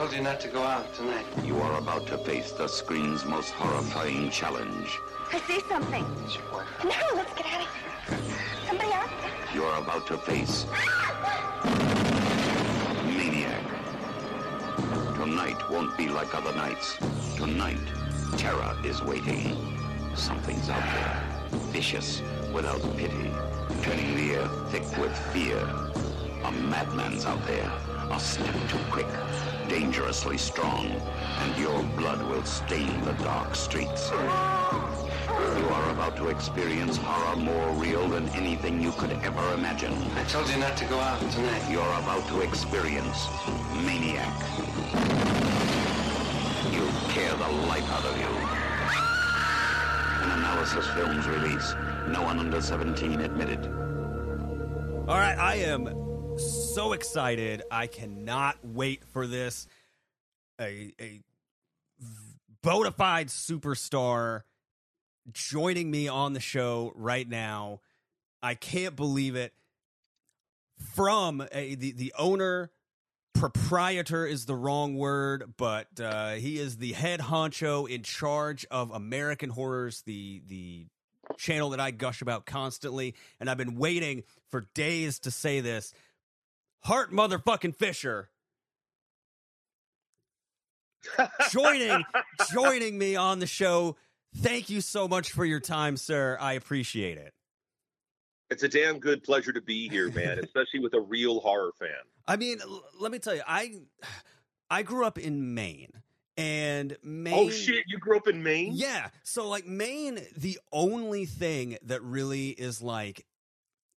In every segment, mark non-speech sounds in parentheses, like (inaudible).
told you not to go out tonight. You are about to face the screen's most horrifying challenge. I see something. It's your boyfriend. No, let's get out of here. Somebody else? You are about to face Maniac. Tonight won't be like other nights. Tonight, terror is waiting. Something's out there, vicious, without pity, turning the air thick with fear. A madman's out there, a step too quick, dangerously strong, and your blood will stain the dark streets. You are about to experience horror more real than anything you could ever imagine. I told you not to go out tonight. You're about to experience Maniac. You'll tear the life out of you. An analysis film's release. No one under 17 admitted. All right, I am so excited. I cannot wait for this. A a bona fide superstar joining me on the show right now. I can't believe it. From a, the the owner, proprietor is the wrong word, but uh, he is the head honcho in charge of American Horrors, the the channel that I gush about constantly, and I've been waiting for days to say this. Hart motherfucking Fisher (laughs) joining joining me on the show. Thank you so much for your time, sir. I appreciate it. It's a damn good pleasure to be here, man, (laughs) especially with a real horror fan. I mean, l- let me tell you, I I grew up in Maine, and oh, Maine. Oh shit, you grew up in Maine? Yeah. So like Maine, the only thing that really is like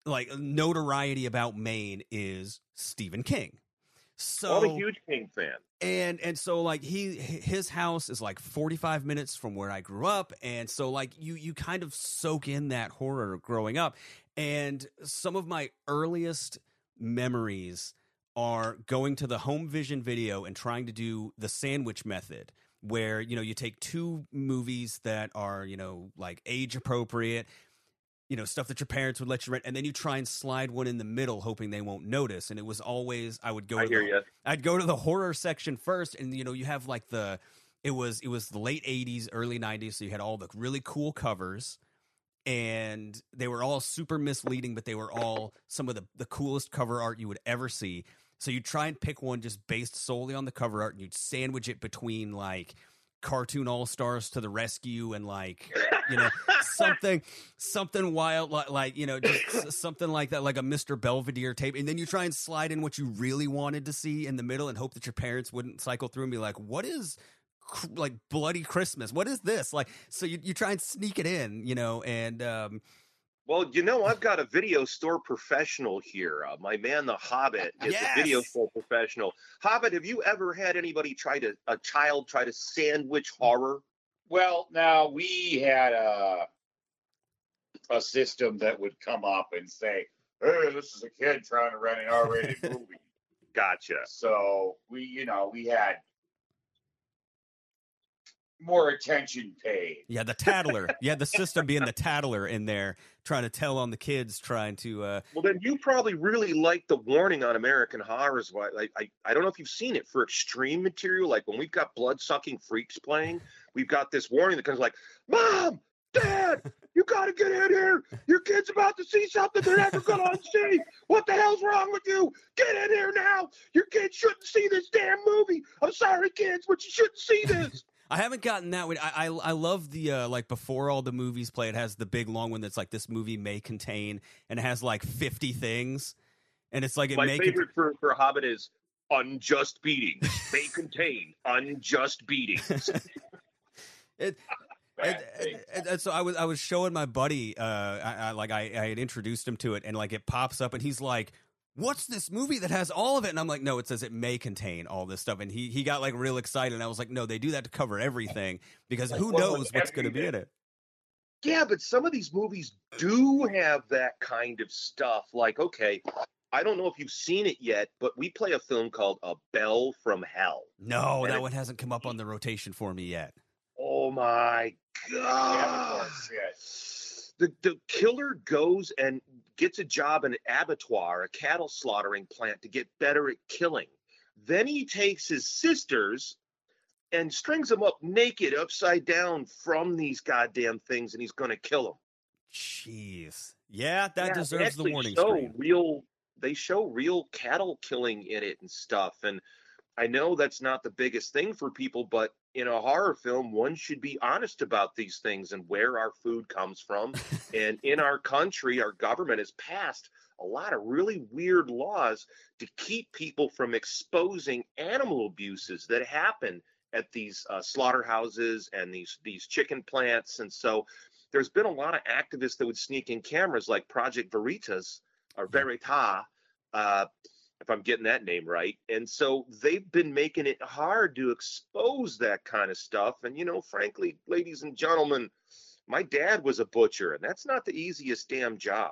like notoriety about Maine is Stephen King. So I'm a huge King fan. and and so like he his house is like 45 minutes from where I grew up and so like you you kind of soak in that horror growing up and some of my earliest memories are going to the home vision video and trying to do the sandwich method where you know you take two movies that are you know like age appropriate you know stuff that your parents would let you rent and then you try and slide one in the middle hoping they won't notice and it was always i would go I to hear the, you. I'd go to the horror section first, and you know, you have like the it was it was the late '80s, early '90s, so you had all the really cool covers, and they were all super misleading, but they were all some of the the coolest cover art you would ever see. So you'd try and pick one just based solely on the cover art, and you'd sandwich it between like cartoon all stars to the rescue and like you know something something wild like, like you know just something like that like a mr belvedere tape. And then you try and slide in what you really wanted to see in the middle and hope that your parents wouldn't cycle through and be like what is like bloody christmas? What is this? Like so you, you try and sneak it in you know and um Well, you know, I've got a video store professional here. Uh, my man, the Hobbit, is Yes. a video store professional. Hobbit, have you ever had anybody try to, a child try to sandwich horror? Well, now we had a a system that would come up and say, "Hey, this is a kid trying to rent an R-rated (laughs) movie." Gotcha. So we, you know, we had more attention paid. yeah the tattler yeah the system being the tattler in there trying to tell on the kids trying to uh Well, then you probably really like the warning on American Horrors. Why? Like, I, I don't know if you've seen it for extreme material. Like when we've got blood sucking freaks playing, we've got this warning that comes like, "Mom, Dad, you got to get in here. Your kid's about to see something they're never gonna see. What the hell's wrong with you? Get in here now. Your kid shouldn't see this damn movie. I'm sorry, kids, but you shouldn't see this." I haven't gotten that one. I I, I love the uh, like before all the movies play. It has the big long one that's like this movie may contain, and it has like fifty things, and it's like it My may. favorite for, for Hobbit is unjust beatings. May contain unjust beatings. (laughs) it, Bad and, and- and so I was I was showing my buddy, uh, I, I like I, I had introduced him to it, and like it pops up, and he's like, "What's this movie that has all of it?" And I'm like, "No, it says it may contain all this stuff." And he he got like real excited, and I was like, "No, they do that to cover everything because Like, who what knows what's going to be in it." Yeah, but some of these movies do have that kind of stuff. Like, okay, I don't know if you've seen it yet, but we play a film called A Bell from Hell. No, And that it- one hasn't come up on the rotation for me yet. Oh my god! of course, The the killer goes and gets a job in an abattoir, a cattle slaughtering plant, to get better at killing. Then he takes his sisters and strings them up naked, upside down from these goddamn things, and he's going to kill them. Jeez. Yeah, that Yeah, deserves the warning show screen. Real, they show real cattle killing in it and stuff. And I know that's not the biggest thing for people, but in a horror film, one should be honest about these things and where our food comes from. (laughs) and in our country, our government has passed a lot of really weird laws to keep people from exposing animal abuses that happen at these uh, slaughterhouses and these these chicken plants. And so there's been a lot of activists that would sneak in cameras like Project Veritas or Verita, uh, if I'm getting that name right. And so they've been making it hard to expose that kind of stuff. And, you know, frankly, ladies and gentlemen, my dad was a butcher, and that's not the easiest damn job.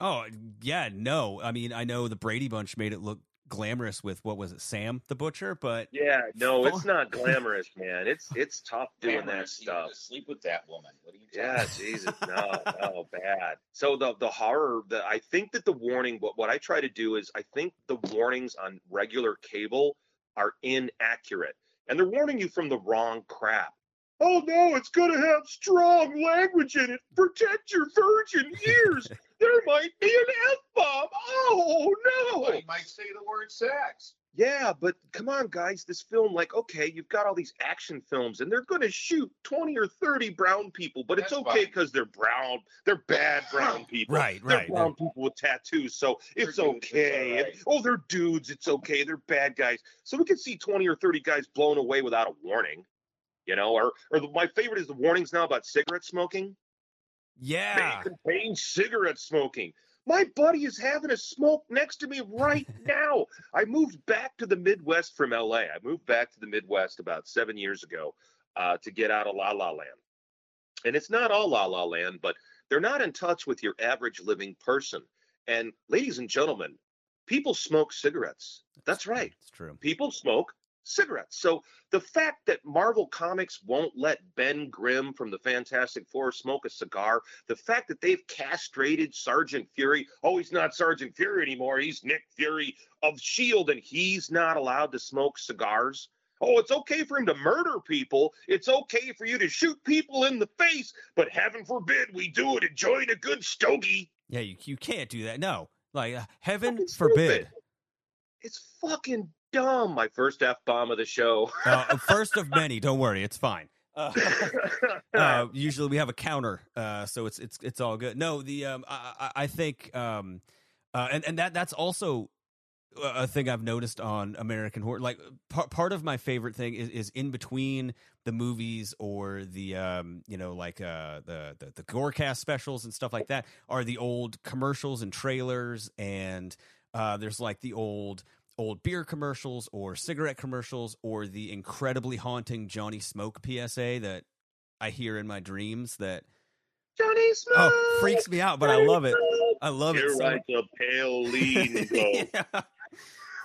Oh, yeah, no. I mean, I know the Brady Bunch made it look glamorous with what was it, Sam the Butcher, but Yeah, no, it's not glamorous, man. It's it's tough doing that Glamorous, you stuff. to Sleep with that woman. What are you Yeah, talking Jesus, no, no, (laughs) bad. So the the horror, the I think that the warning, what what I try to do is I think the warnings on regular cable are inaccurate, and they're warning you from the wrong crap. Oh no, it's gonna have strong language in it. Protect your virgin ears. (laughs) there might be an f bomb. Oh no. Well, might say the word sex. Yeah, but come on, guys. This film, like, okay, you've got all these action films, and they're going to shoot 20 or 30 brown people, but it's okay because they're brown. They're bad (gasps) brown people. Right, They're right. brown people with tattoos, so it's They're dudes, it's okay. Oh, they're dudes. It's okay. They're bad guys. So we can see 20 or 30 guys blown away without a warning, you know? Or, or the, my favorite is the warnings now about cigarette smoking. Yeah. May contain cigarette smoking. My buddy is having a smoke next to me right (laughs) now. I moved back to the Midwest from LA. I moved back to the Midwest about seven years ago uh, to get out of La La Land. And it's not all La La Land, but they're not in touch with your average living person. And ladies and gentlemen, people smoke cigarettes. That's right It's true. people smoke cigarettes. So the fact that Marvel Comics won't let Ben Grimm from the Fantastic Four smoke a cigar, the fact that they've castrated Sergeant Fury, oh, he's not Sergeant Fury anymore, he's Nick Fury of S.H.I.E.L.D., and he's not allowed to smoke cigars. Oh, it's okay for him to murder people. It's okay for you to shoot people in the face, but heaven forbid we do it enjoying a good stogie. Yeah, you you can't do that. No. Like uh, heaven forbid. stupid. It's fucking dumb. My first F bomb of the show. (laughs) Uh, first of many, don't worry, it's fine. (laughs) Uh, uh, usually we have a counter, uh, so it's it's it's all good. No, the um, I, I I think um, uh, and and that that's also a thing I've noticed on American Horror. Like part part of my favorite thing is is in between the movies or the um you know like uh the the, the gorecast specials and stuff like that are the old commercials and trailers and uh there's like the old old beer commercials or cigarette commercials or the incredibly haunting Johnny Smoke PSA that I hear in my dreams that Johnny Smoke. oh freaks me out but I love it I love it so like a pale lean go. (laughs) yeah.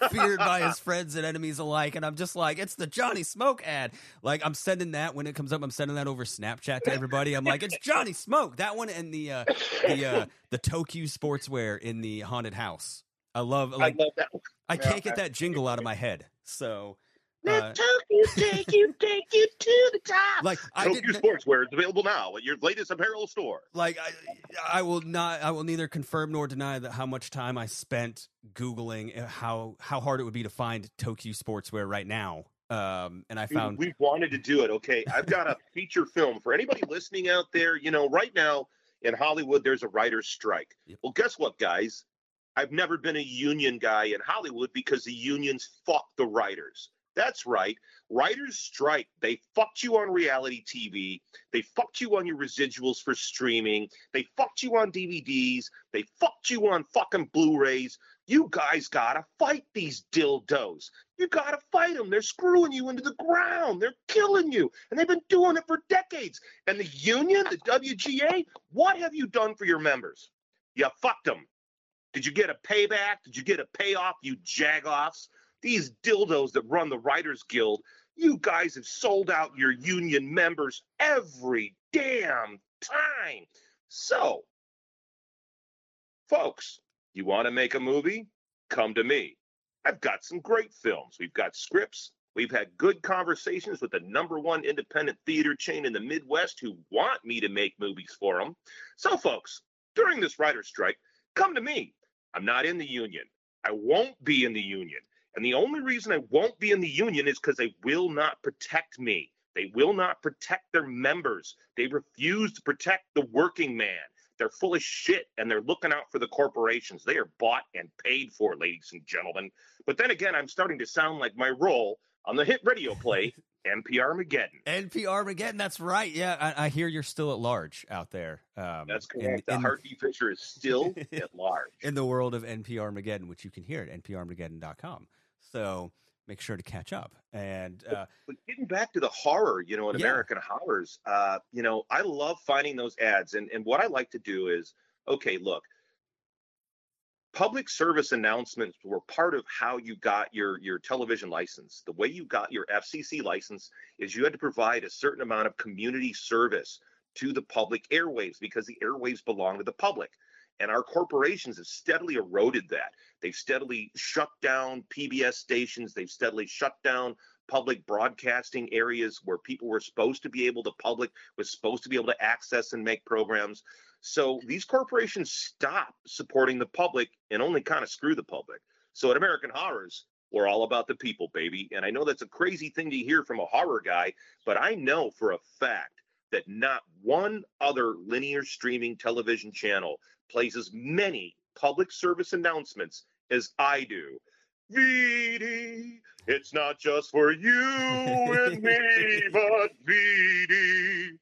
(laughs) Feared by his friends and enemies alike, and I'm just like, it's the Johnny Smoke ad. Like I'm sending that when it comes up. I'm sending that over Snapchat to everybody. I'm like, it's (laughs) Johnny Smoke. That one and the uh, the uh, the Tokyo Sportswear in the haunted house. I love like I love that. I Yeah, can't get that jingle out of my head. So uh, Let Tokyo take you, take you to the top. like I Tokyo Sportswear is available now at your latest apparel store. like I, I will not i will neither confirm nor deny that how much time i spent googling how how hard it would be to find tokyo sportswear right now um and i Dude, found we wanted to do it. Okay, I've got a feature film for anybody listening out there. You know, right now in Hollywood, there's a writer's strike. Yep. Well, guess what, guys? I've never been a union guy in Hollywood because the unions fuck the writers. That's right. Writers strike. They fucked you on reality TV. They fucked you on your residuals for streaming. They fucked you on DVDs. They fucked you on fucking Blu-rays. You guys gotta fight these dildos. You gotta fight them. They're screwing you into the ground. They're killing you. And they've been doing it for decades. And the union, the WGA, what have you done for your members? You fucked them. Did you get a payback? Did you get a payoff, you jagoffs? These dildos that run the Writers Guild, you guys have sold out your union members every damn time. So, folks, you want to make a movie? Come to me. I've got some great films. We've got scripts. We've had good conversations with the number one independent theater chain in the Midwest who want me to make movies for them. So, folks, during this writer's strike, come to me. I'm not in the union. I won't be in the union. And the only reason I won't be in the union is because they will not protect me. They will not protect their members. They refuse to protect the working man. They're full of shit and they're looking out for the corporations. They are bought and paid for, ladies and gentlemen. But then again, I'm starting to sound like my role on the hit radio play, NPR Mageddon. NPR Mageddon. That's right. Yeah, I, I hear you're still at large out there. Um, That's in- correct. the in- Hart D. Fisher is still (laughs) at large. in the world of NPR Mageddon, which you can hear at nprmageddon.com. So make sure to catch up. And uh, But getting back to the horror, you know, in Yeah. American horrors, uh, you know, I love finding those ads. And, and what I like to do is, okay, look, public service announcements were part of how you got your, your television license. The way you got your FCC license is you had to provide a certain amount of community service to the public airwaves because the airwaves belong to the public. And our corporations have steadily eroded that. They've steadily shut down PBS stations. They've steadily shut down public broadcasting areas where people were supposed to be able to public was supposed to be able to access and make programs. So these corporations stop supporting the public and only kind of screw the public. So at American Horrors, we're all about the people, baby. And I know that's a crazy thing to hear from a horror guy, but I know for a fact that not one other linear streaming television channel plays as many public service announcements as I do. VD, it's not just for you and me, (laughs) but VD.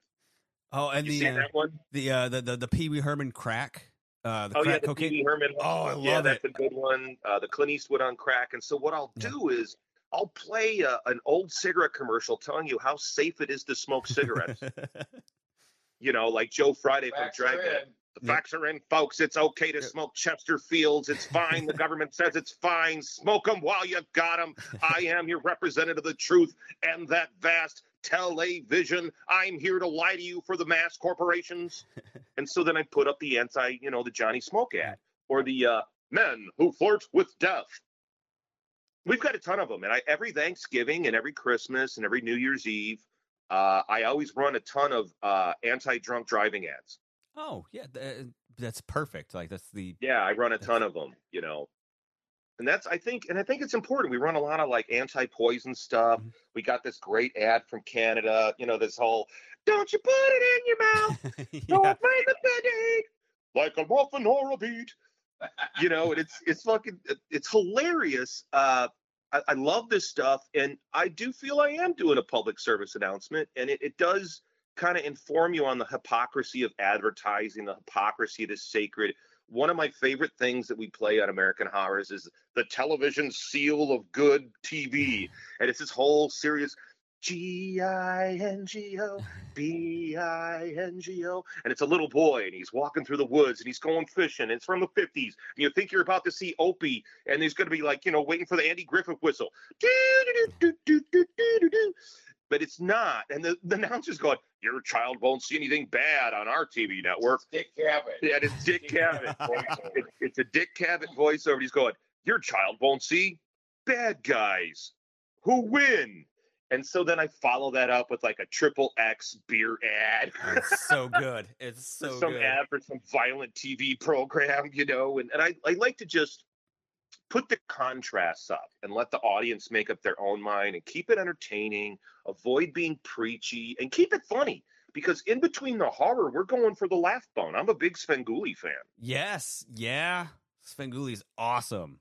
Oh, and You the uh, that one? the, uh, the the the Pee Wee Herman crack, uh, the Oh yeah, the cocaine. Pee Wee Herman. one. Oh, I yeah, love that's it. a good one. Uh, the Clint Eastwood on crack. And so what I'll Yeah. do is I'll play uh, an old cigarette commercial telling you how safe it is to smoke cigarettes. (laughs) you know, like Joe Friday from Facts Dragnet. The facts are in, folks. It's okay to Yeah. smoke Chesterfields. It's fine. The government says it's fine. Smoke them while you got them. (laughs) I am your representative of the truth and that vast television. I'm here to lie to you for the mass corporations. (laughs) And so then I put up the anti, you know, the Johnny Smoke ad or the uh, men who flirt with death. We've got a ton of them, and I every Thanksgiving and every Christmas and every New Year's Eve, uh, I always run a ton of uh, anti-drunk driving ads. oh yeah, th- that's perfect. Like that's the Yeah, I run a ton of them, you know. And that's I think and I think it's important. We run a lot of like anti-poison stuff. Mhm. We got this great ad from Canada, you know, this whole don't you put it in your mouth, (laughs) yeah. don't make a band-aid like a muffin or a beat. You know, and it's it's fucking it's hilarious. Uh I, I love this stuff and I do feel I am doing a public service announcement and it, it does kind of inform you on the hypocrisy of advertising, the hypocrisy that is sacred. One of my favorite things that we play on American Horrors is the television seal of good TV. And it's this whole series G I N G O B I N G O. And it's a little boy and he's walking through the woods and he's going fishing. It's from the 50s. And you think you're about to see Opie and he's going to be like, you know, waiting for the Andy Griffith whistle. But it's not. And the, the announcer's going, Your child won't see anything bad on our TV network. Dick Cavett. Yeah, it's Dick (laughs) Cavett. It- it's a Dick Cavett voiceover. He's going, Your child won't see bad guys who win. And so then I follow that up with like a triple X beer ad. (laughs) It's so good. It's so good. some good. ad for some violent TV program, you know, and, and I, I like to just put the contrasts up and let the audience make up their own mind and keep it entertaining, avoid being preachy, and keep it funny. Because in between the horror, we're going for the laugh bone. I'm a big Svengoolie fan. Yes, yeah. Svengoolie's awesome.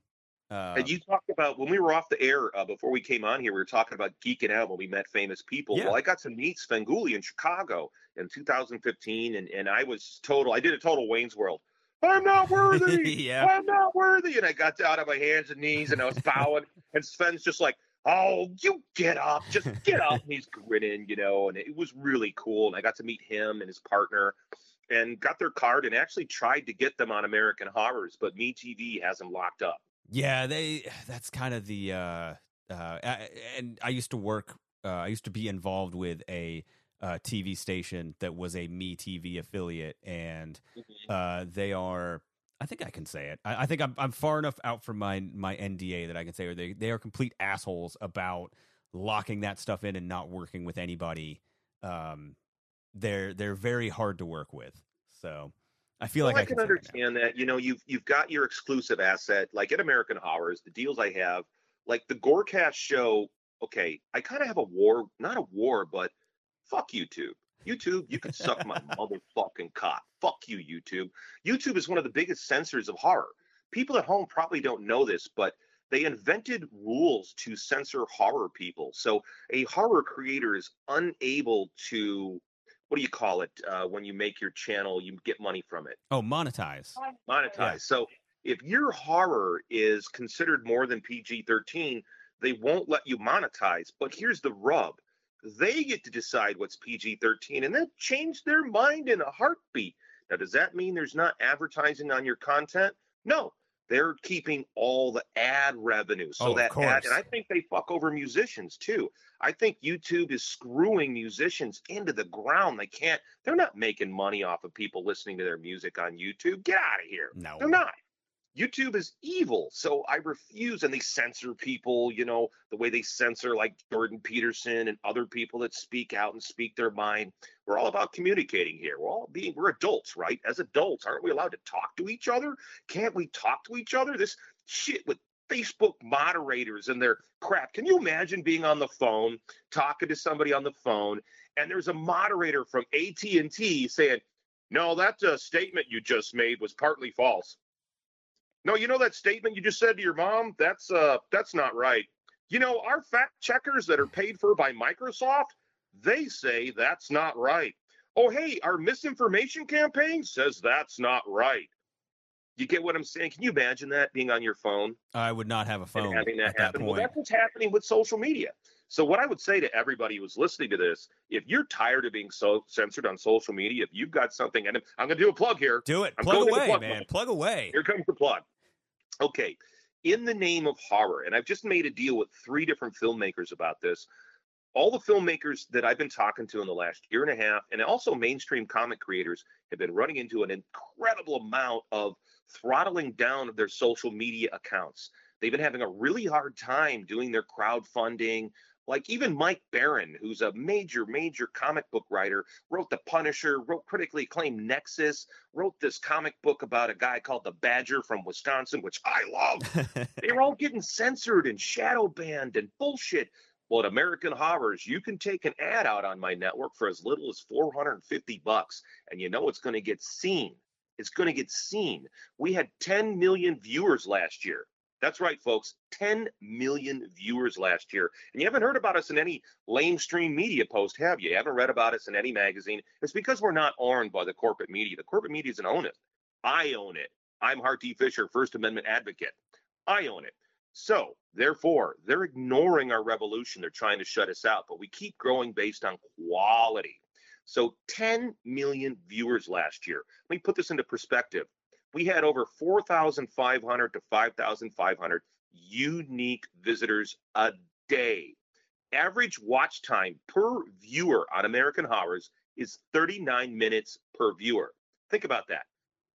Uh, and you talked about when we were off the air uh, before we came on here, we were talking about geeking out when we met famous people. Yeah. Well, I got to meet Svengoolie in Chicago in 2015, and, and I was total, I did a total Wayne's World. I'm not worthy. (laughs) Yeah. I'm not worthy. And I got out on my hands and knees and I was bowing, (laughs) and Sven's just like, Oh, you get up, just get up. And he's grinning, you know, and it was really cool. And I got to meet him and his partner and got their card and actually tried to get them on American Horrors, but MeTV has them locked up. Yeah, they. That's kind of the. Uh, uh, and I used to work. Uh, I used to be involved with a uh, TV station that was a Me TV affiliate, and uh, they are I think I can say it. I, I think I'm I'm far enough out from my my NDA that I can say they they are complete assholes about locking that stuff in and not working with anybody. Um, they're they're very hard to work with. So I feel Well, like I, I, can say that understand that. You know, you've you've got your exclusive asset, like at American Horrors, the deals I have, like the Gorecast show. Okay, I kind of have a war, not a war, but fuck YouTube. YouTube, you can suck my (laughs) motherfucking cock. Fuck you, YouTube. YouTube is one of the biggest censors of horror. People at home probably don't know this, but they invented rules to censor horror people. So a horror creator is unable to, what do you call it? Uh, when you make your channel, you get money from it Oh, monetize. monetize. Yeah. So if your horror is considered more than PG 13, they won't let you monetize. But here's the rub they get to decide what's PG 13 and then change their mind in a heartbeat. Now, does that mean there's not advertising on your content? No. They're keeping all the ad revenue. So Oh, of that ad, and I think they fuck over musicians too. I think YouTube is screwing musicians into the ground. They can't, they're not making money off of people listening to their music on YouTube. Get out of here. No. They're not. YouTube is evil. So I refuse. And they censor people, you know, the way they censor like Jordan Peterson and other people that speak out and speak their mind. We're all about communicating here. We're all being, we're adults, right? As adults, aren't we allowed to talk to each other? Can't we talk to each other? This shit with Facebook moderators and their crap. Can you imagine being on the phone, talking to somebody on the phone, and there's a moderator from AT&T saying, no, that uh, statement you just made was partly false. No, you know that statement you just said to your mom? That's uh that's not right. You know, our fact checkers that are paid for by Microsoft, they say that's not right. Oh, hey, our misinformation campaign says that's not right. You get what I'm saying? Can you imagine that being on your phone? I would not have a phone having that at that happen. Well, that's what's happening with social media. So, what I would say to everybody who's listening to this, if you're tired of being so censored on social media, if you've got something, and I'm going to do a plug here. Do it. I'm Plug away, plug man. mode. Plug away. Here comes the plug. Okay, in the name of horror, and I've just made a deal with three different filmmakers about this. All the filmmakers that I've been talking to in the last year and a half, and also mainstream comic creators, have been running into an incredible amount of throttling down of their social media accounts. They've been having a really hard time doing their crowdfunding. Like even Mike Baron, who's a major, major comic book writer, wrote The Punisher, wrote critically acclaimed Nexus, wrote this comic book about a guy called the Badger from Wisconsin, which I love. (laughs) they were all getting censored and shadow banned and bullshit. Well, at American Horrors, you can take an ad out on my network for as little as 450 bucks, and you know it's going to get seen. It's going to get seen. We had 10 million viewers last year. That's right, folks. 10 million viewers last year. And you haven't heard about us in any lamestream media post, have you? You haven't read about us in any magazine. It's because we're not owned by the corporate media. The corporate media doesn't own it. I own it. I'm Hart D. Fisher, First Amendment advocate. I own it. So, therefore, they're ignoring our revolution. They're trying to shut us out, but we keep growing based on quality. So, 10 million viewers last year. Let me put this into perspective. We had over 4,500 to 5,500 unique visitors a day. Average watch time per viewer on American Horrors is 39 minutes per viewer. Think about that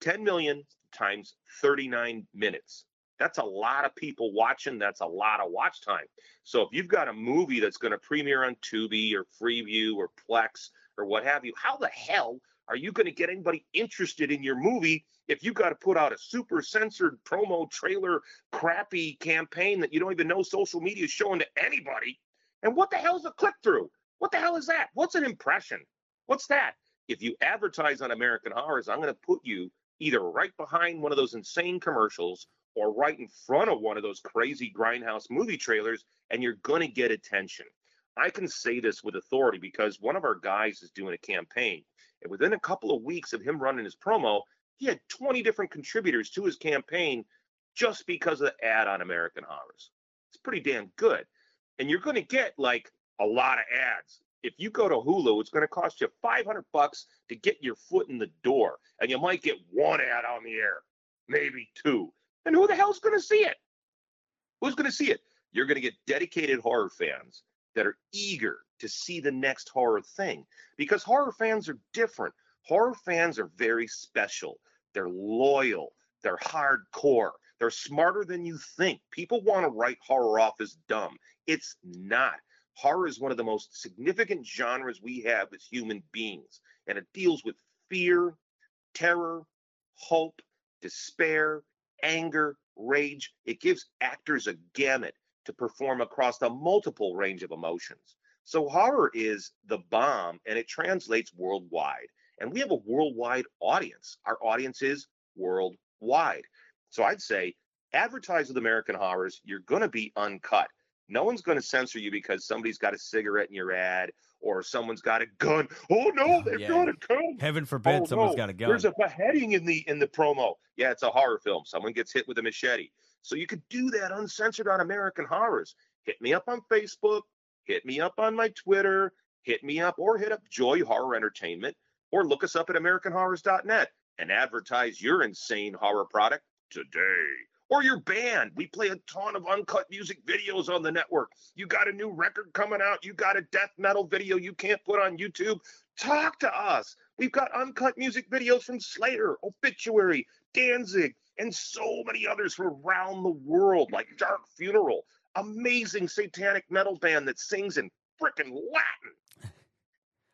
10 million times 39 minutes. That's a lot of people watching. That's a lot of watch time. So if you've got a movie that's going to premiere on Tubi or Freevee or Plex or what have you, how the hell are you going to get anybody interested in your movie if you've got to put out a super censored promo trailer crappy campaign that you don't even know social media is showing to anybody? And what the hell is a click through? What the hell is that? What's an impression? What's that? If you advertise on American Horrors, I'm going to put you either right behind one of those insane commercials or right in front of one of those crazy grindhouse movie trailers, and you're going to get attention. I can say this with authority because one of our guys is doing a campaign, and within a couple of weeks of him running his promo, he had 20 different contributors to his campaign just because of the ad on American Horrors. It's pretty damn good. And you're going to get like a lot of ads. If you go to Hulu, it's going to cost you 500 bucks to get your foot in the door, and you might get one ad on the air, maybe two. And who the hell's going to see it? Who's going to see it? You're going to get dedicated horror fans that are eager to see the next horror thing because horror fans are different. Horror fans are very special. They're loyal. They're hardcore. They're smarter than you think. People want to write horror off as dumb. It's not. Horror is one of the most significant genres we have as human beings, and it deals with fear, terror, hope, despair, anger, rage. It gives actors a gamut to perform across a multiple range of emotions. So horror is the bomb and it translates worldwide. And we have a worldwide audience. Our audience is worldwide. So I'd say advertise with American horrors, you're going to be uncut. No one's going to censor you because somebody's got a cigarette in your ad or someone's got a gun. Oh no, oh, they've Yeah. got a gun. Heaven forbid Oh, someone's no, got a gun. There's a beheading in the in the promo. Yeah, it's a horror film. Someone gets hit with a machete. So you could do that uncensored on American Horrors. Hit me up on Facebook, hit me up on my Twitter, hit me up or hit up Joy Horror Entertainment or look us up at americanhorrors.net and advertise your insane horror product today. Or your band. We play a ton of uncut music videos on the network. You got a new record coming out, you got a death metal video you can't put on YouTube. Talk to us. We've got uncut music videos from Slayer, Obituary, Danzig, and so many others from around the world, like Dark Funeral, amazing satanic metal band that sings in frickin' Latin. (laughs)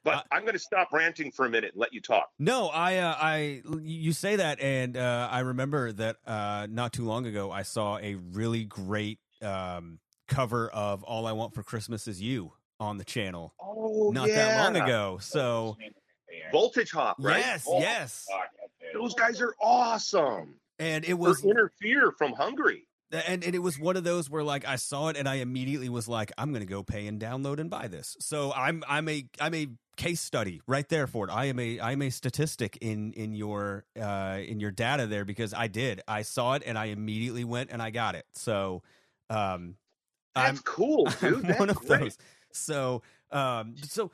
But Uh, I'm going to stop ranting for a minute and let you talk. No, I, uh, I, you say that, and uh, I remember that uh, not too long ago I saw a really great um, cover of "All I Want for Christmas Is You" on the channel Oh, not that long ago. So Voltage Hop, right? yes, Oh, yes. Those guys are awesome. and it Or was, Interfere from Hungary. And, and it was one of those where like I saw it and I immediately was like, I'm gonna go pay and download and buy this. So I'm I'm a I'm a case study right there for it. I am a I'm a statistic in in your uh in your data there because I did. I saw it and I immediately went and I got it. So um That's I'm (laughs) cool, dude. I'm That's one of great. those. So, um, so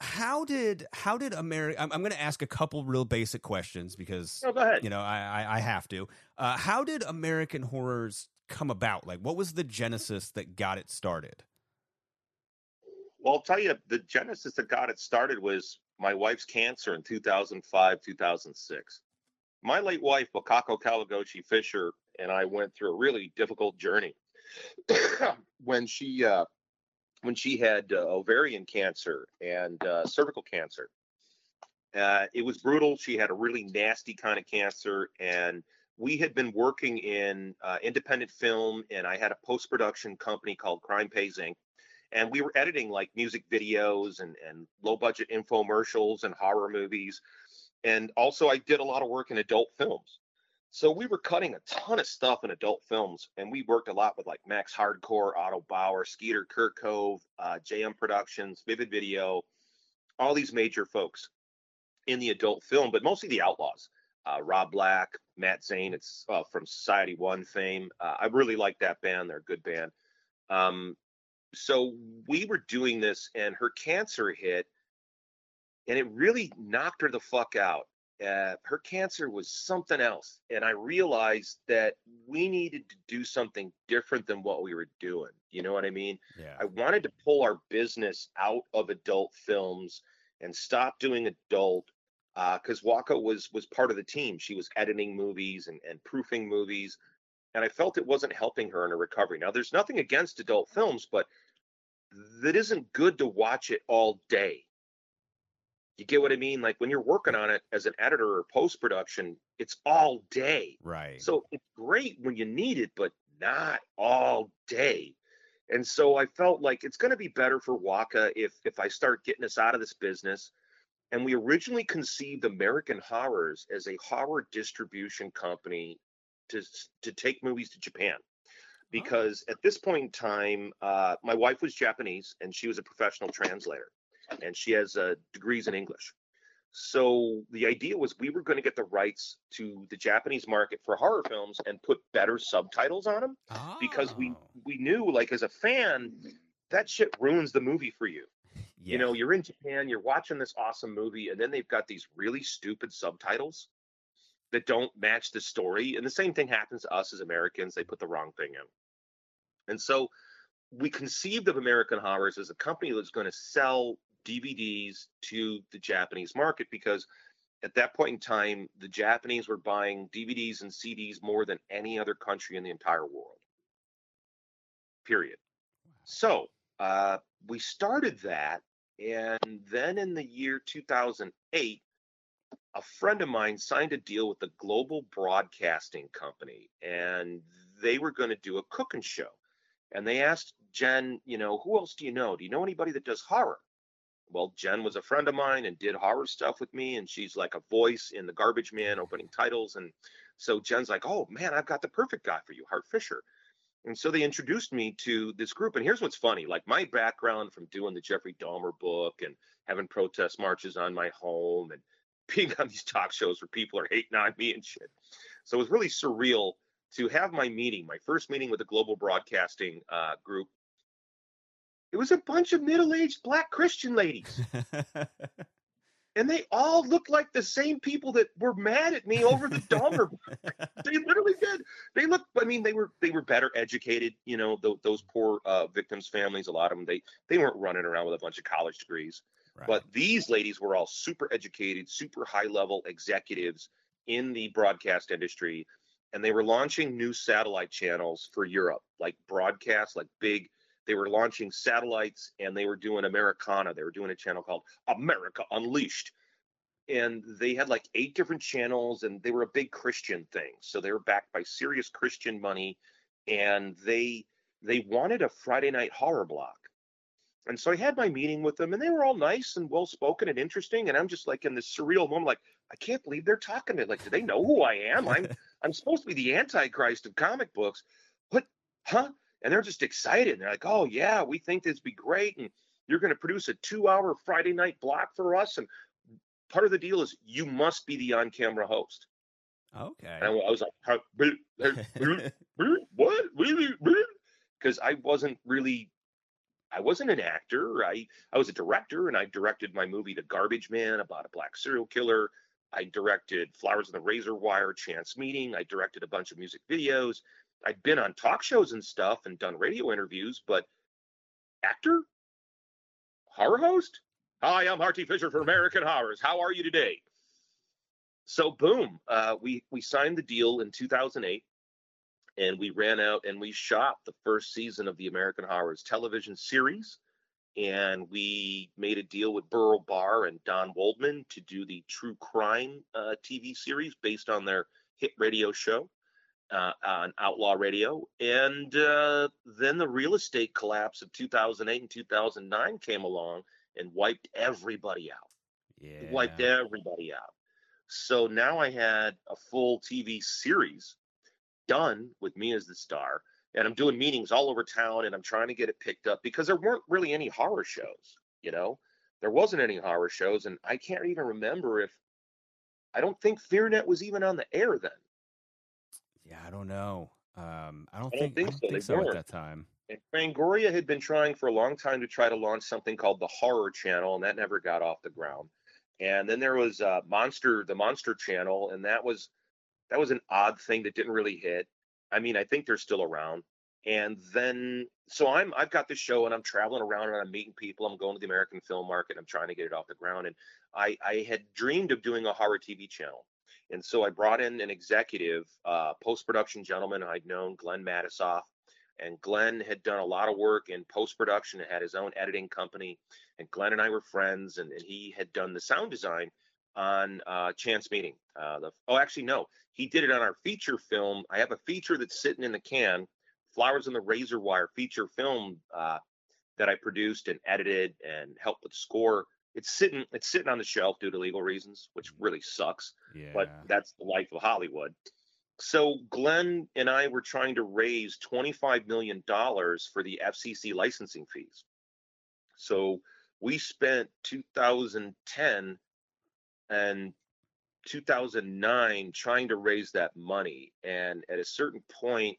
how did how did America? I'm, I'm going to ask a couple real basic questions because ahead. you know I I, I have to. Uh, how did American horrors come about? Like, what was the genesis that got it started? Well, I'll tell you, the genesis that got it started was my wife's cancer in 2005, 2006. My late wife, Wakako Kawaguchi Fisher, and I went through a really difficult journey (coughs) when she uh, when she had uh, ovarian cancer and uh, cervical cancer. Uh, it was brutal. She had a really nasty kind of cancer, and we had been working in uh, independent film, and I had a post production company called Crime Pays Inc. And we were editing like music videos and, and low budget infomercials and horror movies. And also i did a lot of work in adult films. So we were cutting a ton of stuff in adult films and we worked a lot with like max hardcore otto bauer skeeter kerkove uh, jm productions vivid video all these major folks in the adult film but mostly the outlaws uh, rob black matt zane it's uh, from society one fame. Uh, i really like that band. They're a good band. Um, so we were doing this and her cancer hit and it really knocked her the fuck out. Uh, her cancer was something else and i realized that we needed to do something different than what we were doing. You know what i mean? Yeah, i wanted to pull our business out of adult films and stop doing adult Uh, because Waka was was part of the team. She was editing movies and, and proofing movies, and I felt it wasn't helping her in her recovery. Now, there's nothing against adult films, but that isn't good to watch it all day. You get what I mean? Like when you're working on it as an editor or post production, it's all day. right. So it's great when you need it, but not all day. And so I felt like it's going to be better for Waka if if I start getting us out of this business. And we originally conceived American Horrors as a horror distribution company to to take movies to Japan. Because at this point in time, uh, my wife was Japanese and she was a professional translator, and she has uh, degrees in English. So the idea was we were going to get the rights to the Japanese market for horror films and put better subtitles on them because we Oh. we knew like as a fan that shit ruins the movie for you. Yeah. You know, you're in Japan, you're watching this awesome movie, and then they've got these really stupid subtitles that don't match the story. And the same thing happens to us as Americans. They put the wrong thing in. And so we conceived of American Horrors as a company that's going to sell DVDs to the Japanese market because at that point in time, the Japanese were buying DVDs and CDs more than any other country in the entire world. Period. So uh, we started that, and then in the year 2008, a friend of mine signed a deal with a Global Broadcasting Company, and they were going to do a cooking show. And they asked Jen, you know, who else do you know? Do you know anybody that does horror? Well, Jen was a friend of mine and did horror stuff with me, and she's like a voice in the Garbage Man opening titles. And so Jen's like, oh man, I've got the perfect guy for you, Hart Fisher. And so they introduced me to this group. And here's what's funny like my background from doing the Jeffrey Dahmer book and having protest marches on my home and (laughs) being on these talk shows where people are hating on me and shit. So it was really surreal to have my meeting, my first meeting with the Global Broadcasting uh, Group. It was a bunch of middle aged black Christian ladies. (laughs) and they all looked like the same people that were mad at me over the Dahmer. (laughs) they literally did. They looked. I mean, they were they were better educated. You know, th- those poor uh, victims' families. A lot of them. They they weren't running around with a bunch of college degrees. Right. But these ladies were all super educated, super high level executives in the broadcast industry, and they were launching new satellite channels for Europe, like broadcast, like big they were launching satellites and they were doing Americana. They were doing a channel called America Unleashed. And they had like eight different channels and they were a big Christian thing. So they were backed by serious Christian money and they they wanted a Friday night horror block. And so I had my meeting with them and they were all nice and well spoken and interesting. And I'm just like in this surreal moment, like, I can't believe they're talking to me. Like, do they know who I am? I'm (laughs) I'm supposed to be the antichrist of comic books. What huh? And they're just excited. They're like, "Oh yeah, we think this would be great, and you're going to produce a two-hour Friday night block for us." And part of the deal is you must be the on-camera host. okay. And I was like, (laughs) "What? Really? Because I wasn't really, I wasn't an actor. I I was a director, and I directed my movie The Garbage Man about a black serial killer. I directed Flowers in the Razor Wire, Chance Meeting. I directed a bunch of music videos. I'd been on talk shows and stuff and done radio interviews, but actor, horror host. Hi, I'm Hart D. Fisher for American Horrors. How are you today? So boom, uh, we we signed the deal in 2008, and we ran out and we shot the first season of the American Horrors television series, and we made a deal with Burl Barr and Don Waldman to do the true crime uh, TV series based on their hit radio show uh, on Outlaw Radio. And uh, then the real estate collapse of 2008 and 2009 came along and wiped everybody out. Yeah. Wiped everybody out. So now I had a full TV series done with me as the star. And I'm doing meetings all over town and I'm trying to get it picked up because there weren't really any horror shows, you know? There wasn't any horror shows. And I can't even remember if I don't think FearNet was even on the air then. Yeah, I don't know. Um, I don't I don't think, think I don't so. think so at that time. And Fangoria had been trying for a long time to try to launch something called the Horror Channel, and that never got off the ground. And then there was uh, Monster, the Monster Channel, and that was that was an odd thing that didn't really hit. I mean, I think they're still around. And then, so I'm I've got this show, and I'm traveling around, and I'm meeting people. I'm going to the American film market. I'm trying to get it off the ground. And I I had dreamed of doing a horror TV channel. And so I brought in an executive, uh, post production gentleman I'd known, Glenn Matisoff. And Glenn had done a lot of work in post production and had his own editing company. And Glenn and I were friends, and, and he had done the sound design on uh, Chance Meeting. Uh, the, oh, actually, no, he did it on our feature film. I have a feature that's sitting in the can, Flowers in the Razor Wire feature film uh, that I produced and edited and helped with score. It's sitting, it's sitting on the shelf due to legal reasons, which really sucks Yeah. but that's the life of Hollywood. So Glenn and I were trying to raise $25 million for the FCC licensing fees. So we spent 2010 and 2009 trying to raise that money. And at a certain point,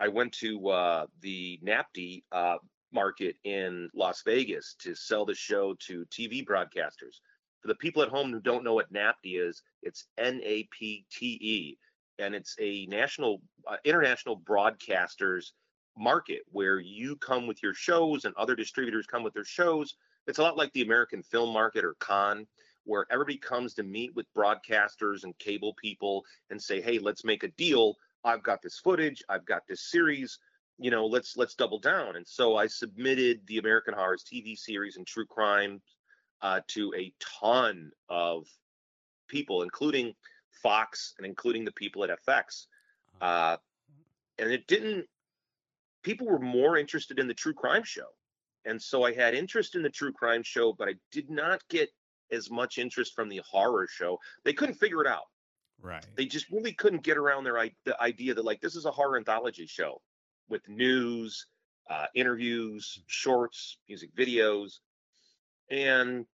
I went to uh, the NAPTE uh, market in Las Vegas to sell the show to TV broadcasters. For the people at home who don't know what NAPTE is, it's N-A-P-T-E, and it's a national, uh, international broadcasters market where you come with your shows and other distributors come with their shows. It's a lot like the American film market or Con, where everybody comes to meet with broadcasters and cable people and say, "Hey, let's make a deal. I've got this footage. I've got this series. You know, let's let's double down." And so I submitted the American Horrors TV series and true crime uh, to a ton of people, including Fox and including the people at FX. Uh, and it didn't. People were more interested in the true crime show, and so I had interest in the true crime show, but I did not get as much interest from the horror show. They couldn't figure it out. Right. They just really couldn't get around their the idea that like this is a horror anthology show with news, uh, interviews, shorts, music videos, and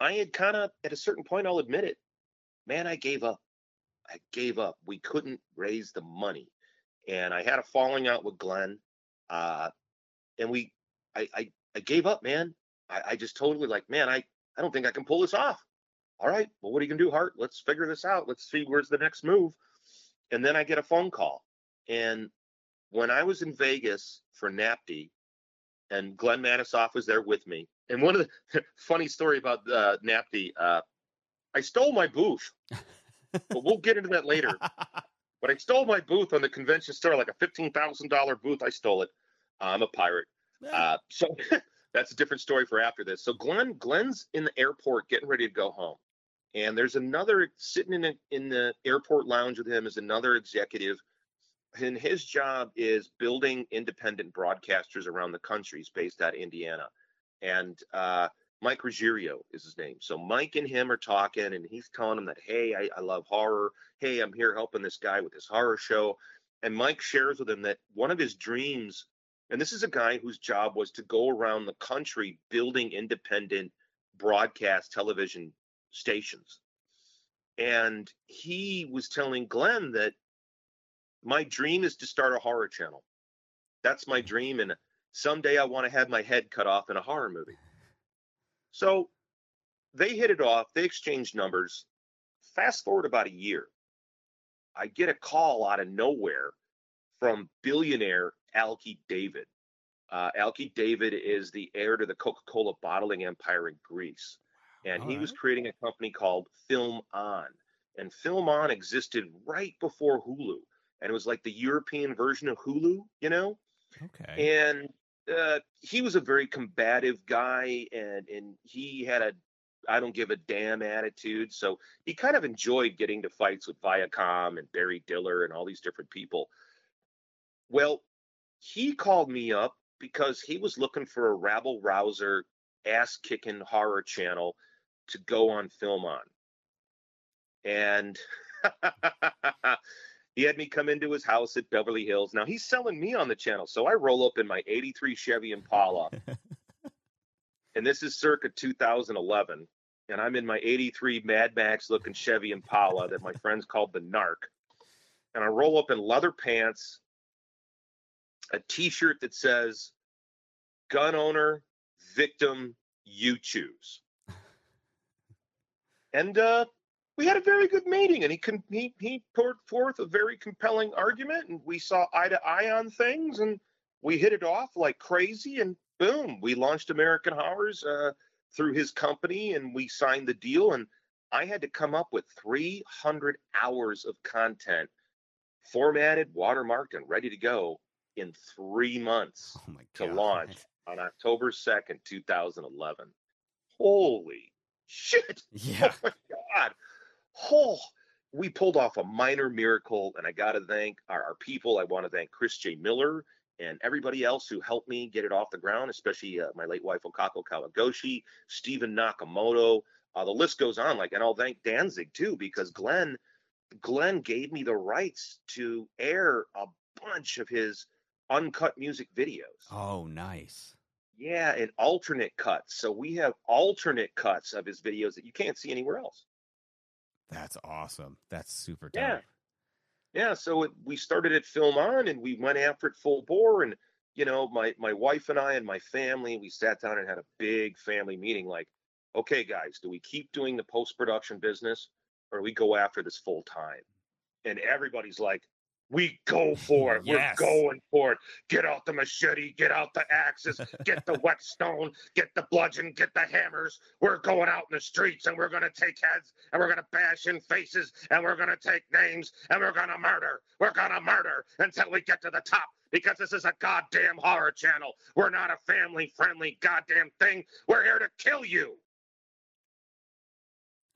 I had kind of at a certain point, I'll admit it, man, I gave up. I gave up. We couldn't raise the money, and I had a falling out with Glenn, uh, and we, I, I, I gave up, man. I, I just totally like, man, I, I don't think I can pull this off. All right, well, what are you gonna do, Hart? Let's figure this out. Let's see where's the next move. And then I get a phone call, and when I was in Vegas for NAPTE, and Glenn Matisoff was there with me. And one of the (laughs) funny story about uh, NAPTE, uh, I stole my booth, (laughs) but we'll get into that later. (laughs) But I stole my booth on the convention store, like a fifteen thousand dollar booth. I stole it. I'm a pirate. Uh, so that's a different story for after this. So Glenn, Glenn's in the airport getting ready to go home, and there's another sitting in a, in the airport lounge with him is another executive, and his job is building independent broadcasters around the country. He's based out of Indiana, and uh, Mike Ruggiero is his name. So Mike and him are talking, and he's telling him that, hey, I, I love horror. Hey, I'm here helping this guy with his horror show. And Mike shares with him that one of his dreams, and this is a guy whose job was to go around the country building independent broadcast television stations. And he was telling Glenn that my dream is to start a horror channel. That's my dream. And someday I want to have my head cut off in a horror movie. So they hit it off. They exchanged numbers. Fast forward about a year. I get a call out of nowhere from billionaire Alki David. Uh, Alki David is the heir to the Coca Cola bottling empire in Greece. And he was creating a company called Film On. And FilmOn existed right before Hulu. And it was like the European version of Hulu, you know? Okay. and uh, he was a very combative guy and and he had a I don't give a damn attitude. So he kind of enjoyed getting to fights with Viacom and Barry Diller and all these different people. Well, he called me up because he was looking for a rabble rouser, ass kicking horror channel to go on FilmOn. And (laughs) he had me come into his house at Beverly Hills. Now he's selling me on the channel. So I roll up in my 83 Chevy Impala. (laughs) and this is circa 2011. And I'm in my 83 Mad Max looking Chevy Impala that my friends called the Narc. And I roll up in leather pants, a t shirt that says, Gun owner, victim, you choose. (laughs) And uh, we had a very good meeting, and he con- he he poured forth a very compelling argument, and we saw eye to eye on things, and we hit it off like crazy, and boom, we launched American Horrors uh, through his company, and we signed the deal, and I had to come up with 300 hours of content, formatted, watermarked, and ready to go in three months oh to launch (laughs) on October 2nd, 2011. Holy shit! Yeah. (laughs) Oh my God. Oh, we pulled off a minor miracle, and I got to thank our, our people. I want to thank Chris J. Miller and everybody else who helped me get it off the ground, especially uh, my late wife, Okako Kawaguchi, Stephen Nakamoto. Uh, the list goes on. Like, and I'll thank Danzig too, because Glenn, Glenn gave me the rights to air a bunch of his uncut music videos. Oh, nice. Yeah, and alternate cuts. So we have alternate cuts of his videos that you can't see anywhere else. That's awesome. That's super dope. Yeah. Yeah, so it, we started at FilmOn and we went after it full bore. And, you know, my, my wife and I and my family, we sat down and had a big family meeting like, okay, guys, do we keep doing the post production business or do we go after this full time? And everybody's like, we go for it. Yes. We're going for it. Get out the machete, get out the axes, get the (laughs) whetstone, get the bludgeon, get the hammers. We're going out in the streets and we're going to take heads and we're going to bash in faces and we're going to take names and we're going to murder. We're going to murder until we get to the top because this is a goddamn horror channel. We're not a family friendly goddamn thing. We're here to kill you.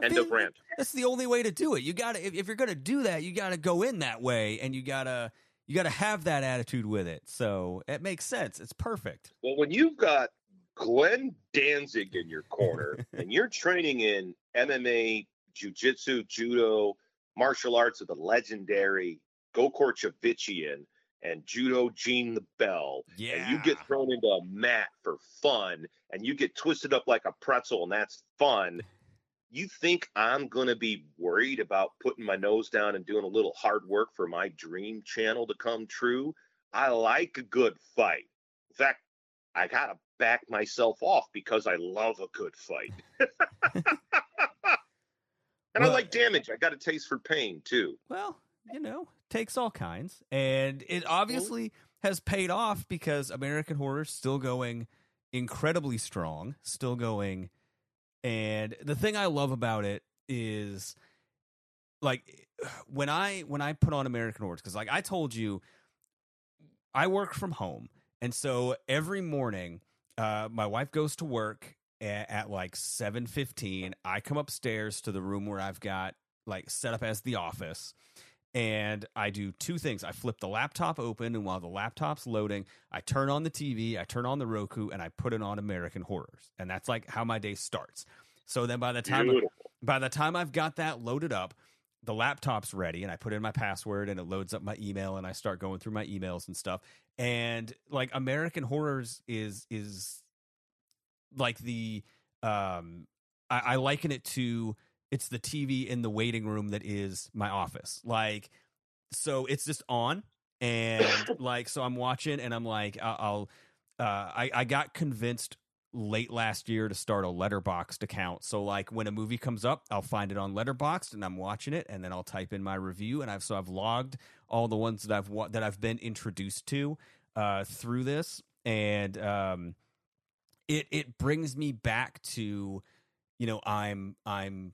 End of rant. That's the only way to do it. You got to if, if you're going to do that, you got to go in that way and you got to you got to have that attitude with it. So it makes sense. It's perfect. Well, when you've got Glenn Danzig in your corner (laughs) and you're training in MMA, jiu-jitsu, judo, martial arts of the legendary Gokor Chivichyan and judo Gene the Bell, Yeah. and you get thrown into a mat for fun and you get twisted up like a pretzel and that's fun. You think I'm going to be worried about putting my nose down and doing a little hard work for my dream channel to come true? I like a good fight. In fact, I got to back myself off because I love a good fight. (laughs) and I like damage. I got a taste for pain too. Well, you know, takes all kinds, and it mm-hmm. obviously has paid off because American Horror's still going incredibly strong, still going. And the thing I love about it is, like, when I when I put on American Horror, because like I told you, I work from home, and so every morning, uh, my wife goes to work at, at like seven fifteen. I come upstairs to the room where I've got like set up as the office and I do two things. I flip the laptop open, and while the laptop's loading, I turn on the TV, I turn on the Roku, and I put it on American Horrors, and that's like how my day starts. So then by the time Beautiful. by the time I've got that loaded up, the laptop's ready, and I put in my password, and it loads up my email, and I start going through my emails and stuff. And like American Horrors is is like the um I, I liken it to it's the TV in the waiting room that is my office. Like, so it's just on, and (laughs) like, so I'm watching, and I'm like, I'll, uh, I I got convinced late last year to start a Letterboxd account. So like when a movie comes up, I'll find it on Letterboxd and I'm watching it and then I'll type in my review and I've so I've logged all the ones that I've wa- that I've been introduced to uh through this and um it it brings me back to you know I'm I'm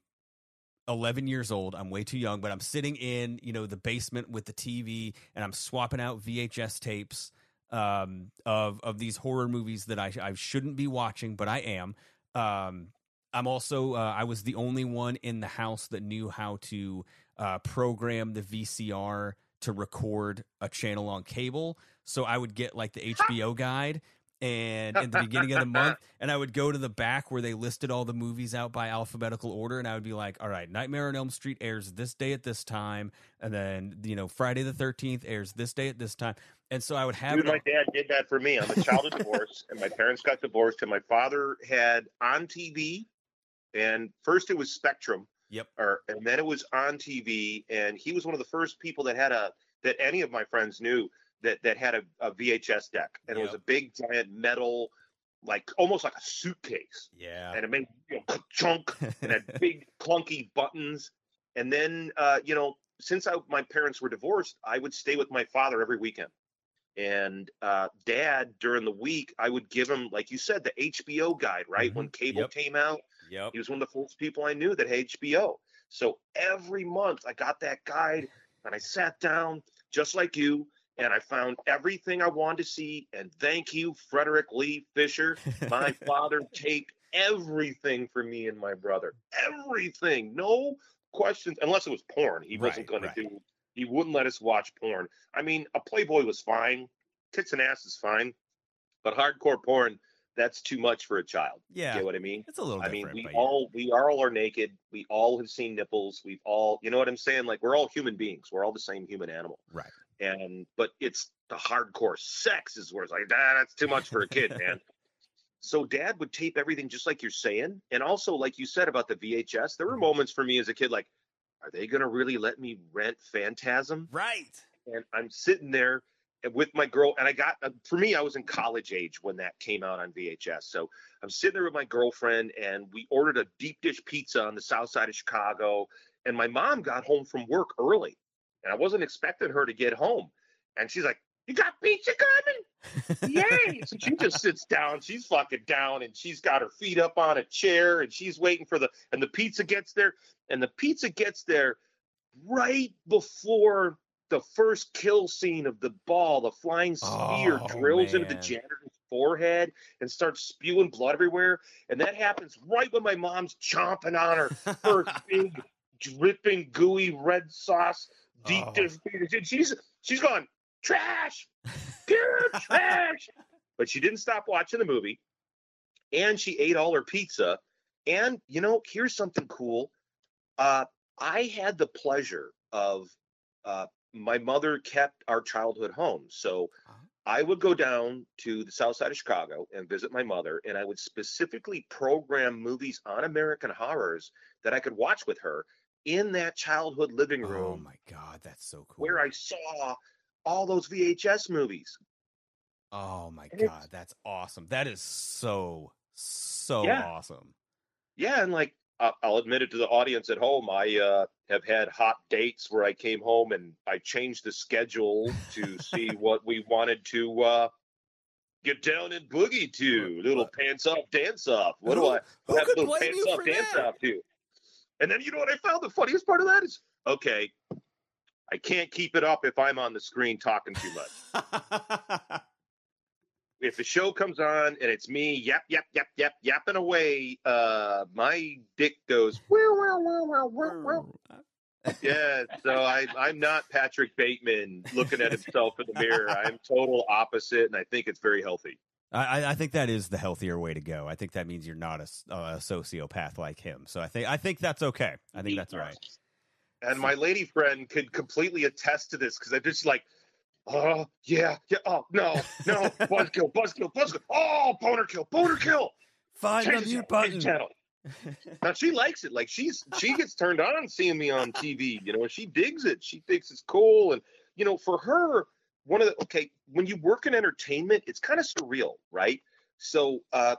11 years old. I'm way too young, but I'm sitting in, you know, the basement with the TV and I'm swapping out VHS tapes um, of of these horror movies that I I shouldn't be watching, but I am. Um, I'm also uh, I was the only one in the house that knew how to uh, program the VCR to record a channel on cable. So I would get like the HBO guide and in the beginning of the month (laughs) and I would go to the back where they listed all the movies out by alphabetical order and I would be like, "All right, Nightmare on Elm Street airs this day at this time and then, you know, Friday the 13th airs this day at this time." And so I would have Dude, my dad did that for me. I'm a child of divorce, and my parents got divorced, and my father had on TV, and first it was Spectrum, Yep. or and then it was on TV, and he was one of the first people that had a that any of my friends knew that that had a, a VHS deck, and it was a big giant metal, like almost like a suitcase, Yeah. and it made you know, chunk and had (laughs) big clunky buttons. And then, uh, you know, since I, my parents were divorced, I would stay with my father every weekend. And uh, dad, during the week, I would give him, like you said, the HBO guide, right? Mhm. When cable Yep. came out, Yep. he was one of the first people I knew that had HBO. So every month I got that guide and I sat down just like you and I found everything I wanted to see. And thank you, Frederick Lee Fisher. My (laughs) father taped everything for me and my brother. Everything. No questions, unless it was porn. He wasn't Right, going right. to do, he wouldn't let us watch porn. I mean, a Playboy was fine, tits and ass is fine, but hardcore porn, that's too much for a child. yeah. Get what I mean? It's a little I mean, we but yeah. all we all are naked. We all have seen nipples. We've all, you know what I'm saying? Like we're all human beings. We're all the same human animal. Right. And but it's the hardcore sex is where it's like, ah, that's too much for a kid, man. (laughs) So dad would tape everything just like you're saying, and also like you said about the VHS. There were Mm-hmm. moments for me as a kid, like, are they gonna really let me rent Phantasm? Right. and I'm sitting there with my girl, and I got uh, for me, I was in college age when that came out on VHS. So I'm sitting there with my girlfriend, and we ordered a deep dish pizza on the south side of Chicago. And my mom got home from work early, and I wasn't expecting her to get home. And she's like, "You got pizza coming?" (laughs) Yay! So she just sits down. She's fucking down, and she's got her feet up on a chair, and she's waiting for the. And the pizza gets there, and the pizza gets there right before the first kill scene of the ball. The flying spear Oh, drills into the janitor's forehead and starts spewing blood everywhere. And that happens right when my mom's chomping on her (laughs) first big dripping gooey red sauce deep Oh. And she's she's gone trash, pure (laughs) trash. But she didn't stop watching the movie, and she ate all her pizza. And you know, here's something cool. Uh, I had the pleasure of uh, my mother kept our childhood home, so Uh-huh. I would go down to the south side of Chicago and visit my mother, and I would specifically program movies on American horrors that I could watch with her in that childhood living room. Oh my god, that's so cool. where I saw all those VHS movies. Oh my And god, that's awesome. That is so so Yeah. awesome. Yeah, and like I'll admit it to the audience at home, I uh, have had hot dates where I came home and I changed the schedule to see (laughs) what we wanted to uh, get down and boogie to. Little pants off, dance off. What do I who have could little pants off, dance that? off to? And then you know what I found? The funniest part of that is okay. I can't keep it up if I'm on the screen talking too much. (laughs) if the show comes on and it's me yap yap yap yap yapping away, uh, my dick goes. "Wow, wow, wow, wow, wow, wow." Yeah, so I, I'm not Patrick Bateman looking at himself in the mirror. I'm total opposite, and I think it's very healthy. I, I- think that is the healthier way to go. I think that means you're not a sociopath like him. So I think I think that's okay. I think that's right. And my lady friend could completely attest to this because I'm just like, oh yeah, yeah, oh no, no, (laughs) buzzkill, buzzkill, buzzkill, oh boner kill, boner kill. Find Change the the mute channel, change the button. channel. now she likes it. Like she's she gets turned on seeing me on TV. You know, she digs it. She thinks it's cool. And you know, for her, one of the okay, when you work in entertainment, it's kind of surreal, right? So uh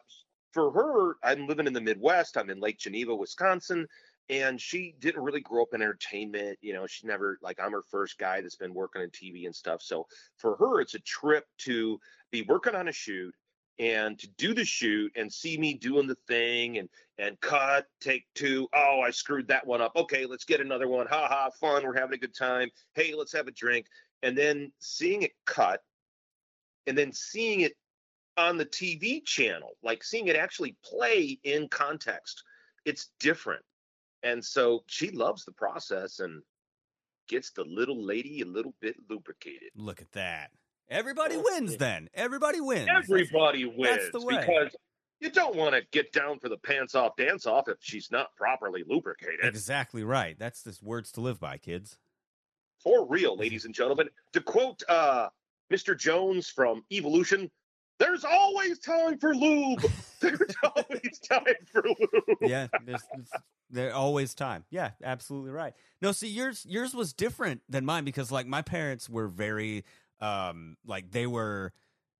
for her, I'm living in the Midwest. I'm in Lake Geneva, Wisconsin. And she didn't really grow up in entertainment. You know, she never like I'm her first guy that's been working on TV and stuff. So for her, it's a trip to be working on a shoot and to do the shoot and see me doing the thing and and cut take two oh i screwed that one up okay let's get another one ha ha fun we're having a good time hey let's have a drink and then seeing it cut and then seeing it on the tv channel like seeing it actually play in context it's different and so she loves the process and gets the little lady a little bit lubricated Look at that. Everybody oh, wins then. Everybody wins. Everybody wins that's the way. because you don't want to get down for the pants off dance off if she's not properly lubricated. Exactly right. That's this words to live by, kids. For real, ladies and gentlemen. To quote uh, Mr. Jones from Evolution, there's always time for lube. (laughs) There's always time for lube. yeah, there's, there's always time. Yeah, absolutely right. No, see yours yours was different than mine because like my parents were very um like they were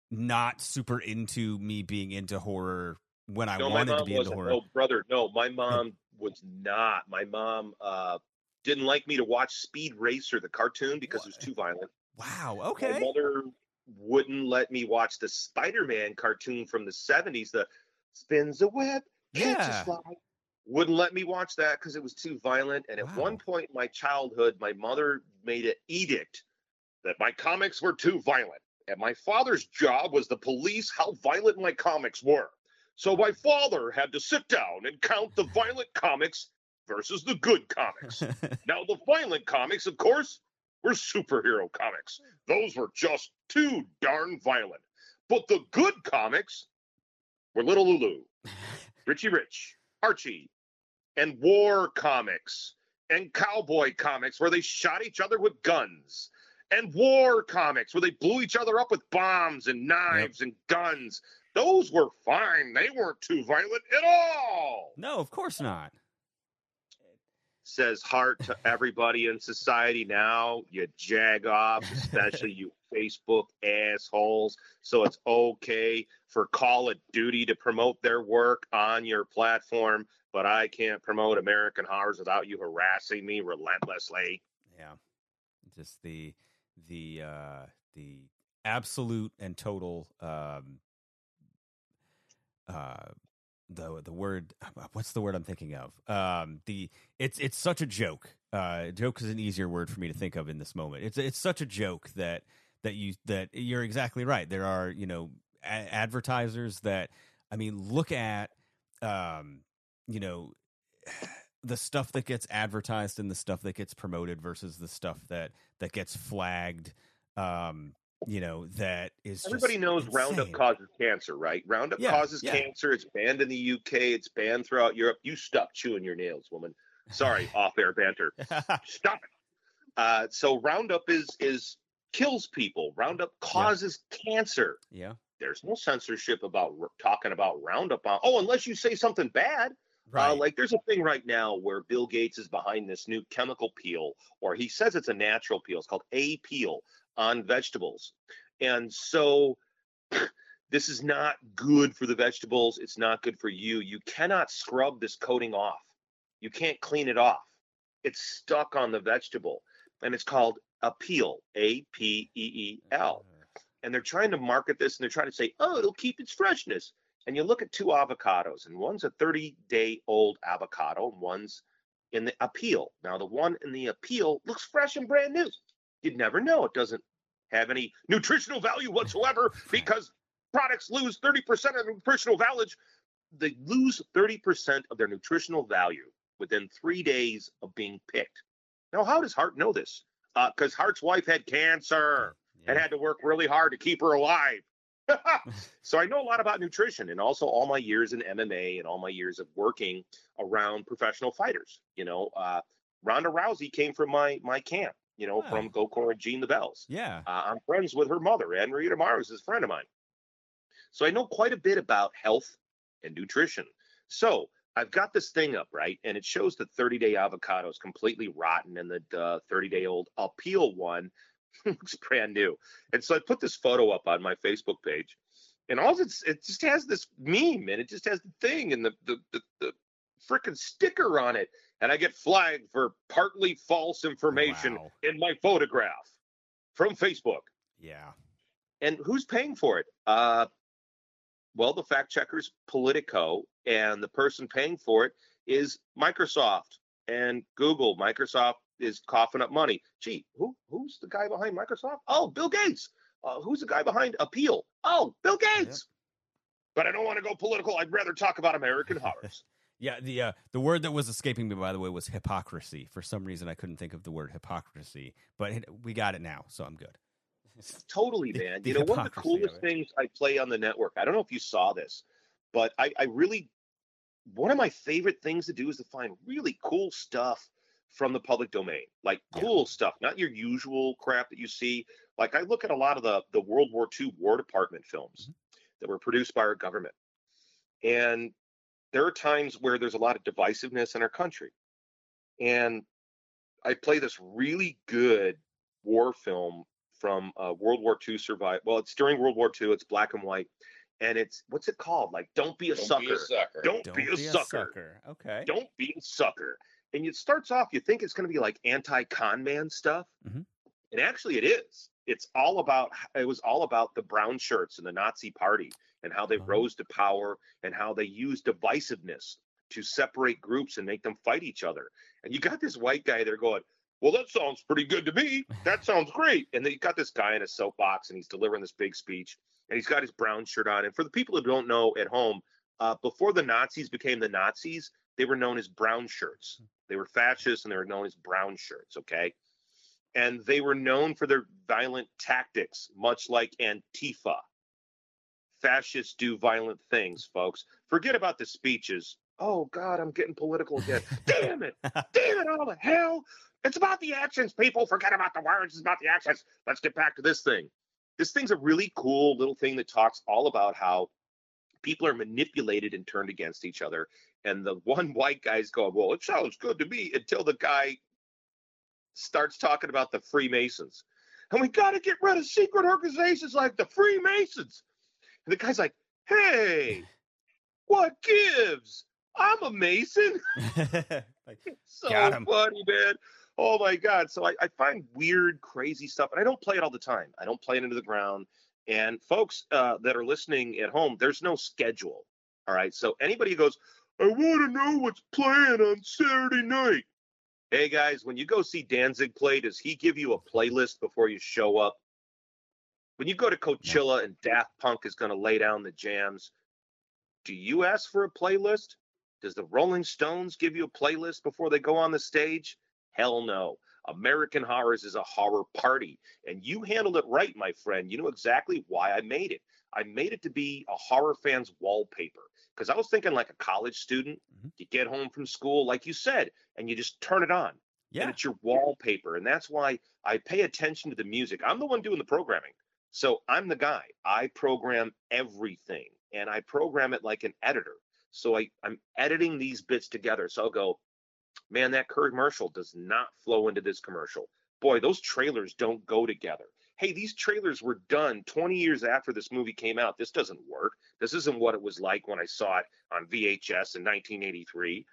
not super into me being into horror when I no, wanted to be into horror. No, brother, no, my mom was not. My mom uh, didn't like me to watch Speed Racer, the cartoon, because it was too violent. Wow, Okay. My mother wouldn't let me watch the Spider-Man cartoon from the 70s, the spins a web, Yeah. Wouldn't let me watch that because it was too violent. And at one point in my childhood, my mother made an edict that my comics were too violent. And my father's job was to police how violent my comics were. So my father had to sit down and count the violent comics versus the good comics. (laughs) Now, the violent comics, of course, were superhero comics. Those were just too darn violent. But the good comics were Little Lulu, (laughs) Richie Rich, Archie, and war comics, and cowboy comics where they shot each other with guns, and war comics where they blew each other up with bombs and knives and guns. Those were fine. They weren't too violent at all no, of course not. Says Hart to everybody in society now. You jag off, (laughs) especially you Facebook assholes. So it's okay for Call of Duty to promote their work on your platform, but I can't promote American Horrors without you harassing me relentlessly. Yeah. Just the the uh, the absolute and total um, uh, the the word (sighs) what's the word I'm thinking of? Um, the it's it's such a joke. Uh, joke is an easier word for me to think of in this moment. It's it's such a joke that that you that you're exactly right. There are you know a- advertisers that I mean look at um, you know (sighs) the stuff that gets advertised and the stuff that gets promoted versus the stuff that that gets flagged um you know that is Everybody knows Roundup causes cancer, right? Roundup Yeah, causes yeah. cancer. It's banned in the UK. It's banned throughout Europe. You stop chewing your nails, woman. Sorry, (laughs) off-air banter. (laughs) Stop it. Uh, so Roundup is is kills people. Roundup causes cancer. yeah There's no censorship about r- talking about Roundup on. Oh, unless you say something bad. right Uh, like there's a thing right now where Bill Gates is behind this new chemical peel, or he says it's a natural peel. It's called a peel on vegetables, and so (clears throat) this is not good for the vegetables. It's not good for you. You cannot scrub this coating off. You can't clean it off. It's stuck on the vegetable, and it's called Apeel. A P E E L mm-hmm. and they're trying to market this and they're trying to say, oh, it'll keep its freshness. And you look at two avocados, and one's a 30 day old avocado, and one's in the Apeel. Now, the one in the Apeel looks fresh and brand new. You'd never know. It doesn't have any nutritional value whatsoever (laughs) because products lose 30% of their nutritional value. They lose 30% of their nutritional value within three days of being picked. Now, how does Hart know this? Because Hart's wife had cancer and had to work really hard to keep her alive. (laughs) so I know a lot about nutrition and also all my years in MMA and all my years of working around professional fighters. You know, uh, Ronda Rousey came from my my camp. You know, Ah. from Gokor and Gene LeBell's. yeah Uh, I'm friends with her mother, Anne Marie Mars is a friend of mine. So I know quite a bit about health and nutrition. So I've got this thing up, right? And it shows the 30 day avocado is completely rotten and the 30 day old Apeel one (laughs) looks brand new. And so I put this photo up on my Facebook page. And all it's it just has this meme and it just has the thing and the the the, the freaking sticker on it. And I get flagged for partly false information Wow. in my photograph from Facebook. yeah And who's paying for it? Uh, well, the fact checkers Politico, and the person paying for it is Microsoft and Google. Microsoft is coughing up money. Gee, who who's the guy behind Microsoft? Oh, Bill Gates. Uh, who's the guy behind Apeel? Oh, Bill Gates. But I don't want to go political. I'd rather talk about American (laughs) horrors. Yeah, the uh, the word that was escaping me, by the way, was hypocrisy. For some reason, I couldn't think of the word hypocrisy, but it, we got it now, so I'm good. (laughs) Totally, man. the you know, one of the hypocrisy of coolest things I play on the network, I don't know if you saw this, but I, I really, one of my favorite things to do is to find really cool stuff from the public domain, like Yeah. cool stuff, not your usual crap that you see. Like I look at a lot of the, the World War II War Department films Mm-hmm. that were produced by our government. And there are times where there's a lot of divisiveness in our country. And I play this really good war film from uh, World War II survive. Well, it's during World War II. It's black and white, and it's what's it called? Like, don't be a Don't sucker. be a sucker. Don't, Don't be a sucker. Okay. Don't be a sucker. And it starts off. You think it's going to be like anti-con man stuff, Mhm. and actually, it is. It's all about. It was all about the brown shirts and the Nazi Party and how they Oh. rose to power and how they used divisiveness to separate groups and make them fight each other. And you got this white guy there going, well, that sounds pretty good to me. That sounds great. And then you got this guy in a soapbox and he's delivering this big speech and he's got his brown shirt on. And for the people who don't know at home, uh, before the Nazis became the Nazis, they were known as brown shirts. They were fascists and they were known as brown shirts, okay? And they were known for their violent tactics, much like Antifa. Fascists do violent things, folks. Forget about the speeches. Oh, God, I'm getting political again. (laughs) Damn it. Damn it, all the hell. It's about the actions, people. Forget about the words. It's about the actions. Let's get back to this thing. This thing's a really cool little thing that talks all about how people are manipulated and turned against each other. And the one (laughs) white guy's going, Well, it sounds good to me until the guy starts talking about the Freemasons. And we got to get rid of secret organizations like the Freemasons. And the guy's like, Hey, what gives? I'm a Mason. (laughs) like, (laughs) So funny, man. oh my god! So I, I find weird, crazy stuff, and I don't play it all the time. I don't play it into the ground. And folks uh, that are listening at home, there's no schedule. All right. So anybody who goes, I want to know what's playing on Saturday night. Hey guys, when you go see Danzig play, does he give you a playlist before you show up? When you go to Coachella and Daft Punk is going to lay down the jams, do you ask for a playlist? Does the Rolling Stones give you a playlist before they go on the stage? Hell no. American Horrors is a horror party, and you handled it right, my friend. You know exactly why I made it. I made it to be a horror fan's wallpaper because I was thinking like a college student. Mhm. You get home from school, like you said, and you just turn it on. Yeah. And it's your wallpaper. And that's why I pay attention to the music. I'm the one doing the programming. So I'm the guy. I program everything and I program it like an editor. So I, I'm editing these bits together. So I'll go, man, that commercial does not flow into this commercial. Boy, those trailers don't go together. Hey, these trailers were done 20 years after this movie came out. This doesn't work. This isn't what it was like when I saw it on VHS in 1983.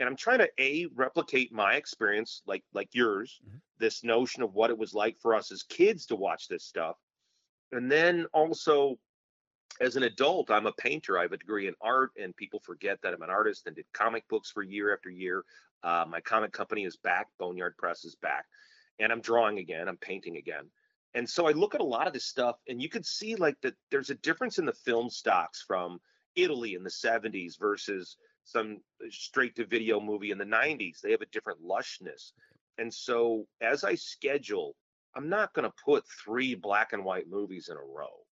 And I'm trying to a replicate my experience, like like yours, Mhm. this notion of what it was like for us as kids to watch this stuff, and then also as an adult, I'm a painter. I have a degree in art, and people forget that I'm an artist and did comic books for year after year. Uh, my comic company is back, Boneyard Press is back, and I'm drawing again. I'm painting again. And so I look at a lot of this stuff, and you could see like that there's a difference in the film stocks from Italy in the 70s versus some uh, straight to video movie in the 90s. They have a different lushness. And so as I schedule, I'm not going to put three black and white movies in a row.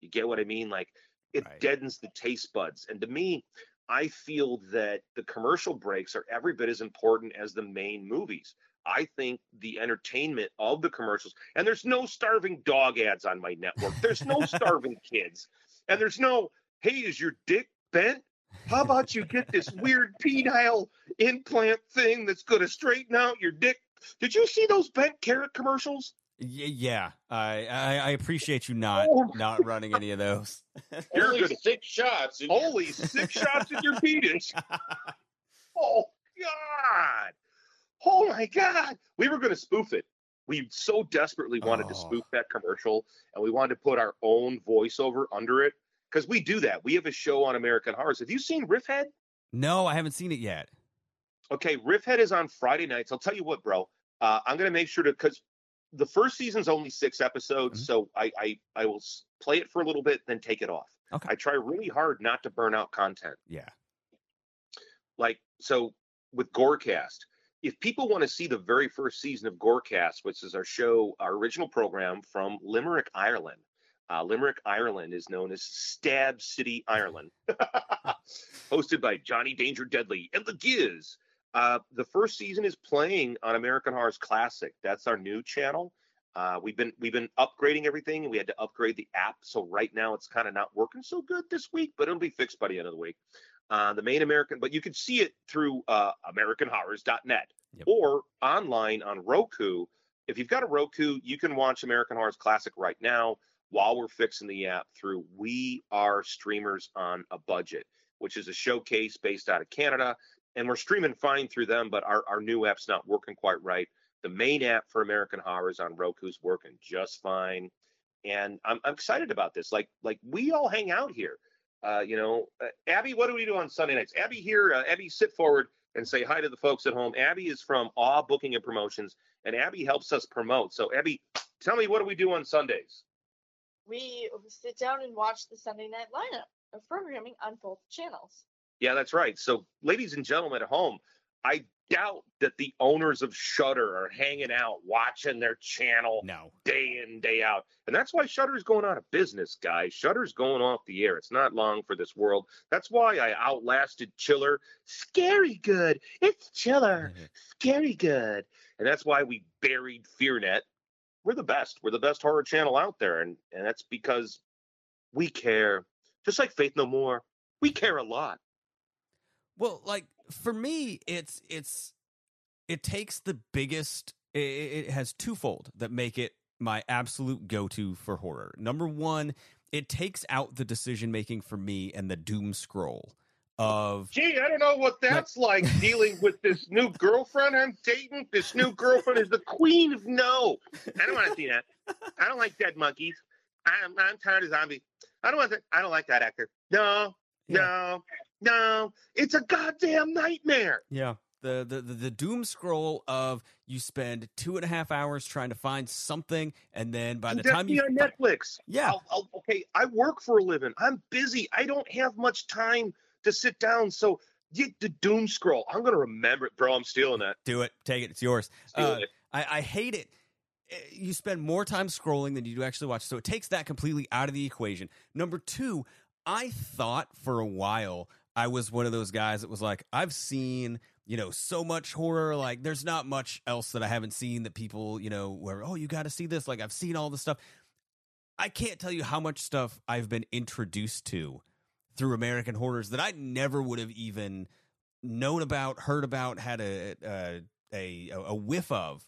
You get what I mean? Like it Right. deadens the taste buds. And to me, I feel that the commercial breaks are every bit as important as the main movies. I think the entertainment of the commercials, and there's no starving dog ads on my network. There's no (laughs) starving kids. And there's no, hey, is your dick bent? How about you get this weird penile implant thing that's going to straighten out your dick? Did you see those bent carrot commercials? Yeah, I, I I appreciate you not Oh. not running any of those. (laughs) You're Only good. six shots. Only six shots in your penis. (laughs) Oh God. Oh my God. We were going to spoof it. We so desperately wanted to Oh. spoof that commercial and we wanted to put our own voiceover under it because we do that. We have a show on American Horrors. Have you seen Riffhead? no, I haven't seen it yet. Okay, Riffhead is on Friday nights. I'll tell you what, bro. Uh, I'm gonna make sure to because the first season's only six episodes, Mhm. so I, I I will play it for a little bit, then take it off. Okay. I try really hard not to burn out content. Yeah. Like so with Gorecast, if people want to see the very first season of Gorecast, which is our show, our original program from Limerick, Ireland. Uh, Limerick, Ireland is known as Stab City, Ireland, (laughs) hosted by Johnny Danger Deadly and the Giz. Uh, the first season is playing on American Horror's Classic. That's our new channel. Uh, we've been we've been upgrading everything. We had to upgrade the app, so right now it's kind of not working so good this week, but it'll be fixed by the end of the week. Uh, the main American, but you can see it through uh, AmericanHorrors.net Yep. or online on Roku. If you've got a Roku, you can watch American Horrors Classic right now while we're fixing the app through We Are Streamers on a Budget, which is a showcase based out of Canada. And we're streaming fine through them, but our, our new app's not working quite right. The main app for American Horrors on Roku's working just fine. And I'm, I'm excited about this. Like, like we all hang out here. Uh, you know, uh, Abby, what do we do on Sunday nights? Abby here, uh, Abby, sit forward and say hi to the folks at home. Abby is from Awe Booking and Promotions, and Abby helps us promote. So, Abby, tell me, what do we do on Sundays? we sit down and watch the Sunday night lineup of programming on both channels. Yeah, that's right. So, ladies and gentlemen at home, I doubt that the owners of Shudder are hanging out watching their channel No. day in day out, and that's why Shudder's going out of business, guys. Shudder's going off the air. It's not long for this world. That's why I outlasted Chiller. Scary good. It's Chiller. (laughs) Scary good. And that's why we buried FearNet. We're the best. We're the best horror channel out there, and and that's because we care. Just like Faith No More, we care a lot. Well, like for me, it's it's it takes the biggest. It, it has twofold that make it my absolute go-to for horror. Number one, it takes out the decision making for me and the doom scroll of Gee, I don't know what that's like dealing with this new girlfriend I'm dating. This new girlfriend is the queen of no. I don't want to see that. I don't like dead monkeys. I'm, I'm tired of zombies. I don't want that. I don't like that actor. No, no, no. It's a goddamn nightmare. Yeah. The, the the the doom scroll of you spend two and a half hours trying to find something, and then by the time me you on Netflix. yeah I'll, I'll, okay, I work for a living. I'm busy. I don't have much time to sit down. So get the doom scroll. I'm gonna remember it, bro. I'm stealing that. do it, take it, it's yours. Uh, it. I, I hate it. Eh, You spend more time scrolling than you do actually watch, so it takes that completely out of the equation. Number two, I thought for a while I was one of those guys that was like, I've seen you know so much horror, like there's not much else that I haven't seen that people you know where oh you got to see this, like I've seen all the stuff. I can't tell you how much stuff I've been introduced to through American horrors that I never would have even known about, heard about, had a a a, a whiff of.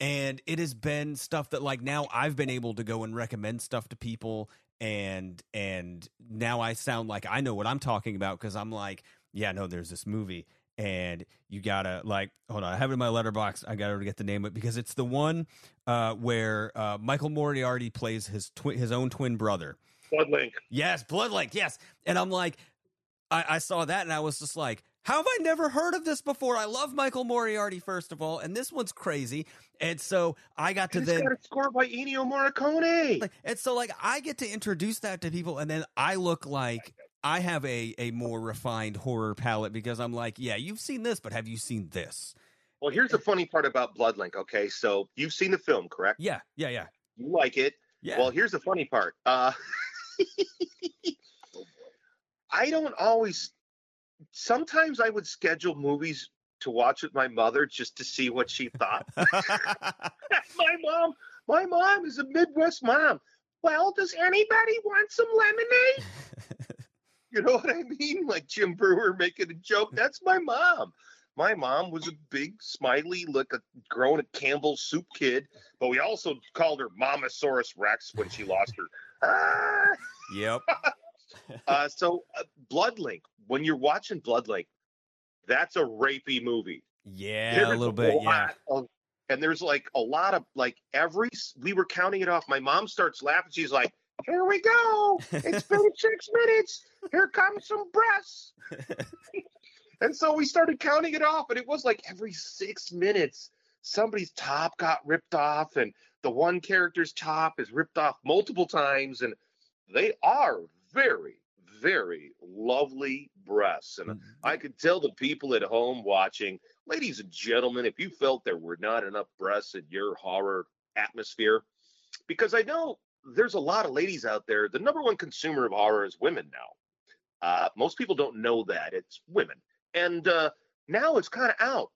And it has been stuff that like now I've been able to go and recommend stuff to people and and now I sound like I know what I'm talking about because I'm like, yeah, no, there's this movie and you gotta like hold on, I have it in my Letterboxd. I gotta get the name of it because it's the one uh, where uh, Michael Moriarty plays his twi- his own twin brother. Bloodlink. Yes, Bloodlink. Yes, and I'm like, I, I saw that and I was just like, how have I never heard of this before? I love Michael Moriarty first of all, and this one's crazy. And so I got to And then got a score by Ennio Morricone. like, and so like I get to introduce that to people, and then I look like I have a a more refined horror palette because I'm like, yeah, you've seen this, but have you seen this? Well, here's the funny part about Bloodlink. Okay, so you've seen the film, correct? Yeah, yeah, yeah, You like it. yeah. Well, here's the funny part. Uh, (laughs) I don't always. Sometimes I would schedule movies to watch with my mother just to see what she thought. (laughs) (laughs) my mom, my mom is a Midwest mom. Well, does anybody want some lemonade? (laughs) You know what I mean? Like Jim Breuer making a joke. That's my mom. My mom was a big, smiley, like a grown at Campbell's soup kid, but we also called her Mamasaurus Rex when she lost her. Ah! yep. (laughs) Uh, so, uh, Bloodlink, when you're watching Bloodlink, that's a rapey movie. Yeah, There a little bit. Yeah. of- and there's like a lot of like every we were counting it off. My mom starts laughing. She's like, "Here we go! It's (laughs) been six minutes. Here comes some breasts." (laughs) and so we started counting it off, and it was like every six minutes somebody's top got ripped off, and the one character's top is ripped off multiple times, and they are very, very lovely breasts. And I could tell the people at home watching, ladies and gentlemen, if you felt there were not enough breasts in your horror atmosphere, because I know there's a lot of ladies out there. The number one consumer of horror is women now. Uh, most people don't know that it's women, and uh, now it's kind of out.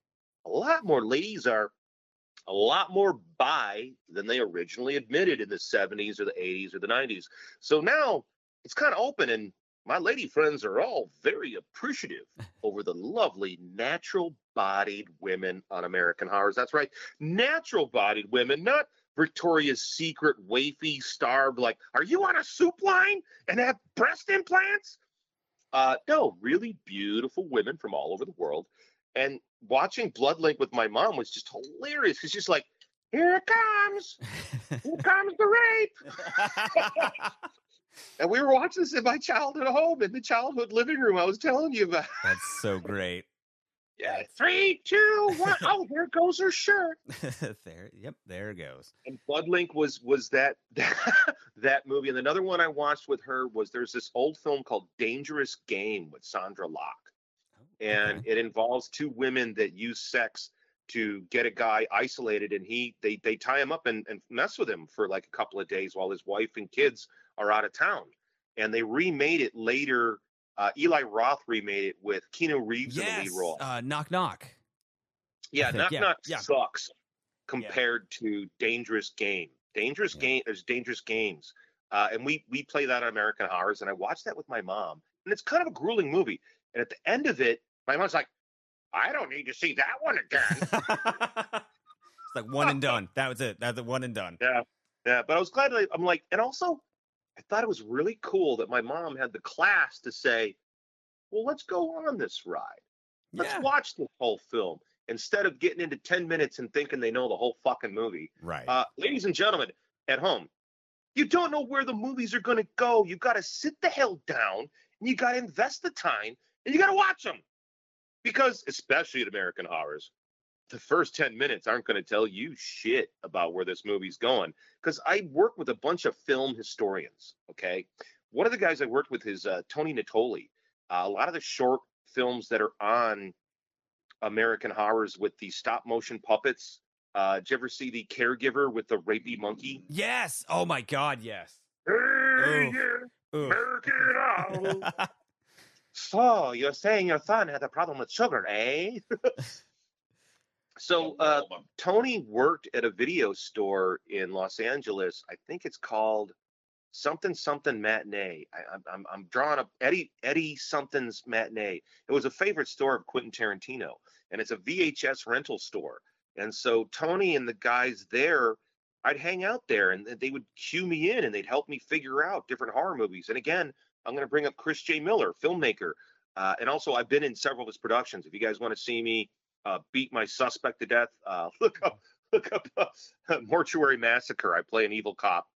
A lot more ladies are a lot more bi than they originally admitted in the 70s or the 80s or the 90s. So now it's kind of open, and my lady friends are all very appreciative over the lovely natural bodied women on American Horrors. That's right, natural bodied women, not Victoria's Secret, wafy, starved. Like, are you on a soup line and have breast implants? Uh, no, really beautiful women from all over the world. And watching Bloodlink with my mom was just hilarious because she's like, here it comes. Here comes the rape. (laughs) (laughs) And we were watching this in my childhood home, in the childhood living room I was telling you about. That's so (laughs) great. Yeah, three, two, one. (laughs) Oh, there goes her shirt. there, yep, there it goes. And Bloodlink was was that (laughs) that, that movie. And another one I watched with her was there's this old film called Dangerous Game with Sondra Locke, oh, and Okay. it involves two women that use sex to get a guy isolated, and he they they tie him up and, and mess with him for like a couple of days while his wife and kids are out of town. And they remade it later. Uh, Eli Roth remade it with Keanu Reeves in the lead role. uh, knock knock. Yeah, Knock yeah, Knock yeah. sucks compared to Dangerous Game. Dangerous Yeah. Game, there's Dangerous Games, uh, and we we play that on American Horrors, and I watched that with my mom, and it's kind of a grueling movie. And at the end of it, my mom's like, "I don't need to see that one again." (laughs) it's like one and done. That was it. That's the one and done. yeah, yeah. But I was glad. I, I'm like, and also, I thought it was really cool that my mom had the class to say, well, let's go on this ride. Let's Yeah. watch the whole film instead of getting into 10 minutes and thinking they know the whole fucking movie. Right. Uh, ladies and gentlemen at home, you don't know where the movies are going to go. You got to sit the hell down and you got to invest the time and you got to watch them. Because, especially at American Horrors, the first 10 minutes aren't going to tell you shit about where this movie's going. Because I work with a bunch of film historians, okay? One of the guys I worked with is uh, Tony Natoli. Uh, a lot of the short films that are on American Horrors with the stop motion puppets. Uh, did you ever see the caregiver with the rapey monkey? yes. Oh my God. Yes. Hey, yeah. (laughs) So you're saying your son had a problem with sugar, eh? (laughs) so uh, Tony worked at a video store in Los Angeles. I think it's called something something matinee. I, I'm- I'm I'm drawing up Eddie Eddie something's matinee. It was a favorite store of Quentin Tarantino, and it's a VHS rental store. And so Tony and the guys there, I'd hang out there, and they would cue me in, and they'd help me figure out different horror movies. And again, I'm going to bring up Chris J. Miller, filmmaker, uh, and also I've been in several of his productions. If you guys want to see me uh, beat my suspect to death, uh, (laughs) look up look up uh, (laughs) Mortuary Massacre. I play an evil cop.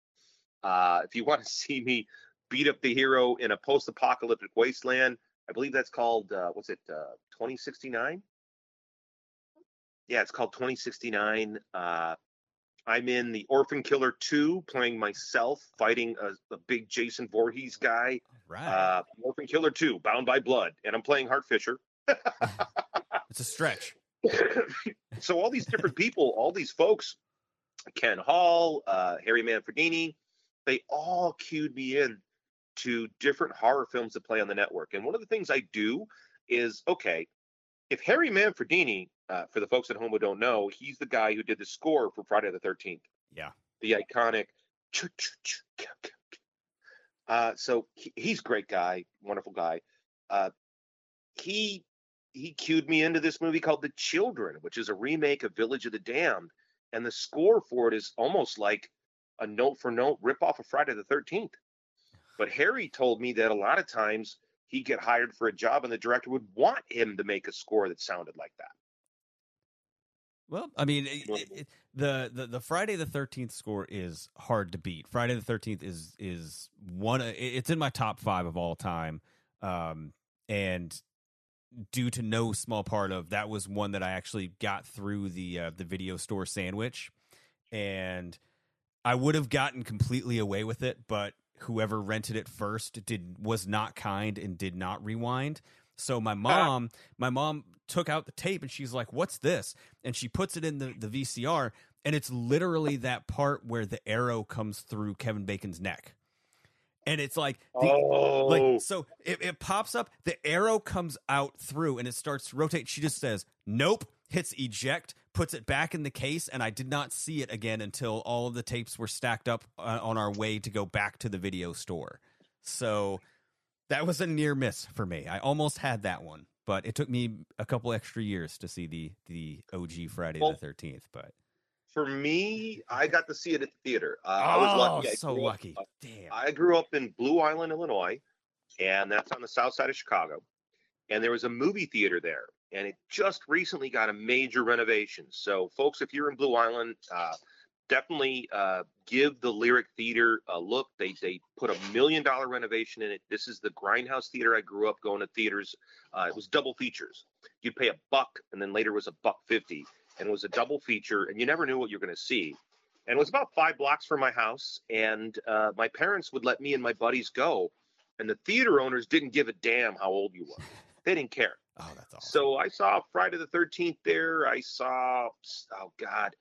Uh, if you want to (laughs) see me beat up the hero in a post-apocalyptic wasteland, I believe that's called uh, what's it? Uh, 2069. Yeah, it's called 2069. Uh, I'm in the Orphan Killer 2, playing myself, fighting a, a big Jason Voorhees guy. right. Uh, Orphan Killer 2, Bound by Blood, and I'm playing Hart Fisher. It's a stretch. (laughs) so all these different people, all these folks, Ken Hall, uh, Harry Manfredini, they all cued me in to different horror films that play on the network. And one of the things I do is okay, if Harry Manfredini, uh, for the folks at home who don't know, he's the guy who did the score for Friday the 13th. Yeah. The iconic. Uh, so he, he's great guy, wonderful guy. Uh, he he cued me into this movie called The Children, which is a remake of Village of the Damned, and the score for it is almost like a note for note rip off of Friday the 13th. But Harry told me that a lot of times he'd get hired for a job and the director would want him to make a score that sounded like that. Well, I mean, it, it, the, the the Friday the Thirteenth score is hard to beat. Friday the Thirteenth is is one. It's in my top five of all time, um, and due to no small part of that was one that I actually got through the uh, the video store sandwich, and I would have gotten completely away with it, but whoever rented it first did was not kind and did not rewind. So my mom, my mom took out the tape and she's like, "What's this?" And she puts it in the the VCR, and it's literally that part where the arrow comes through Kevin Bacon's neck, and it's like the, oh, like so it, it pops up the arrow comes out through and it starts to rotate. She just says nope hits eject puts it back in the case and i did not see it again until all of the tapes were stacked up uh, on our way to go back to the video store. So that was a near miss for me. I almost had that one but it took me a couple extra years to see the the og friday Well, the 13th but for me, I got to see it at the theater. Uh, I was lucky. I Oh, so grew up- lucky damn I grew up in Blue Island, Illinois, and that's on the south side of Chicago. And there was a movie theater there, and it just recently got a major renovation. So, folks, if you're in Blue Island, uh, definitely uh, give the Lyric Theater a look. They they put a million dollar renovation in it. This is the Grindhouse Theater. I grew up going to theaters. Uh, it was double features. You'd pay a buck, and then later it was a buck fifty, and it was a double feature, and you never knew what you were going to see and it was about five blocks from my house. And uh, my parents would let me and my buddies go, and the theater owners didn't give a damn how old you were. They didn't care. (laughs) oh that's awesome So I saw Friday the Thirteenth there. I saw oh god,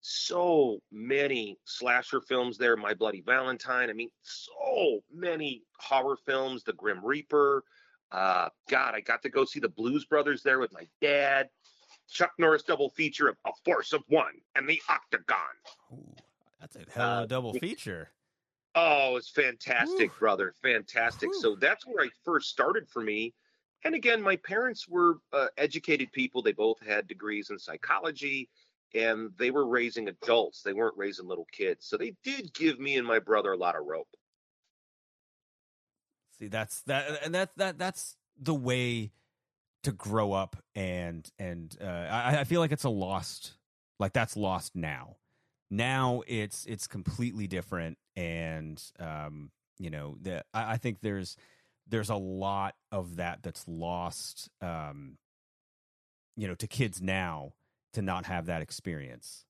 so many slasher films there. My Bloody Valentine. I mean, so many horror films. The Grim Reaper. Uh, God, I got to go see the Blues Brothers there with my dad. Chuck Norris double feature of A Force of One and The Octagon. Ooh, that's a hell of Uh, a double feature Oh, it's fantastic, Whew. brother. Fantastic. Whew. So that's where I first started for me. And again, my parents were uh, educated people. They both had degrees in psychology and they were raising adults. They weren't raising little kids. So they did give me and my brother a lot of rope. See, that's that, and that that that's the way to grow up and and uh, I, I feel like it's a lost like that's lost now now it's it's completely different and um you know the I, I think there's there's a lot of that that's lost um you know to kids now to not have that experience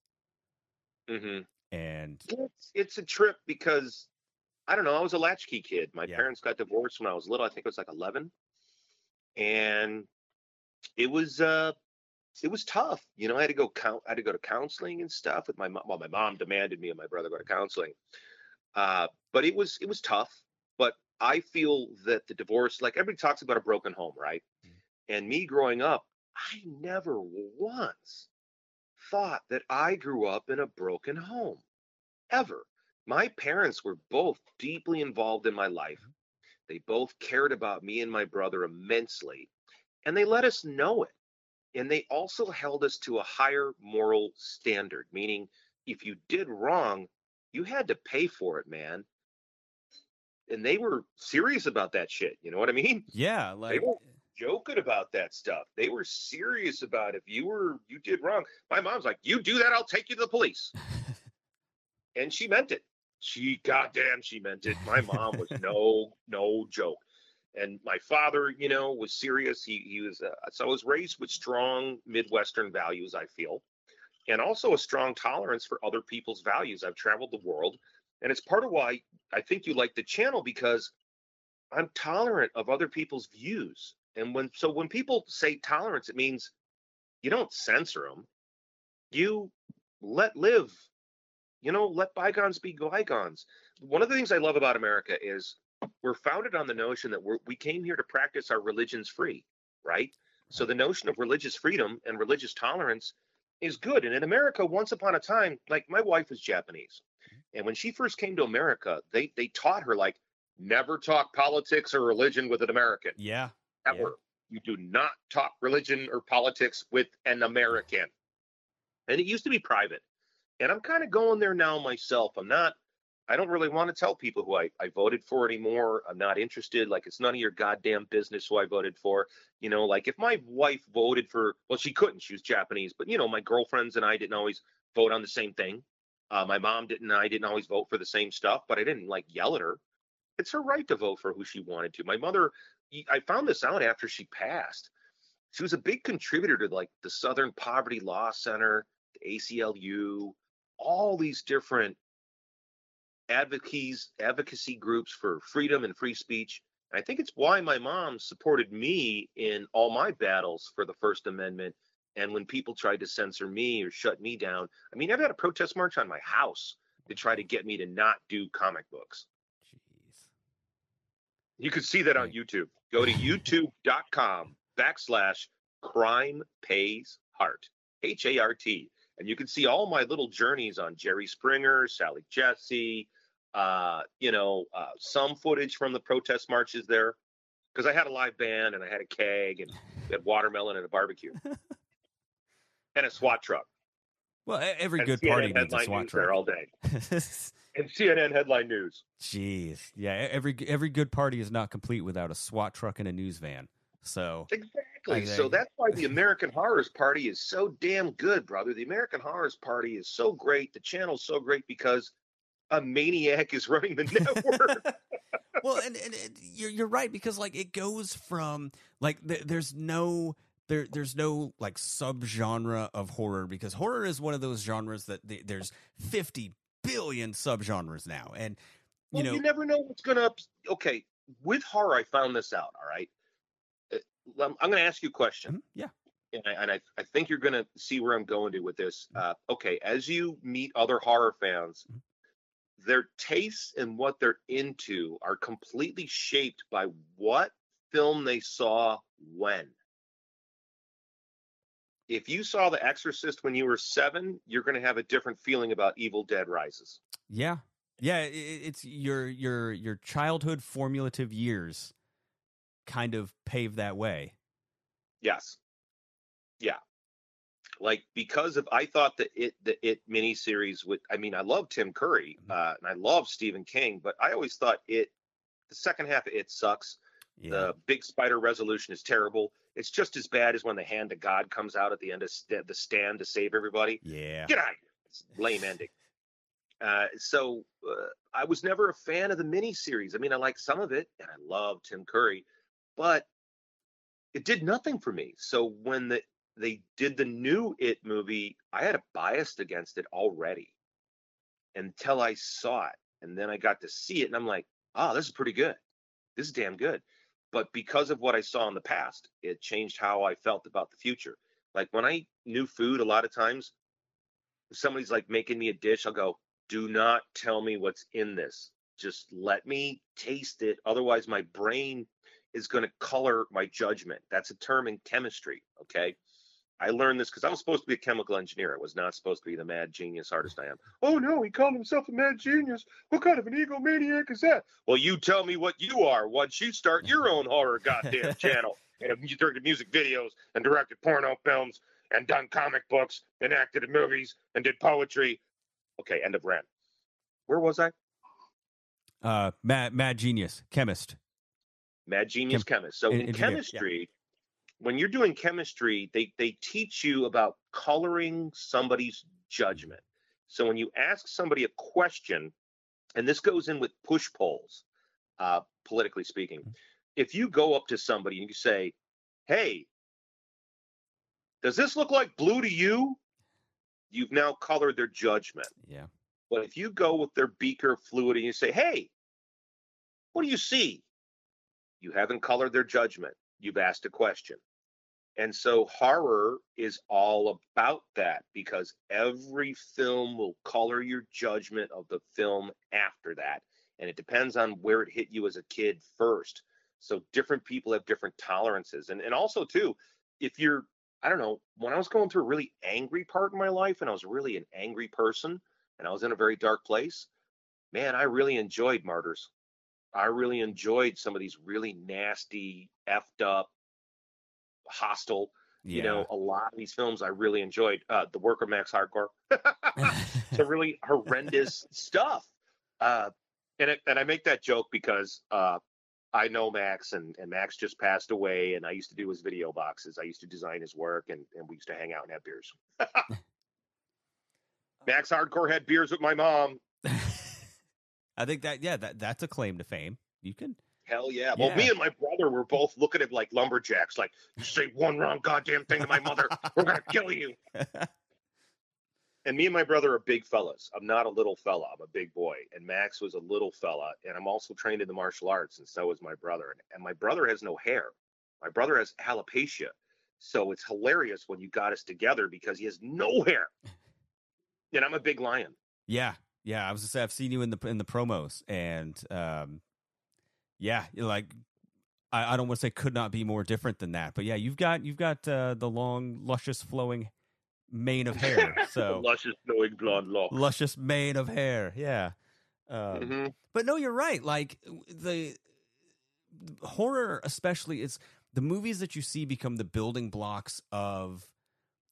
Mm-hmm. and It's it's a trip because I don't know. I was a latchkey kid. My Yeah. parents got divorced when I was little. I think it was like eleven, and it was uh it was tough. You know, I had to go count. I had to go to counseling and stuff with my mom. Well, my mom demanded me and my brother go to counseling. Uh, but it was it was tough. But I feel that the divorce, like everybody talks about a broken home, right? And me growing up, I never once thought that I grew up in a broken home, ever. My parents were both deeply involved in my life. They both cared about me and my brother immensely, and they let us know it. And they also held us to a higher moral standard, meaning if you did wrong, you had to pay for it, man. And they were serious about that shit. You know what I mean? yeah like won't- Joking about that stuff. They were serious about if you were you did wrong. My mom's like, "You do that, I'll take you to the police." (laughs) and she meant it. She goddamn she meant it. My mom was no no joke. And my father, you know, was serious. He he was uh, so I was raised with strong Midwestern values, I feel, and also a strong tolerance for other people's values. I've traveled the world, and it's part of why I think you like the channel because I'm tolerant of other people's views. And when so when people say tolerance, it means you don't censor them. You let live. You know, let bygones be bygones. One of the things I love about America is we're founded on the notion that we're, we came here to practice our religions free, right? So the notion of religious freedom and religious tolerance is good. And in America, once upon a time, like my wife is Japanese, and when she first came to America, they they taught her like never talk politics or religion with an American yeah ever. You do not talk religion or politics with an American. And it used to be private. And I'm kind of going there now myself. I'm not, I don't really want to tell people who I, I voted for anymore. I'm not interested. Like, it's none of your goddamn business who I voted for. You know, like if my wife voted for, well, she couldn't, she was Japanese, but, you know, my girlfriends and I didn't always vote on the same thing. Uh, my mom didn't, and I didn't always vote for the same stuff, but I didn't like yell at her. It's her right to vote for who she wanted to. My mother I found this out after she passed. She was a big contributor to like the Southern Poverty Law Center, the ACLU, all these different advocacy groups for freedom and free speech. I think it's why my mom supported me in all my battles for the First Amendment. And when people tried to censor me or shut me down, I mean, I've had a protest march on my house to try to get me to not do comic books. jeez You can see that on YouTube. Go to youtube.com backslash crime pays heart, H A R T. And you can see all my little journeys on Jerry Springer, Sally Jessy, uh, you know, uh, some footage from the protest marches there. Because I had a live band and I had a keg and we had watermelon and a barbecue and a SWAT truck. well every and good CNN party needs a SWAT news there all day. (laughs) And CNN headline news. jeez yeah every every good party is not complete without a SWAT truck and a news van so Exactly. So that's why the (laughs) American Horrors Party is so damn good, brother. The American Horrors Party is so great. The channel's so great because a maniac is running the (laughs) network. (laughs) well and, and, and you're you're right because like it goes from like th- there's no there there's no like subgenre of horror because horror is one of those genres that th- there's 50 billion subgenres now and you Well, know you never know what's gonna. Okay, with horror, I found this out. All right, Uh, I'm, I'm gonna ask you a question. Mhm, yeah and I, and I, I think you're going to see where I'm going to with this. Mm-hmm. Uh, okay, as you meet other horror fans, Mhm. Their tastes and what they're into are completely shaped by what film they saw when. If you saw The Exorcist when you were seven, you're going to have a different feeling about Evil Dead Rises. Yeah, yeah. It's your your your childhood formulative years, kind of pave that way. Yes. Yeah. Like because of I thought that it the it miniseries would I mean I love Tim Curry Mhm. uh, and I love Stephen King, but I always thought it the second half of it sucks. Yeah. The big spider resolution is terrible. It's just as bad as when the hand of God comes out at the end of st- the stand to save everybody. yeah. Get out of here. It's lame (laughs) ending. Uh, so uh, I was never a fan of the miniseries. I mean, I like some of it, and I love Tim Curry, but it did nothing for me. So when the they did the new It movie, I had a bias against it already until I saw it, and then I got to see it, and I'm like, oh, this is pretty good. This is damn good. But because of what I saw in the past, it changed how I felt about the future. Like when I knew food, a lot of times if somebody's like making me a dish, I'll go, do not tell me what's in this. Just let me taste it. Otherwise, my brain is going to color my judgment. That's a term in chemistry. Okay. I learned this because I was supposed to be a chemical engineer. I was not supposed to be the mad genius artist I am. Oh no, he called himself a mad genius. What kind of an egomaniac is that? Well, you tell me what you are once you start your own horror goddamn (laughs) channel. And you directed music videos and directed porno films and done comic books and acted in movies and did poetry. Okay, end of rant. Where was I? Uh, mad, mad genius, chemist. Mad genius chemist. So en- in chemistry. yeah. When you're doing chemistry, they they teach you about coloring somebody's judgment. So when you ask somebody a question, and this goes in with push polls, uh, politically speaking, if you go up to somebody and you say, "Hey, does this look like blue to you?" You've now colored their judgment. Yeah. But if you go with their beaker fluid and you say, hey, what do you see? You haven't colored their judgment. You've asked a question. And so horror is all about that because every film will color your judgment of the film after that. And it depends on where it hit you as a kid first. So different people have different tolerances. And and also too, if you're I don't know, when I was going through a really angry part in my life and I was really an angry person and I was in a very dark place, man, I really enjoyed Martyrs. I really enjoyed some of these really nasty, effed up, hostile, Yeah. you know, a lot of these films I really enjoyed. Uh, the Worker Max Hardcore. some (laughs) (laughs) really horrendous stuff. Uh, and it, and I make that joke because uh, I know Max, and, and Max just passed away, and I used to do his video boxes. I used to design his work, and, and we used to hang out and have beers. (laughs) Max Hardcore had beers with my mom. I think that yeah, that that's a claim to fame. You can Hell yeah. Well, Yeah. me and my brother were both looking at like lumberjacks. Like, you say one wrong goddamn thing to my mother, we're gonna kill you. (laughs) And me and my brother are big fellas. I'm not a little fella. I'm a big boy. And Max was a little fella. And I'm also trained in the martial arts, and so is my brother. And, and my brother has no hair. My brother has alopecia. So it's hilarious when you got us together because he has no hair. (laughs) And I'm a big lion. Yeah, yeah. I was just say I've seen you in the in the promos, and um, yeah, like I, I don't want to say could not be more different than that, but yeah, you've got you've got uh, the long, luscious, flowing mane of hair. (laughs) So Luscious, knowing blonde lock. luscious mane of hair. Yeah. Um, Mhm. But no, you're right. Like the horror, especially, it's the movies that you see become the building blocks of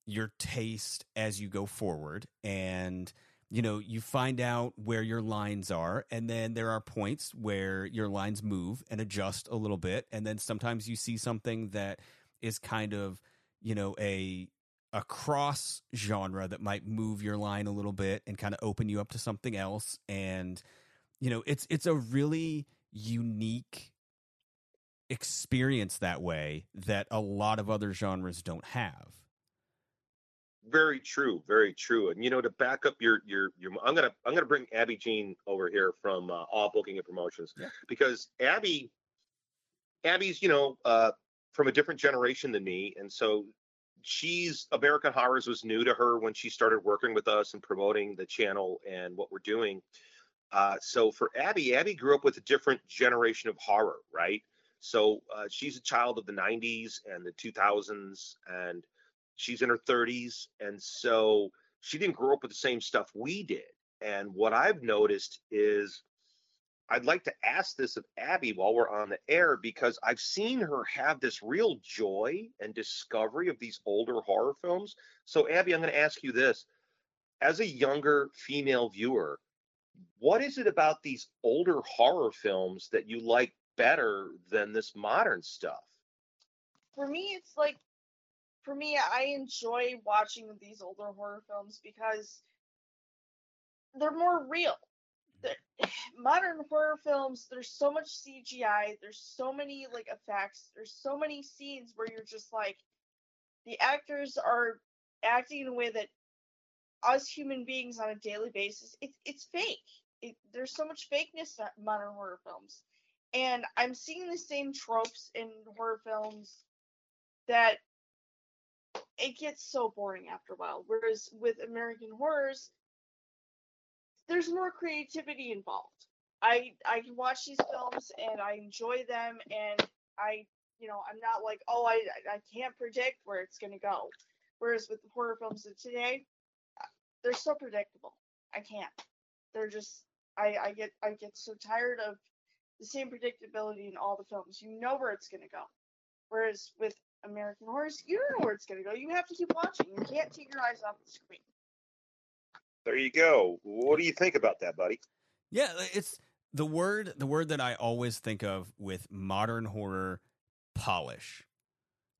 your taste as you go forward. And, you know, you find out where your lines are. And then there are points where your lines move and adjust a little bit. And then sometimes you see something that is kind of, you know, a a cross genre that might move your line a little bit and kind of open you up to something else and you know it's it's a really unique experience that way that a lot of other genres don't have Very true, very true. And you know, to back up your your your, I'm gonna I'm gonna bring Abby Jean over here from uh, All Booking and Promotions Yeah. because Abby, Abby's you know uh, from a different generation than me, and so she's American Horrors was new to her when she started working with us and promoting the channel and what we're doing. Uh, so for Abby, Abby grew up with a different generation of horror, right? So uh, she's a child of the 90s and the 2000s, and she's in her 30s. And so she didn't grow up with the same stuff we did. And what I've noticed is I'd like to ask this of Abby while we're on the air because I've seen her have this real joy and discovery of these older horror films. So, Abby, I'm going to ask you this. As a younger female viewer, what is it about these older horror films that you like better than this modern stuff. For me, it's like, for me, I enjoy watching these older horror films because they're more real. The- (sighs) modern horror films, there's so much CGI, there's so many like effects, there's so many scenes where you're just like, the actors are acting in a way that us human beings on a daily basis, it's it's fake. It, there's so much fakeness in modern horror films, and I'm seeing the same tropes in horror films that it gets so boring after a while. Whereas with American horrors, there's more creativity involved. I I can watch these films and I enjoy them, and I you know I'm not like oh I I can't predict where it's gonna go. Whereas with the horror films of today, they're so predictable. I can't. They're just I I get I get so tired of the same predictability in all the films. You know where it's gonna go. Whereas with American horrors, you don't know where it's gonna go. You have to keep watching. You can't take your eyes off the screen. There you go. What do you think about that, buddy? Yeah, it's the word the word that I always think of with modern horror polish.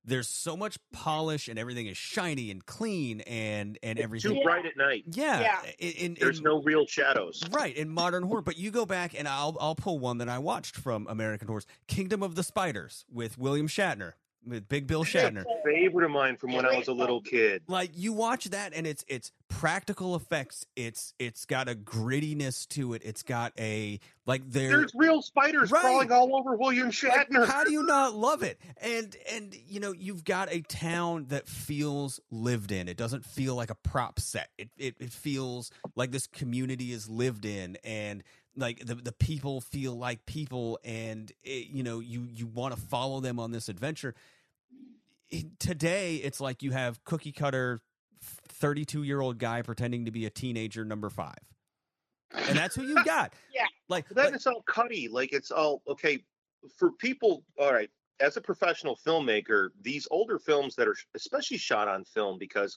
There's so much polish and everything is shiny and clean and and everything. Too bright at night. Yeah, Yeah. in- in- There's in- no real shadows. right in modern horror. But you go back and I'll I'll pull one that I watched from American Horror: Kingdom of the Spiders with William Shatner with Big Bill Shatner. Favorite of mine from when I was a little kid. like you watch that and it's it's practical effects it's it's got a grittiness to it it's got a like there There's real spiders Right. crawling all over William like, Shatner. how do you (laughs) not love it and and you know you've got a town that feels lived in it doesn't feel like a prop set it it, it feels like this community is lived in and like the the people feel like people and it, you know you you want to follow them on this adventure today it's like you have cookie cutter 32 year old guy pretending to be a teenager number five and that's who you (laughs) got Yeah. like, then like it's all cutty. Like it's all okay for people. All right, as a professional filmmaker, these older films that are especially shot on film, because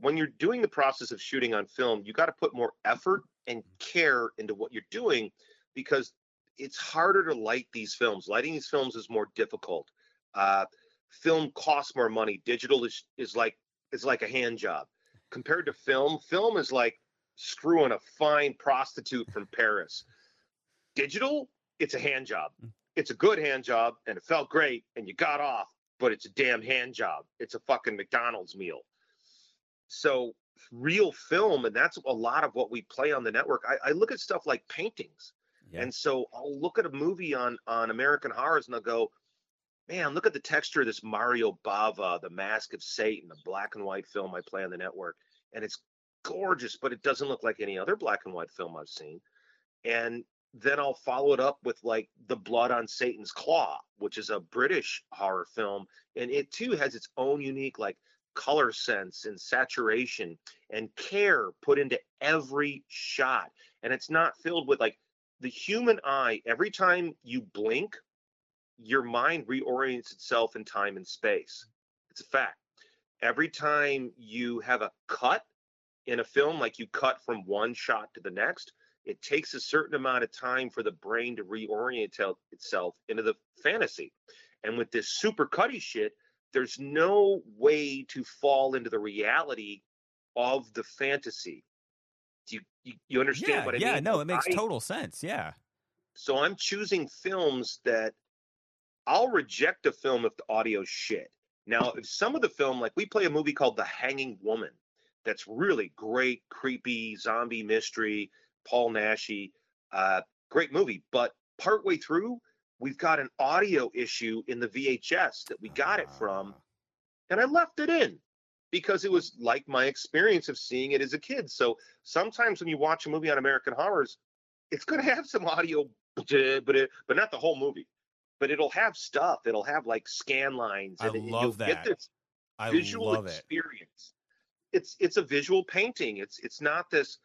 when you're doing the process of shooting on film, you got to put more effort and care into what you're doing, because it's harder to light these films. Lighting these films is more difficult. Uh, film costs more money. Digital is is like is like a hand job compared to film. Film is like screwing a fine prostitute from Paris. Digital, it's a hand job. It's a good hand job and it felt great and you got off, but it's a damn hand job. It's a fucking McDonald's meal. So real film, and that's a lot of what we play on the network. I, I look at stuff like paintings. Yeah. And so I'll look at a movie on on American Horrors and I'll go, man, look at the texture of this Mario Bava, The Mask of Satan, the black and white film I play on the network. And it's gorgeous, but it doesn't look like any other black and white film I've seen. And then I'll follow it up with like The Blood on Satan's Claw, which is a British horror film. And it too has its own unique like color sense and saturation and care put into every shot. And it's not filled with like the human eye, every time you blink, your mind reorients itself in time and space. It's a fact. Every time you have a cut in a film, like you cut from one shot to the next, it takes a certain amount of time for the brain to reorient itself into the fantasy. And with this super cutty shit, there's no way to fall into the reality of the fantasy. Do you, you, you understand yeah what I yeah mean? no it makes I- total sense yeah so I'm choosing films that I'll reject a film if the audio's shit. Now, if some of the film, like we play a movie called The Hanging Woman, that's really great, creepy zombie mystery, Paul Naschy, uh, great movie. But partway through, we've got an audio issue in the VHS that we got it from, Ah. and I left it in because it was like my experience of seeing it as a kid. So sometimes when you watch a movie on American Horrors, it's going to have some audio, but it, but not the whole movie. But it'll have stuff. It'll have like scan lines. I and it- love that. Get this i visual love it experience. It's it's a visual painting. It's it's not this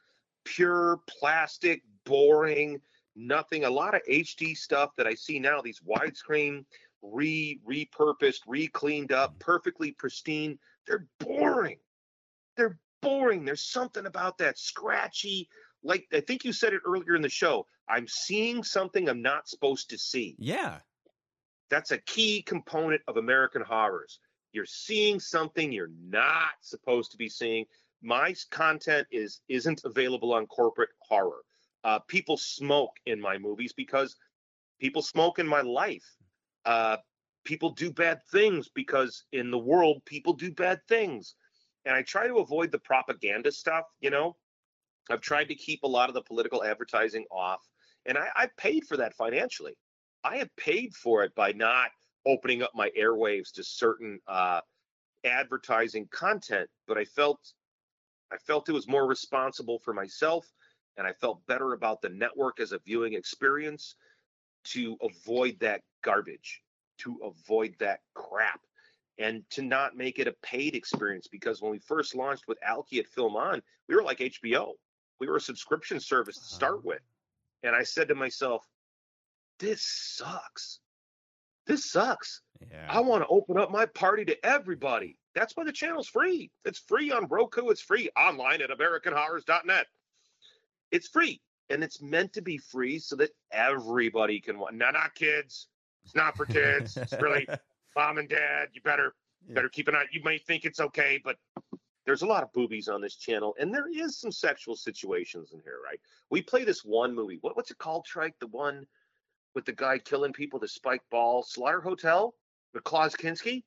pure plastic, boring, nothing. A lot of HD stuff that I see now, these widescreen, re repurposed, re cleaned up, perfectly pristine. They're boring. They're boring. There's something about that scratchy, like I think you said it earlier in the show, I'm seeing something I'm not supposed to see. Yeah. That's a key component of American horrors. You're seeing something you're not supposed to be seeing. My content is isn't available on corporate horror. Uh, people smoke in my movies because people smoke in my life. Uh, people do bad things because in the world people do bad things, and I try to avoid the propaganda stuff. You know, I've tried to keep a lot of the political advertising off, and I, I paid for that financially. I have paid for it by not opening up my airwaves to certain uh, advertising content, but I felt I felt it was more responsible for myself, and I felt better about the network as a viewing experience to avoid that garbage, to avoid that crap, and to not make it a paid experience. Because when we first launched with Alki at FilmOn, we were like HBO. We were a subscription service to start uh-huh. with, and I said to myself, "This sucks. This sucks." Yeah. I want to open up my party to everybody. That's why the channel's free. It's free on Roku. It's free online at AmericanHorrors.net. It's free, and it's meant to be free so that everybody can watch. No, not kids. It's not for kids. It's really (laughs) mom and dad. You better Yeah. better keep an eye. You may think it's okay, but there's a lot of boobies on this channel, and there is some sexual situations in here, right? We play this one movie. What, what's it called, Trike? The one with the guy killing people, the spike ball, Slaughter Hotel with Klaus Kinski?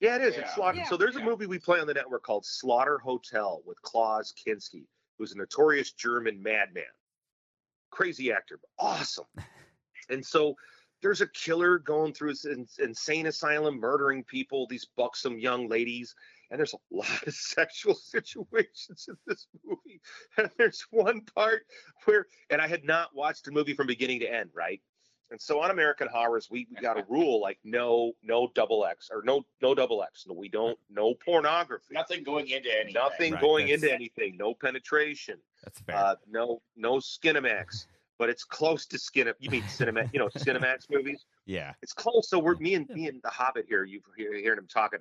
Yeah, it is. It's Slaughter. Yeah. So there's a movie we play on the network called Slaughter Hotel with Klaus Kinski, who's a notorious German madman. Crazy actor, but awesome. (laughs) And so there's a killer going through this insane asylum, murdering people, these buxom young ladies. And there's a (laughs) lot of sexual situations in this movie. (laughs) And there's one part where, and I had not watched the movie from beginning to end, right? And so on American Horrors, we, we got a rule like no, no double X or no, no double X. No, we don't, no pornography. Nothing going into anything. Nothing Right, going into anything. No penetration. That's fair. Uh, no, no Skinamax. But it's close to Skin. You mean Cinemax? You know, Cinemax (laughs) movies. yeah. It's close. So we're me and me and the Hobbit here. You hear hearing him talking.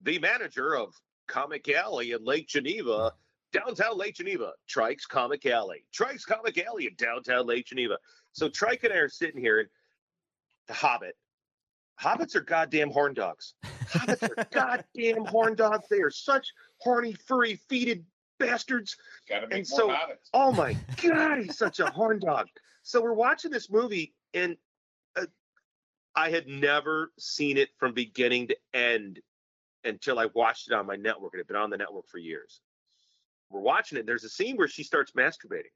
The manager of Comic Alley in Lake Geneva, downtown Lake Geneva, Trike's Comic Alley, Trike's Comic Alley in downtown Lake Geneva. So Trike and I are sitting here, and the Hobbit. Hobbits are goddamn horn dogs. Hobbits are (laughs) goddamn horn dogs. They are such horny, furry, feeted bastards. And so- habits. Oh my (laughs) god, he's such a horn dog. So we're watching this movie, and uh, I had never seen it from beginning to end until I watched it on my network. It had been on the network for years. We're watching it. And there's a scene where she starts masturbating,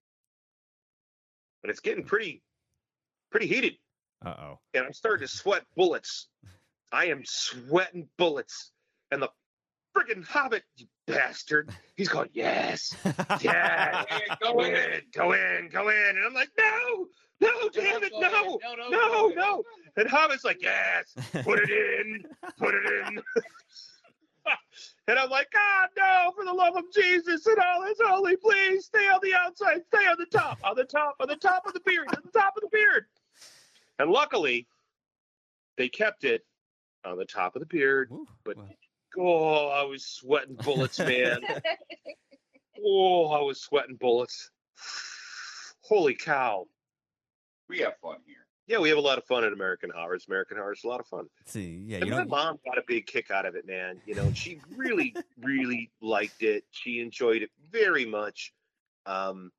and it's getting pretty, pretty heated. Uh oh. And I'm starting to sweat bullets. I am sweating bullets, and the friggin' Hobbit, you bastard, he's going, yes, yes. (laughs) Go go in, in. go in, go in. And I'm like, no, no, damn it, no, no, no, no. And Hobbit's like, yes, put it in, put it in. (laughs) (laughs) and I'm like, God, no, for the love of Jesus and all is holy, please stay on the outside, stay on the top, on the top, on the top of the beard, on the top of the beard. And luckily, they kept it on the top of the beard. Ooh, But- well, Oh, I was sweating bullets, man. (laughs) oh, I was sweating bullets. (sighs) Holy cow. We have fun here. Yeah, we have a lot of fun at American Horrors. American Horrors is a lot of fun. see, yeah, and you my know, mom got a big kick out of it, man. You know, she really, really liked it. She enjoyed it very much. Um,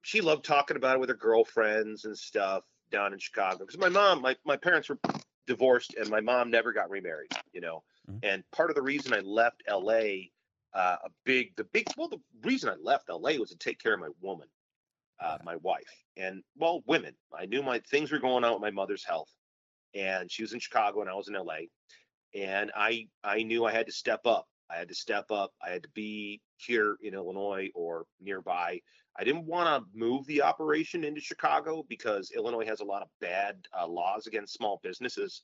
she loved talking about it with her girlfriends and stuff down in Chicago. Because my mom, my, my parents were divorced, and my mom never got remarried. You know, Mhm. and part of the reason I left L.A. Uh, a big, the big, well, the reason I left L.A. was to take care of my woman, uh, my wife, and well, women. I knew my things were going on with my mother's health, and she was in Chicago and I was in L.A. And I, I knew I had to step up. I had to step up. I had to be here in Illinois or nearby. I didn't want to move the operation into Chicago because Illinois has a lot of bad uh, laws against small businesses.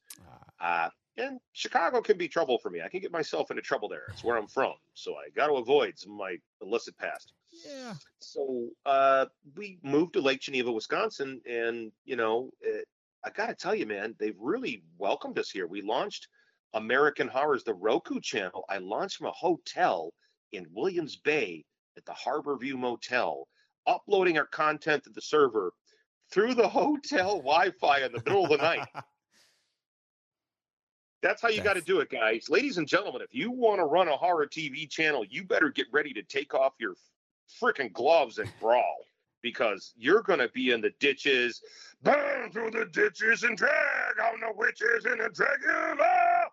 Ah, Uh, and Chicago can be trouble for me. I can get myself into trouble there. It's where I'm from. So I got to avoid some of my illicit past. Yeah. So uh, we moved to Lake Geneva, Wisconsin. And, you know, it, I got to tell you, man, they've really welcomed us here. We launched American Horrors, the Roku channel. I launched from a hotel in Williams Bay at the Harborview Motel, uploading our content to the server through the (laughs) hotel Wi-Fi in the middle of the night. That's how you got to do it, guys. Ladies and gentlemen, if you want to run a horror TV channel, you better get ready to take off your freaking gloves and brawl because you're going to be in the ditches, burn through the ditches and drag on the witches and the dragons. Ah!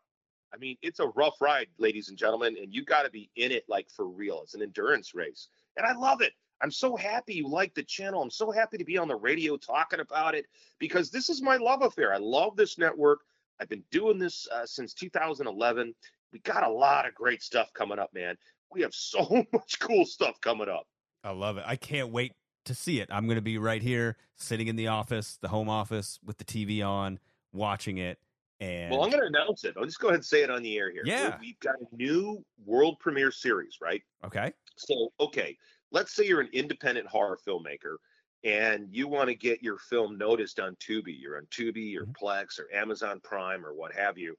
I mean, it's a rough ride, ladies and gentlemen, and you got to be in it like for real. It's an endurance race, and I love it. I'm so happy you like the channel. I'm so happy to be on the radio talking about it because this is my love affair. I love this network. I've been doing this uh, since 2011. We got a lot of great stuff coming up, man. We have so (laughs) much cool stuff coming up. I love it. I can't wait to see it. I'm going to be right here, sitting in the office, the home office, with the TV on, watching it. And Well, I'm going to announce it. I'll just go ahead and say it on the air here. Yeah. We've got a new world premiere series, right? okay, So, okay, let's say you're an independent horror filmmaker and you want to get your film noticed on Tubi. You're on Tubi or Mhm. Plex or Amazon Prime or what have you.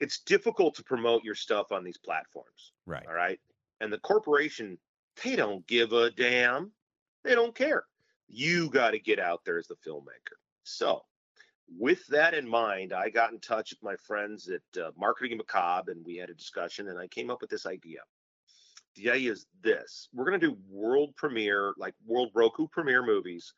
It's difficult to promote your stuff on these platforms. right. All right. And the corporation, they don't give a damn. They don't care. You got to get out there as the filmmaker. So, with that in mind, I got in touch with my friends at uh, Marketing Macabre and we had a discussion and I came up with this idea. The idea is this we're going to do world premiere, like world Roku premiere movies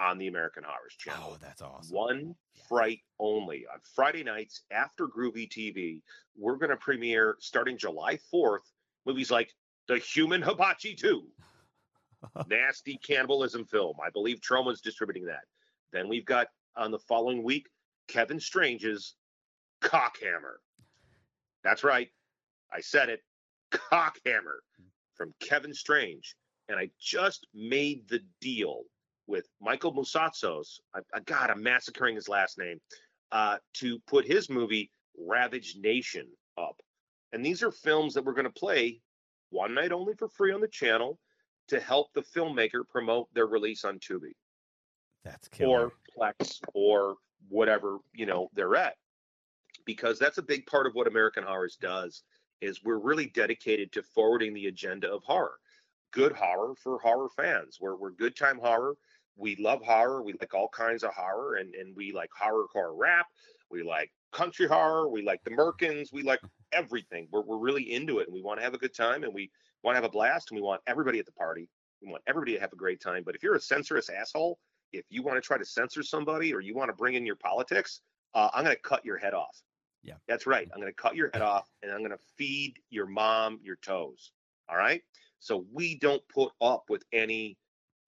on the American Horror channel Oh, that's awesome. one Yeah. fright only on Friday nights after Groovy TV. We're going to premiere starting July 4th movies like The Human Hibachi 2, (laughs) nasty cannibalism film. I believe Troma's distributing that. Then we've got on the following week Kevin Strange's Cockhammer. That's right. I said it. Cockhammer from Kevin Strange. And I just made the deal with Michael Musatzos. I, I God, I'm massacring his last name. Uh, to put his movie Ravaged Nation up. And these are films that we're going to play one night only for free on the channel to help the filmmaker promote their release on Tubi That's killer. or Plex or whatever you know they're at, because that's a big part of what American Horrors does. Is we're really dedicated to forwarding the agenda of horror, good horror for horror fans. We're we're good time horror. We love horror. We like all kinds of horror, and and we like horror horror rap. We like country horror. We like the Merkins. We like everything. We're we're really into it, and we want to have a good time, and we want to have a blast, and we want everybody at the party. We want everybody to have a great time. But if you're a censorious asshole, if you want to try to censor somebody or you want to bring in your politics, uh, I'm going to cut your head off. Yeah. That's right. I'm going to cut your head off and I'm going to feed your mom your toes. All right. So we don't put up with any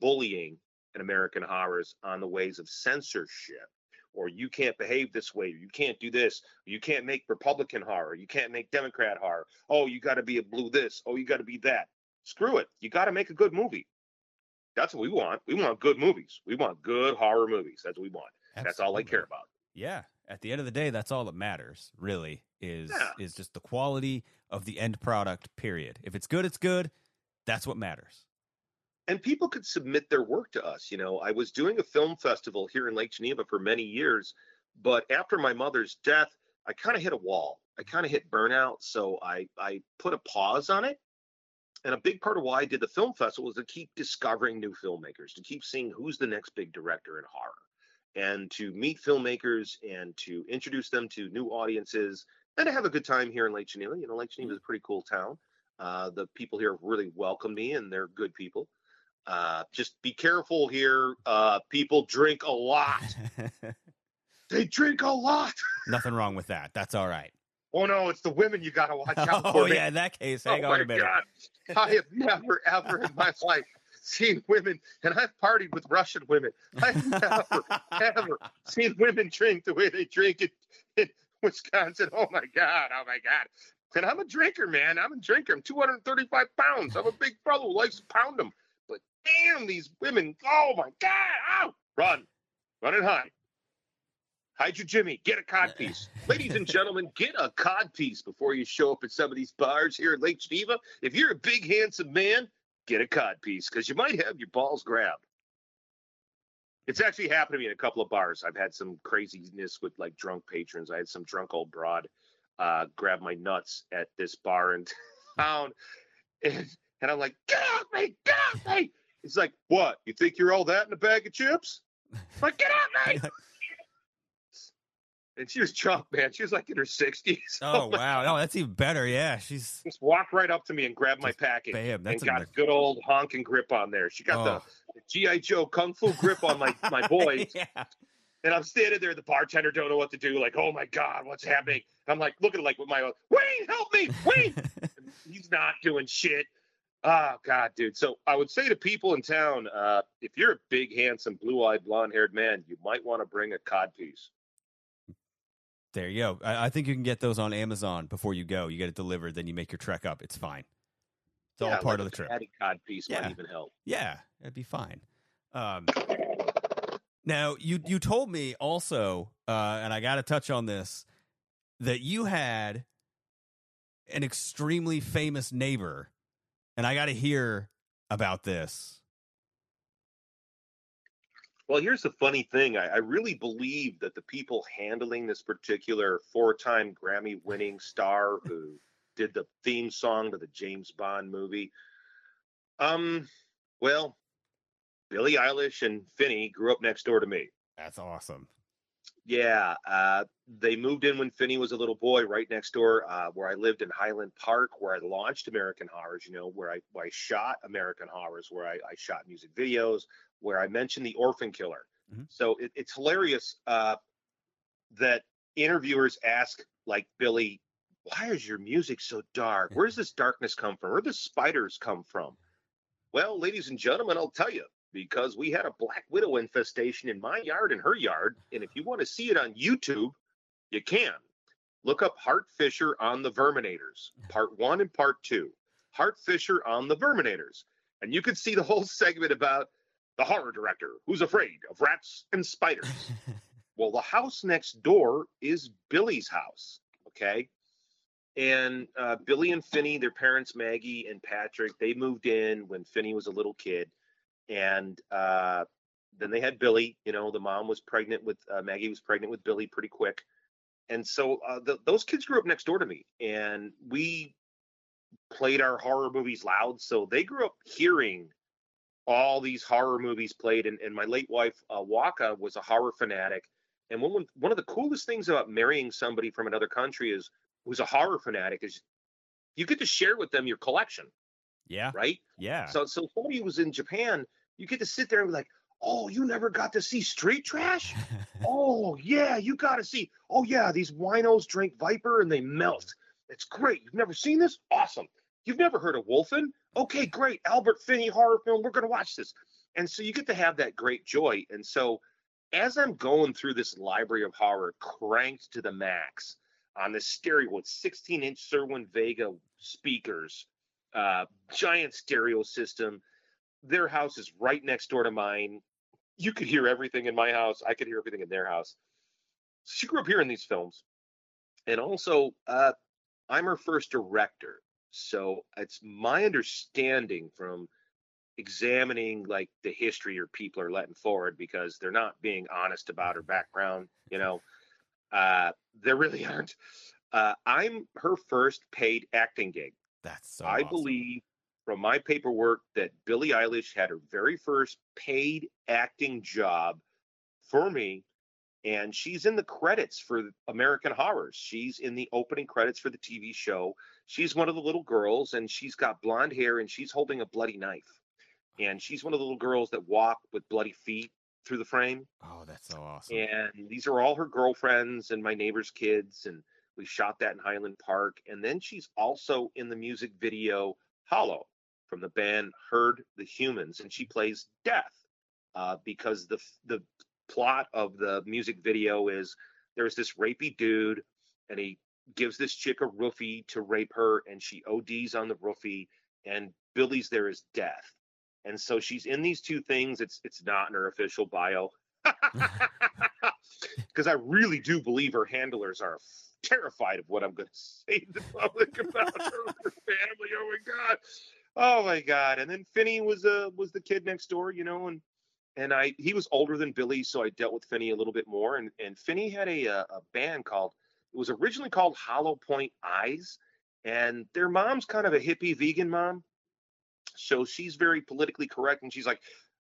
bullying in American horrors on the ways of censorship. Or you can't behave this way. Or you can't do this. Or you can't make Republican horror. You can't make Democrat horror. Oh, you got to be a blue this. Oh, you got to be that. Screw it. You got to make a good movie. That's what we want. We want good movies. We want good horror movies. That's what we want. That's all I care about. Yeah. At the end of the day, that's all that matters, really, is Yeah. is just the quality of the end product, period. If it's good, it's good. That's what matters. And people could submit their work to us. You know, I was doing a film festival here in Lake Geneva for many years, but after my mother's death, I kind of hit a wall. I kind of hit burnout, so I I put a pause on it. And a big part of why I did the film festival was to keep discovering new filmmakers, to keep seeing who's the next big director in horror, and to meet filmmakers and to introduce them to new audiences and to have a good time here in Lake Geneva. You know, Lake Geneva is a pretty cool town. Uh, the people here have really welcomed me, and they're good people. Uh, just be careful here. Uh, people drink a lot. (laughs) They drink a lot. Nothing wrong with that. That's all right. Oh no, it's the women you got to watch out (laughs) Oh for. man. yeah, in that case, hang oh on a minute. God. I have never ever in my (laughs) life seen women, and I've partied with Russian women. I've never ever seen women drink the way they drink it in Wisconsin. Oh my God. Oh my God. And I'm a drinker, man. I'm a drinker. I'm 235 pounds. I'm a big fellow who likes to pound them. But damn, these women. Oh my God. Ow. Run. Run and hide. Hide your Jimmy. Get a cod (laughs) piece. Ladies and gentlemen, get a cod piece before you show up at some of these bars here in Lake Geneva. If you're a big, handsome man, get a cod piece because you might have your balls grabbed. It's actually happened to me in a couple of bars. I've had some craziness with like drunk patrons. I had some drunk old broad uh, grab my nuts at this bar in (laughs) town. And And I'm like, get off me, get off me. He's like, what? You think you're all that in a bag of chips? I'm like, get off me. (laughs) and she was chunk, man. She was like in her 60s. (laughs) oh wow, no, that's even better. Yeah, she's Just walked right up to me and grabbed my package bam. That's and got a good old honking grip on there. She got Oh. the, the GI Joe kung fu grip on my my (laughs) boys, yeah. and I'm standing there. The bartender don't know what to do. Like, oh my god, what's happening? I'm like looking at like with my Wayne, help me, Wayne. He's not doing shit. Oh god, dude. So I would say to people in town, uh, if you're a big, handsome, blue-eyed, blonde-haired man, you might want to bring a cod piece. There you go. I, I think you can get those on Amazon before you go. You get it delivered, then you make your trek up. It's fine. It's all part like of the trip. fatty cod piece Yeah. might even help. Yeah, it'd be fine. Um, now you you told me also, uh, and I got to touch on this, that you had an extremely famous neighbor, and I got to hear about this. Well, here's the funny thing. I, I really believe that the people handling this particular four time Grammy winning star who did the theme song to the James Bond movie, um, well, Billie Eilish and Finney grew up next door to me. That's awesome. Yeah, uh, they moved in when Finney was a little boy, right next door, uh, where I lived in Highland Park, where I launched American Horrors. You know, where I where I shot American Horrors, where I, I shot music videos, where I mentioned the Orphan Killer. Mhm. So it, it's hilarious uh, that interviewers ask, like Billie, "Why is your music so dark? Where does this darkness come from? Where do the spiders come from?" Well, ladies and gentlemen, I'll tell you because we had a black widow infestation in my yard and her yard. And if you want to see it on YouTube, you can. Look up Hart Fisher on the Verminators, part one and part two. Hart Fisher on the Verminators. And you can see the whole segment about the horror director who's afraid of rats and spiders. (laughs) Well, the house next door is Billie's house. Okay. And uh, Billie and Finney, their parents, Maggie and Patrick, they moved in when Finney was a little kid. And uh, then they had Billie. You know, the mom was pregnant with uh, Maggie, was pregnant with Billie pretty quick. And so uh, the, those kids grew up next door to me. And we played our horror movies loud. So they grew up hearing all these horror movies played. And, and my late wife, uh, Waka, was a horror fanatic. And one, one of the coolest things about marrying somebody from another country is who's a horror fanatic is you get to share with them your collection, yeah, right? yeah. So, so somebody was in Japan, you get to sit there and be like, "Oh, you never got to see Street Trash? (laughs) oh, yeah, you got to see. Oh, yeah, these winos drink Viper and they melt. It's great. You've never seen this? Awesome. You've never heard of Wolfen? Okay, great. Albert Finney horror film. We're going to watch this. And so you get to have that great joy. And so as I'm going through this library of horror cranked to the max on this stereo with 16 inch Cerwin-Vega speakers, uh, giant stereo system, their house is right next door to mine. You could hear everything in my house. I could hear everything in their house. She grew up here in these films. And also, uh, I'm her first director. So it's my understanding from examining like the history or people are letting forward because they're not being honest about her background, you know. Uh, there really (laughs) aren't. Uh, I'm her first paid acting gig. That's so. I awesome. believe from my paperwork that Billie Eilish had her very first paid acting job for me. And she's in the credits for American Horrors. She's in the opening credits for the TV show. She's one of the little girls, and she's got blonde hair, and she's holding a bloody knife. And she's one of the little girls that walk with bloody feet through the frame. Oh, that's so awesome. And these are all her girlfriends and my neighbor's kids. And we shot that in Highland Park. And then she's also in the music video Hollow from the band Heard the Humans. And she plays Death uh, because the, the plot of the music video is there's this rapey dude and he gives this chick a roofie to rape her and she ODs on the roofie and Billie's there as death. And so she's in these two things. It's it's not in her official bio. (laughs) (laughs) Because I really do believe her handlers are terrified of what I'm going (laughs) to say to the public about her, her family. Oh my god, oh my god. And then Finney was uh was the kid next door, you know, and and I he was older than Billie, so I dealt with Finney a little bit more. And and Finney had a a, a band called it was originally called Hollow Point Eyes, and their mom's kind of a hippie vegan mom. So she's very politically correct, and she's like,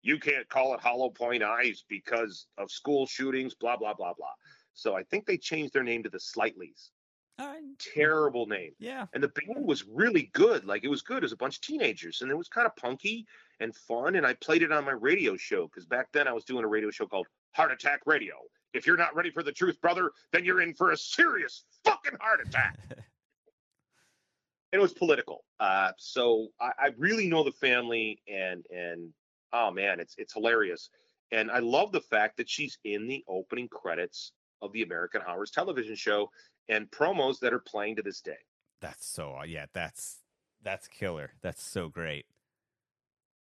"You can't call it Hollow Point Eyes because of school shootings, blah blah blah blah." So I think they changed their name to the Slightlys. Right. Terrible name. Yeah. And the band was really good. Like it was good. It was a bunch of teenagers, and it was kind of punky and fun. And I played it on my radio show because back then I was doing a radio show called Heart Attack Radio. If you're not ready for the truth, brother, then you're in for a serious fucking heart attack. and (laughs) it was political. Uh, so I, I really know the family, and and oh man, it's it's hilarious. And I love the fact that she's in the opening credits of the American Horrors television show and promos that are playing to this day. That's so yeah, that's that's killer. That's so great.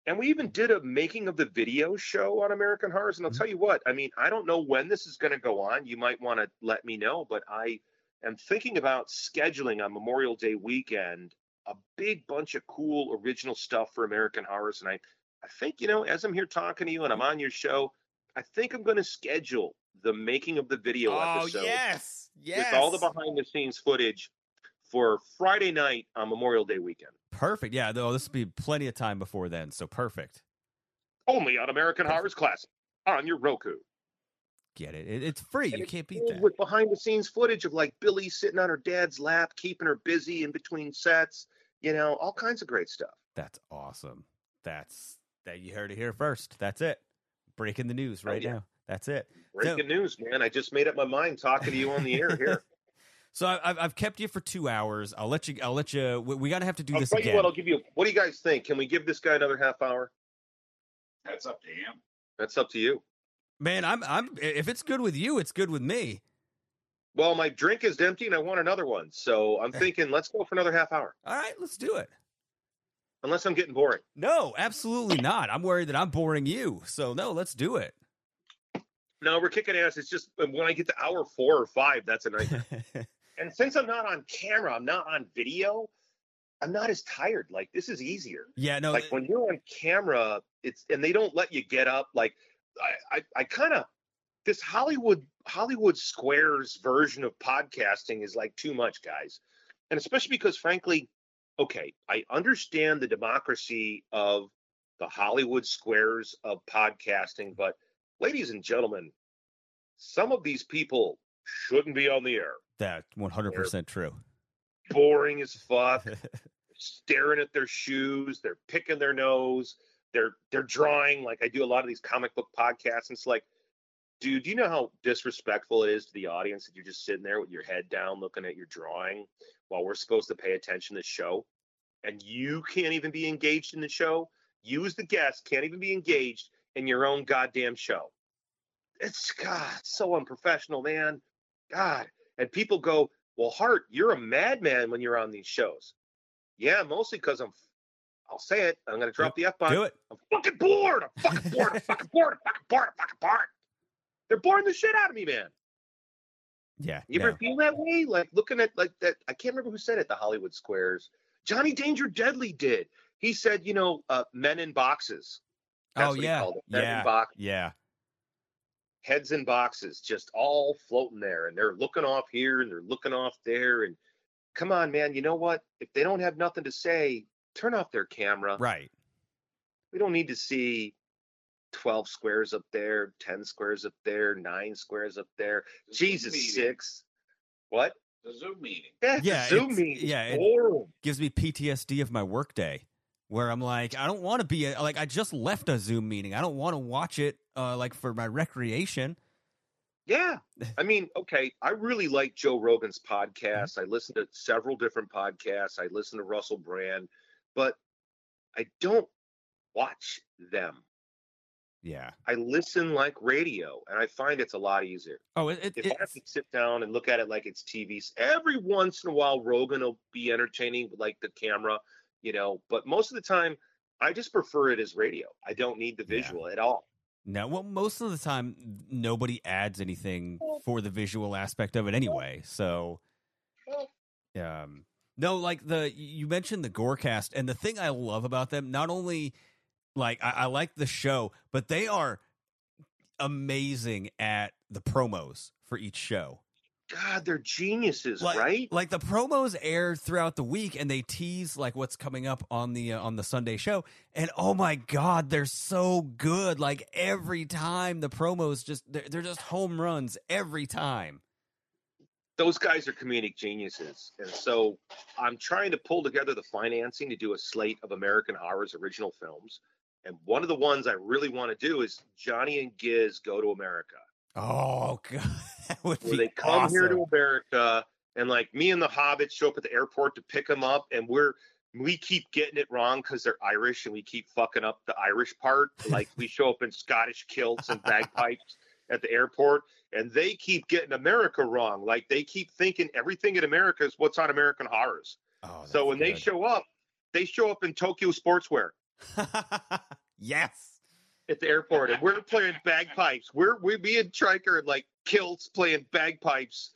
And we even did a making of the video show on American Horrors. And I'll mm-hmm. tell you what, I mean, I don't know when this is going to go on. You might want to let me know, but I am thinking about scheduling on Memorial Day weekend a big bunch of cool original stuff for American Horrors. And I, I think, you know, as I'm here talking to you and I'm mm-hmm. on your show, I think I'm going to schedule the making of the video oh episode yes, yes. with all the behind the scenes footage for Friday night on Memorial Day weekend. Perfect. Yeah, though this will be plenty of time before then, so perfect. Only on American Horrors Classic on your Roku. Get it? it it's free. And you it's can't beat that. With behind the scenes footage of like Billie sitting on her dad's lap, keeping her busy in between sets, you know, all kinds of great stuff. That's awesome. That's that you heard it here first. That's it. Breaking the news Oh, right yeah. now. That's it. Breaking news, man. I just made up my mind talking to you on the air here. (laughs) So I- I've I've kept you for two hours. I'll let you. I'll let you. We, we gotta have to do I'll this tell you again. what, I'll give you. What do you guys think? Can we give this guy another half hour? That's up to him. That's up to you. Man, I'm I'm. If it's good with you, it's good with me. Well, my drink is empty and I want another one. So I'm eh. thinking, let's go for another half hour. All right, let's do it. Unless I'm getting boring. No, absolutely not. I'm worried that I'm boring you. So no, let's do it. No, we're kicking ass. It's just um, when I get to hour four or five, that's a nightmare. (laughs) and since I'm not on camera, I'm not on video, I'm not as tired. Like this is easier. yeah, no. like when you're on camera, it's and they don't let you get up. Like I, I, I kind of this Hollywood Hollywood Squares version of podcasting is like too much, guys, and especially because frankly, okay, I understand the democracy of the Hollywood Squares of podcasting, but ladies and gentlemen, some of these people shouldn't be on the air. that 100 percent true. Boring as fuck (laughs) staring at their shoes, they're picking their nose, they're they're drawing. Like I do a lot of these comic book podcasts, and it's like, dude, do you know how disrespectful it is to the audience that you're just sitting there with your head down looking at your drawing while we're supposed to pay attention to the show? And you can't even be engaged in the show. You as the guest can't even be engaged in your own goddamn show. It's God, so unprofessional, man. God. And people go, Well, Hart, you're a madman when you're on these shows. Yeah, mostly because I'm. I'll say it. I'm going to drop the f bomb. Do it. I'm fucking bored. I'm fucking bored. I'm fucking bored. I'm fucking bored. I'm fucking bored. They're boring the shit out of me, man. Yeah. You no. ever feel that way? Like looking at like that. I can't remember who said it. The Hollywood Squares. Johnny Danger Deadly did. He said, you know, uh, men in boxes. That's Oh what he yeah. called it. Men Yeah. in box, Yeah. heads in boxes, just all floating there, and they're looking off here and they're looking off there. And come on, man. You know what? If they don't have nothing to say, turn off their camera. Right. We don't need to see 12 squares up there, 10 squares up there, nine squares up there. The Jesus, six. What? The Zoom meeting. Yeah, Yeah, Zoom meeting. yeah, it- boring. Gives me PTSD of my workday, where I'm like, I don't want to be a, like I just left a Zoom meeting. I don't want to watch it uh, like for my recreation. Yeah. (laughs) I mean, okay, I really like Joe Rogan's podcast. I listen to several different podcasts. I listen to Russell Brand, but I don't watch them. Yeah. I listen like radio, and I find it's a lot easier. Oh, it, it, If I have to sit down and look at it like it's TV, every once in a while Rogan will be entertaining with like the camera, you know, but most of the time I just prefer it as radio. I don't need the Yeah. visual at all. no. Well, most of the time, nobody adds anything for the visual aspect of it anyway. So, um, no, like the you mentioned the Gorecast, and the thing I love about them, not only like I, I like the show, but they are amazing at the promos for each show. God, they're geniuses, like, right? Like the promos air throughout the week, and they tease like what's coming up on the uh, on the Sunday show, and oh my god, they're so good! Like every time the promos just they're, they're just home runs every time. Those guys are comedic geniuses, and so I'm trying to pull together the financing to do a slate of American Horror's original films. And one of the ones I really want to do is Johnny and Giz Go to America. Oh god, (laughs) that would where be they come here to. America and like me and the hobbits show up at the airport to pick them up and we're we keep getting it wrong because they're Irish and we keep fucking up the Irish part. Like we (laughs) show up in Scottish kilts and bagpipes at the airport and they keep getting America wrong. Like they keep thinking everything in America is what's on American horrors. Oh, so when they show up, they show up in Tokyo sportswear (laughs) yes. At the airport and we're playing bagpipes. We're we me and Triker in like kilts playing bagpipes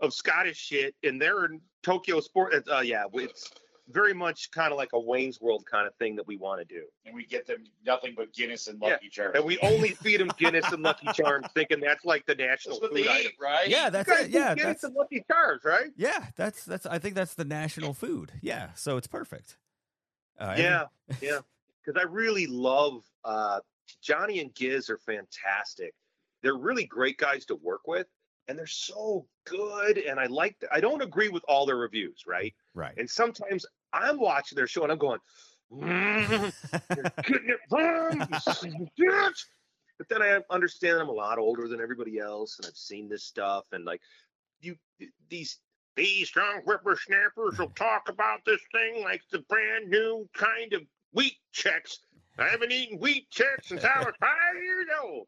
of Scottish shit and they're in Tokyo sport uh yeah, it's very much kind of like a Wayne's World kind of thing that we want to do. And we get them nothing but Guinness and Yeah, Lucky Charms. And we only feed them Guinness and Lucky Charms (laughs) thinking that's like the national That's what food they item. right? Yeah, You that's guys it. Yeah, Guinness that's and Lucky Charms, right? yeah, that's that's. I think that's the national food. Yeah, so it's perfect. Uh, every- Yeah, yeah. Because I really love uh, Johnny and Giz are fantastic. They're really great guys to work with, and they're so good. And I like. I don't agree with all their reviews, right? right. And sometimes I'm watching their show and I'm going, "Mm, you're (laughs) getting it wrong, you son of a bitch." But then I understand I'm a lot older than everybody else, and I've seen this stuff, and like you, these these young whippersnappers will (laughs) talk about this thing like the brand new kind of Wheat Chex. I haven't eaten Wheat Chex since I was five years old.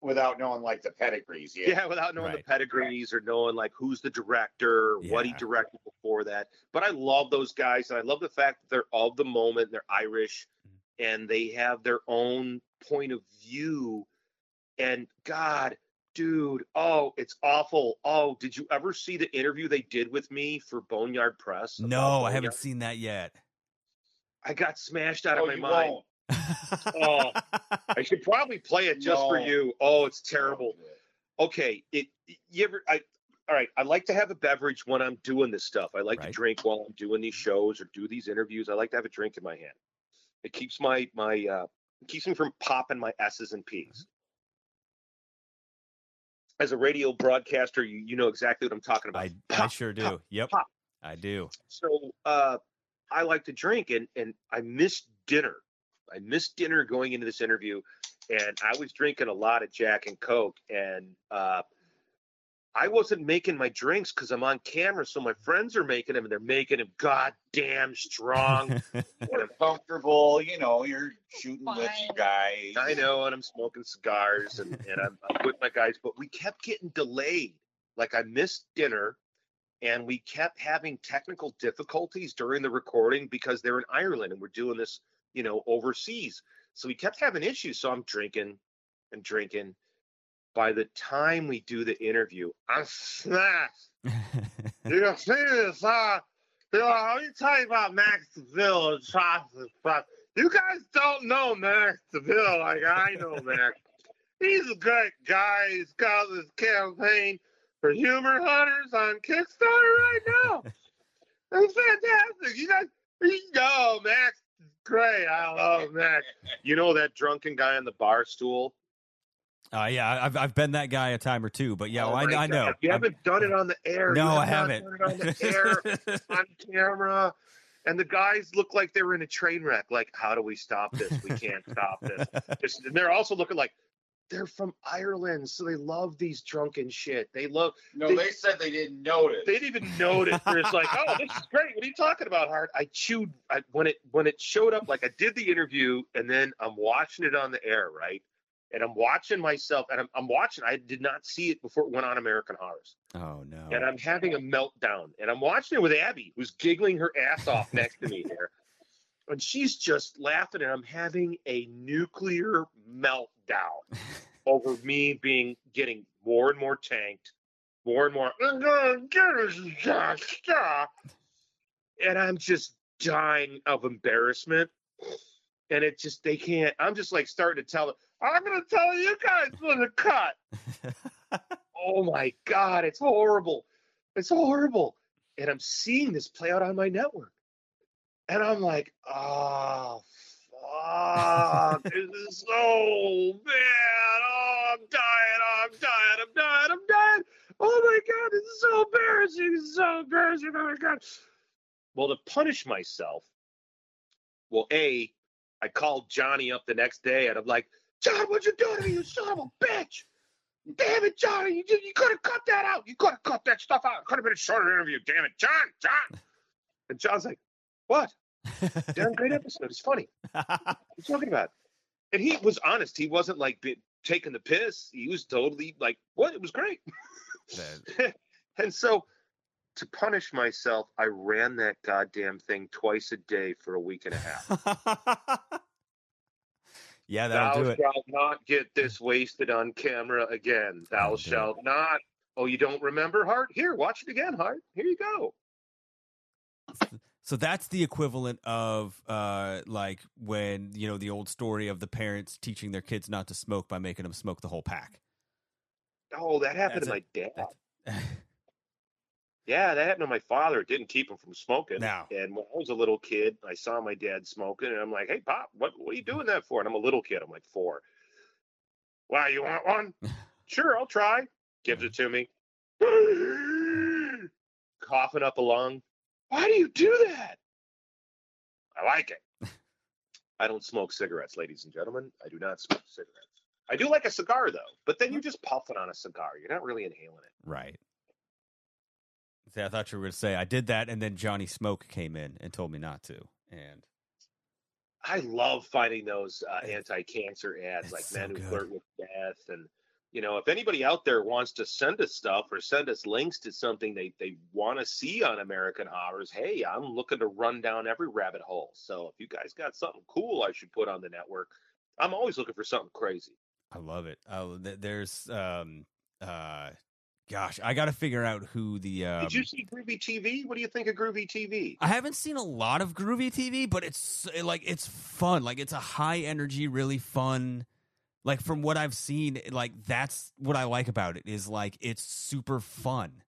Without knowing like the pedigrees. Yeah. Yeah, without knowing Right. the pedigrees or knowing like who's the director, what he directed before that. But I love those guys, and I love the fact that they're of the moment. They're Irish, mm. and they have their own point of view. And God, dude, oh, it's awful. Oh, did you ever see the interview they did with me for Boneyard Press? about No, I haven't seen that yet. I got smashed out Oh, of my you mind. won't. Oh, (laughs) I should probably play it just for you. Oh, it's terrible. okay it you ever i all right i like to have a beverage when i'm doing this stuff i like to drink while i'm doing these shows or do these interviews i like to have a drink in my hand it keeps my my uh keeps me from popping my s's and p's as a radio broadcaster you, you know exactly what i'm talking about I, I sure do. pop, Yep, pop. I do. so uh i like to drink and and i missed dinner i missed dinner going into this interview and i was drinking a lot of jack and coke and uh i wasn't making my drinks because i'm on camera so my friends are making them and they're making them goddamn strong (laughs) We're comfortable, you know, you're shooting with Fine. you guys. i know and i'm smoking cigars and, and I'm, I'm with my guys but we kept getting delayed like i missed dinner and we kept having technical difficulties during the recording because they're in Ireland and we're doing this, you know, overseas. So we kept having issues. So I'm drinking and drinking. By the time we do the interview, I'm smashed. (laughs) You see this? Uh, you know, tell you about Maxville and Fuck. You guys don't know Maxville like I know Max. He's a great guy. He's got this campaign for humor hunters on Kickstarter right now. (laughs) That's fantastic. You guys, you know, Max is great. I love Max. You know that drunken guy on the bar stool? Uh, yeah, I've I've been that guy a time or two, but yeah, Oh I, I know. God. You I'm- haven't done it on the air. no, You I have not haven't. Done it on the (laughs) air, on camera. And the guys look like they were in a train wreck. Like, how do we stop this? We can't stop this. (laughs) Just- and they're also looking like they're from Ireland, so they love these drunken shit. They love. No, They- they said they didn't notice. They didn't even notice. They're just like, "Oh, this is great. What are you talking about, Hart?" I chewed I, when it when it showed up. Like I did the interview, and then I'm watching it on the air, right? And I'm watching myself, and I'm, I'm watching. I did not see it before it went on American Horrors, oh no. and I'm having a meltdown. And I'm watching it with Abby, who's giggling her ass off next to me there, and she's just laughing, and I'm having a nuclear meltdown (laughs) over me being getting more and more tanked, more and more. "I'm gonna get this guy, stop." And I'm just dying of embarrassment. And it just they can't. I'm just like starting to tell them. I'm gonna tell you guys when to cut. (laughs) oh my god, it's horrible, it's horrible, and I'm seeing this play out on my network, and I'm like, oh fuck, (laughs) this is so bad. Oh, I'm dying, oh, I'm dying, I'm dying, I'm dying. Oh my god, this is so embarrassing. This is so embarrassing. Oh my god. Well, to punish myself, well, A, I called Johnny up the next day and I'm like, John, what you doing to me, you son of a bitch? Damn it, Johnny, you, you could have cut that out. You could have cut that stuff out. It could have been a shorter interview. Damn it, John, John. And John's like, what? (laughs) Damn great episode. It's funny. (laughs) What are you talking about? And he was honest. He wasn't like taking the piss. He was totally like, what? It was great. (laughs) and so to punish myself, I ran that goddamn thing twice a day for a week and a half. yeah, that'll Thou do it. Thou shalt not get this wasted on camera again. Thou That'll shalt not. Oh, you don't remember, Hart? Here, watch it again, Hart. Here you go. So that's the equivalent of uh like when, you know, the old story of the parents teaching their kids not to smoke by making them smoke the whole pack. Oh, that happened That's to it. my dad. (laughs) Yeah, that happened to my father. It didn't keep him from smoking. Now. And when I was a little kid, I saw my dad smoking, and I'm like, "Hey, Pop, what what are you doing that for?" And I'm a little kid. I'm like four. Wow, you want one? (laughs) sure, I'll try. Gives it to me. (laughs) Coughing up a lung. Why do you do that? I like it. I don't smoke cigarettes, ladies and gentlemen. I do not smoke cigarettes. I do like a cigar though, but then you're just puffing on a cigar. You're not really inhaling it. Right. See, I thought you were going to say I did that, and then Johnny Smoke came in and told me not to. And I love finding those uh, anti-cancer ads, it's like so men who good. flirt with death, and you know, if anybody out there wants to send us stuff or send us links to something they they want to see on American Horrors, hey, I'm looking to run down every rabbit hole. So if you guys got something cool I should put on the network, I'm always looking for something crazy. I love it. Uh, there's, um, uh, gosh, I got to figure out who the. Um, Did you see Groovy TV? What do you think of Groovy TV? I haven't seen a lot of Groovy TV, but it's like it's fun. Like it's a high energy, really fun. Like from what I've seen, like that's what I like about it is like it's super fun.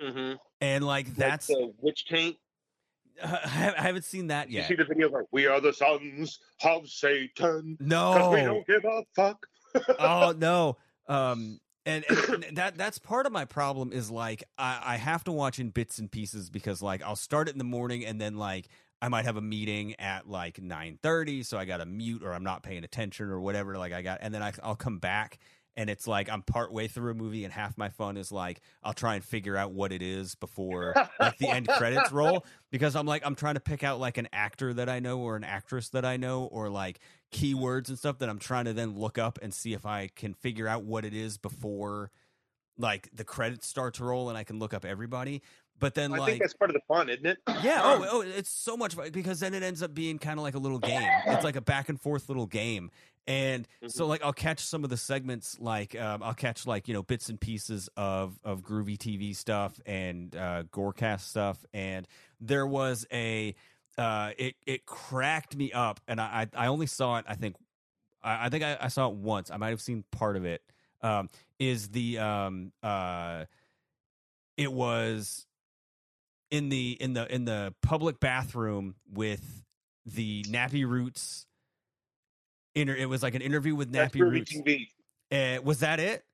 Mm-hmm. And like that's the witch taint. (laughs) I haven't seen that You yet. see the video like we are the sons of Satan because we don't give a fuck. (laughs) oh no. Um and, and that that's part of my problem is like I, I have to watch in bits and pieces because like I'll start it in the morning and then like I might have a meeting at like nine thirty, so I got to mute or I'm not paying attention or whatever. Like I got, and then I, I'll come back and it's like I'm part way through a movie and half my fun is like I'll try and figure out what it is before like the end credits roll (laughs) because I'm like I'm trying to pick out like an actor that I know or an actress that I know or like keywords and stuff that I'm trying to then look up and see if I can figure out what it is before like the credits start to roll and I can look up everybody. But then I like think that's part of the fun, isn't it? yeah, (clears throat) oh, oh, it's so much fun because then it ends up being kind of like a little game. It's like a back and forth little game. And so like I'll catch some of the segments like um, I'll catch like, you know, bits and pieces of of groovy TV stuff and uh Gorecast stuff and there was a uh it it cracked me up and I I only saw it I think I, I think I, I saw it once. I might have seen part of it. Um is the um uh it was in the in the in the public bathroom with the Nappy Roots. Inter- it was like an interview with Nappy Roots. TV. Uh, was that it?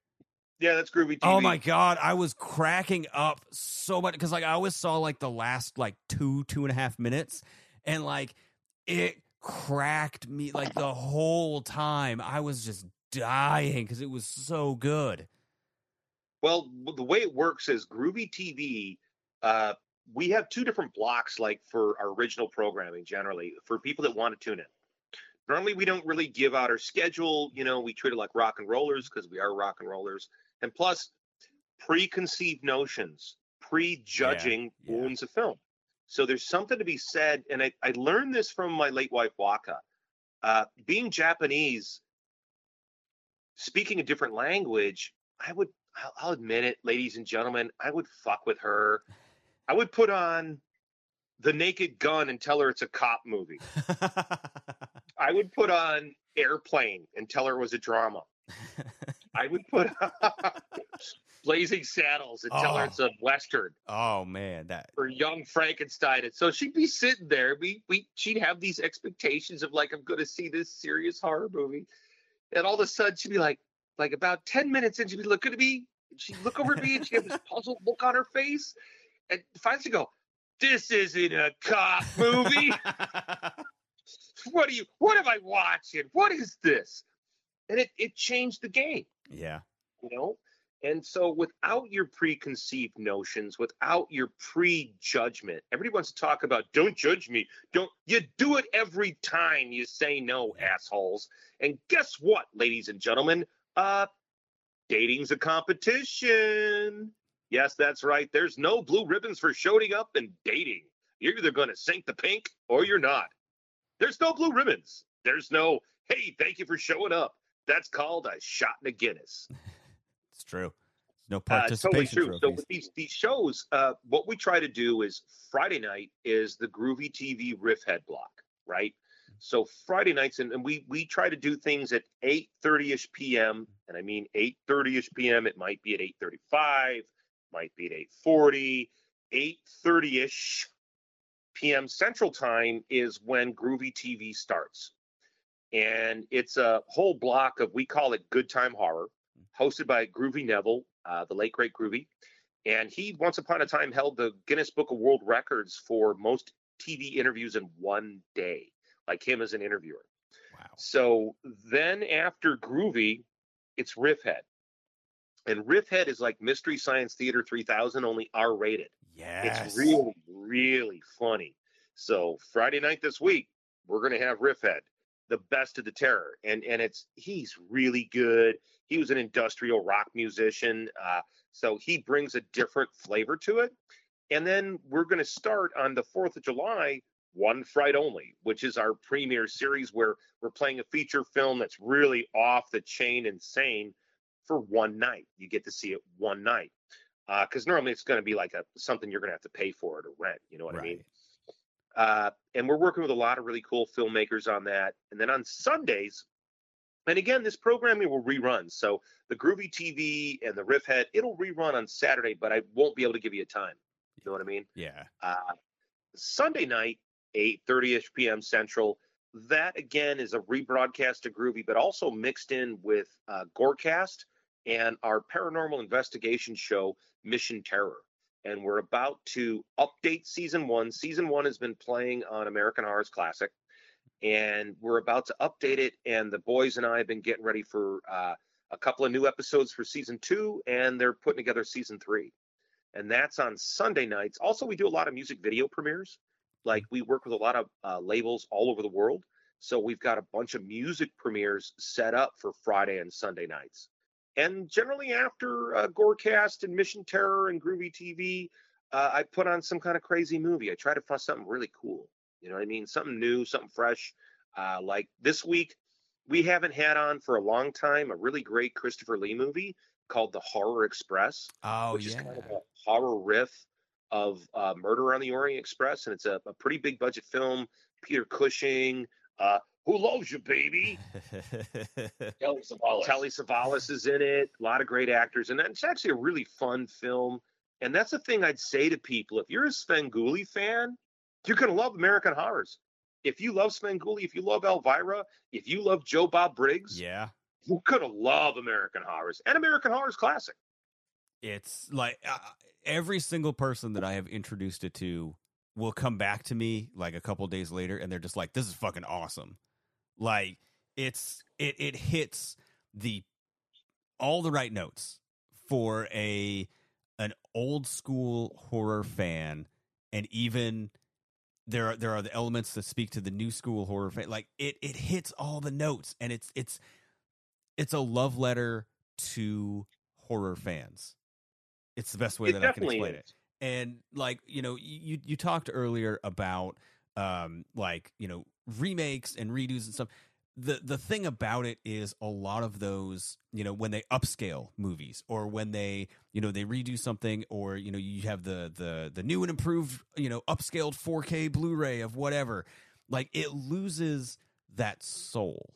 Yeah, that's Groovy TV. Oh my god, I was cracking up so much because like I always saw like the last like two two and a half minutes, and like it cracked me like the whole time. I was just dying because it was so good. Well, the way it works is Groovy TV. Uh, we have two different blocks, like for our original programming. Generally, for people that want to tune in. Normally, we don't really give out our schedule. You know, we treat it like rock and rollers because we are rock and rollers. And plus, preconceived notions, prejudging Yeah, yeah. ruins a film. So there's something to be said, and I, I learned this from my late wife Waka. Uh, being Japanese, speaking a different language, I would, I'll, I'll admit it, ladies and gentlemen, I would fuck with her. I would put on the Naked Gun and tell her it's a cop movie. (laughs) I would put on Airplane and tell her it was a drama. (laughs) I would put (laughs) Blazing Saddles and tell her Oh. it's a western Oh man, that for young Frankenstein. And so she'd be sitting there. We we she'd have these expectations of like I'm going to see this serious horror movie, and all of a sudden she'd be like, like about ten minutes in, she'd be looking at me. and She'd look over at me and she'd have this (laughs) puzzled look on her face, and finally she'd go, "This isn't a cop movie. (laughs) what are you? What am I watching? What is this?" And it it changed the game yeah. you know? And so without your preconceived notions without your prejudgment everybody wants to talk about don't judge me. Don't you do it every time you say no assholes. And guess what ladies and gentlemen? Uh dating's a competition. Yes that's right. There's no blue ribbons for showing up and dating. You're either going to sink the pink or you're not. There's no blue ribbons. There's no hey thank you for showing up that's called a shot in a guinness (laughs) It's true. No uh, it's totally participation true. So with these these shows, uh, what we try to do is Friday night is the Groovy TV Riff Head block, right? So Friday nights, and, and we we try to do things at 8:30ish p.m. And I mean 8:30ish p.m. It might be at 8:35, might be at 8:40, 8:30ish p.m. Central Time is when Groovy TV starts, and it's a whole block of we call it Good Time Horror hosted by Groovy Neville, uh, the late great Groovy. And he once upon a time held the Guinness Book of World Records for most TV interviews in one day, like him as an interviewer. wow. So then after Groovy, it's Riffhead. And Riffhead is like Mystery Science Theater 3000, only R rated. Yes. It's really, really funny. So Friday night this week, we're gonna have Riffhead, the best of the terror, and and it's he's really good. He was an industrial rock musician, uh, so he brings a different flavor to it. And then we're gonna start on the Fourth of July, one fright only, which is our premiere series where we're playing a feature film that's really off the chain insane for one night. You get to see it one night because normally it's going to be like a something you're going to have to pay for it or rent. You know what I mean? Uh, and we're working with a lot of really cool filmmakers on that. And then on Sundays, and again, this programming will rerun. So the Groovy TV and the Riff Head, it'll rerun on Saturday, but I won't be able to give you a time. You know what I mean? Yeah. Uh, Sunday night, 8:30ish p.m. Central. That again is a rebroadcast of Groovy, but also mixed in with uh, Gorecast and our paranormal investigation show, Mission Terror. And we're about to update season one. Season one has been playing on American Horror's Classic, and we're about to update it. And the boys and I have been getting ready for uh, a couple of new episodes for season two, and they're putting together season three and that's on Sunday nights. Also, we do a lot of music video premieres. Like we work with a lot of uh, labels all over the world, so we've got a bunch of music premieres set up for Friday and Sunday nights. And generally, after uh, Gorecast and Mission Terror and Groovy TV, uh, I put on some kind of crazy movie. I try to find something really cool. You know what I mean? Something new, something fresh. Uh, like this week, we haven't had on for a long time a really great Christopher Lee movie called The Horror Express Oh which is kind of a horror riff of uh, Murder on the Orient Express, and it's a, a pretty big budget film. Peter Cushing, uh, who loves you, baby? (laughs) Kelly Savalas. Telly Savalas is in it. A lot of great actors, and it's actually a really fun film. And that's the thing I'd say to people: if you're a Svengoolie fan, you're gonna love American Horrors. If you love Svengoolie, if you love Elvira, if you love Joe Bob Briggs, yeah. you're gonna love American Horrors and American Horrors Classic. It's like uh, every single person that I have introduced it to will come back to me like a couple days later and they're just like this is fucking awesome. Like it's it it hits the all the right notes for a an old school horror fan and even there are there are the elements that speak to the new school horror fan. Like it it hits all the notes and it's it's it's a love letter to horror fans. It's the best way It that i can explain is. it and like you know you you talked earlier about um like you know remakes and redos and stuff the the thing about it is a lot of those you know when they upscale movies or when they you know they redo something or you know you have the the the new and improved you know upscaled 4K Blu-ray of whatever like it loses that soul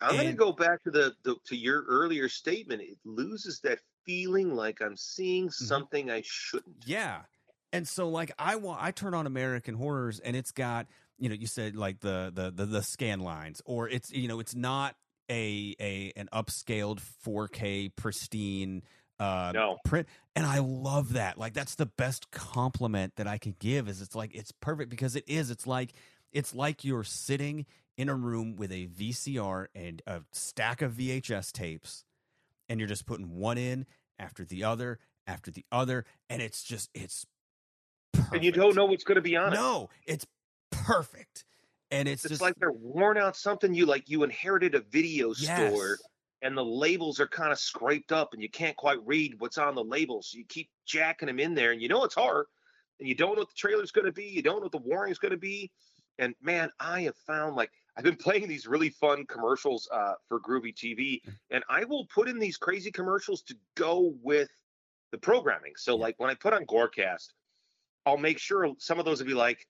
I'm going to go back to the, the to your earlier statement. It loses that feeling like I'm seeing something I shouldn't. Yeah. And so like I want I turn on American horrors and it's got, you know, you said like the the the, the scan lines or it's you know, it's not a a an upscaled 4K pristine uh No. print and I love that. Like that's the best compliment that I can give is it's like it's perfect because it is. It's like it's like you're sitting in a room with a VCR and a stack of VHS tapes and you're just putting one in after the other after the other and it's just it's. And you don't know what's going to be on it. No, it's perfect. And it's, It's just like they're worn out something you like you inherited a video Yes. store and the labels are kind of scraped up and you can't quite read what's on the labels. So you keep jacking them in there and you know it's hard, and you don't know what the trailer's going to be. You don't know what the warning's going to be. And man, I have found like I've been (laughs) playing these really fun commercials uh, for Groovy TV and I will put in these crazy commercials to go with the programming. So like when I put on Gorecast, I'll make sure some of those will be like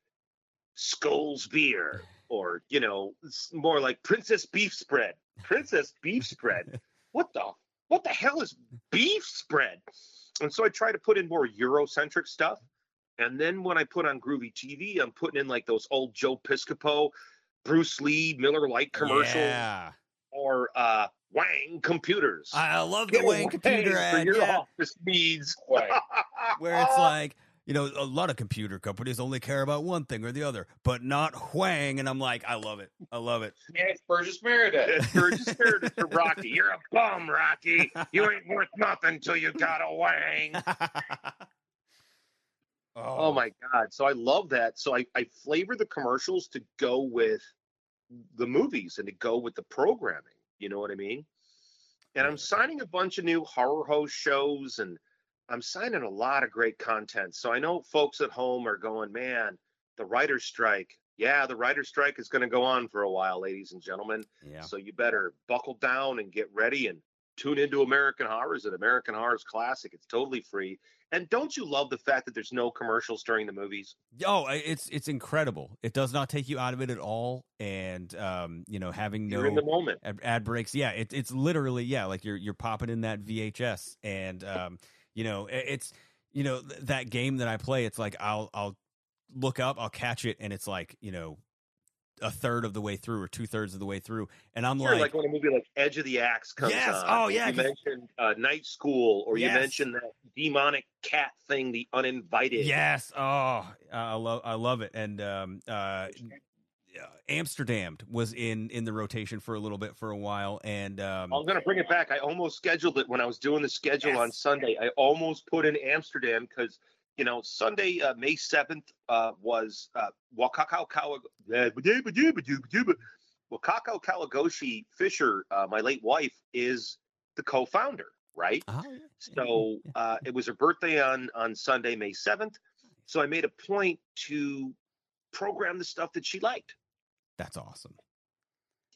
Skulls beer or you know more like Princess beef spread. Princess beef spread. (laughs) What the what the hell is beef spread? And so I try to put in more Eurocentric stuff. And then when I put on Groovy TV, I'm putting in like those old Joe Piscopo, Bruce Lee, Miller Lite commercials Yeah. or uh Wang computers. I love the Wang computer for your Yeah. office needs. Where it's (laughs) like, you know, a lot of computer companies only care about one thing or the other, but not Wang. And I'm like, I love it. I love it. Yeah, (laughs) it's Burgess Meredith. It's Burgess Meredith to Rocky. You're a bum, Rocky. You ain't worth nothing till you got a wang. (laughs) Oh. oh my god! So I love that. So I, I flavor the commercials to go with the movies and to go with the programming. You know what I mean? And I'm signing a bunch of new horror host shows, and I'm signing a lot of great content. So I know folks at home are going, man, the writer's strike. Yeah, the writer's strike is going to go on for a while, ladies and gentlemen. Yeah. So you better buckle down and get ready and tune into American Horrors at American Horrors Classic. It's totally free. And don't you love the fact that there's no commercials during the movies? Oh, it's it's incredible. It does not take you out of it at all, and um, you know, having no You're in the moment. ad, ad breaks. Yeah, it, it's literally yeah, like you're you're popping in that VHS, and um, you know, it's you know th- that game that I play. It's like I'll I'll look up, I'll catch it, and it's like you know a third of the way through or two thirds of the way through, and I'm Sure, like, like, when a movie like Edge of the Axe comes Yes. on. Oh, yeah, you mentioned uh, Night School, or Yes. you mentioned that demonic cat thing, The Uninvited. Yes. Oh, I love I love it. And um uh Amsterdam was in in the rotation for a little bit for a while and um I'm going to bring it back. I almost scheduled it when I was doing the schedule Yes. on Sunday. I almost put in Amsterdam because, you know, Sunday, uh, May 7th uh, was uh, Wakakao Kawa- Wakako Kawaguchi Fisher, uh, my late wife, is the co founder, right? oh, yeah. So (laughs) uh, it was her birthday on on Sunday, May seventh. So I made a point to program the stuff that she liked. That's awesome.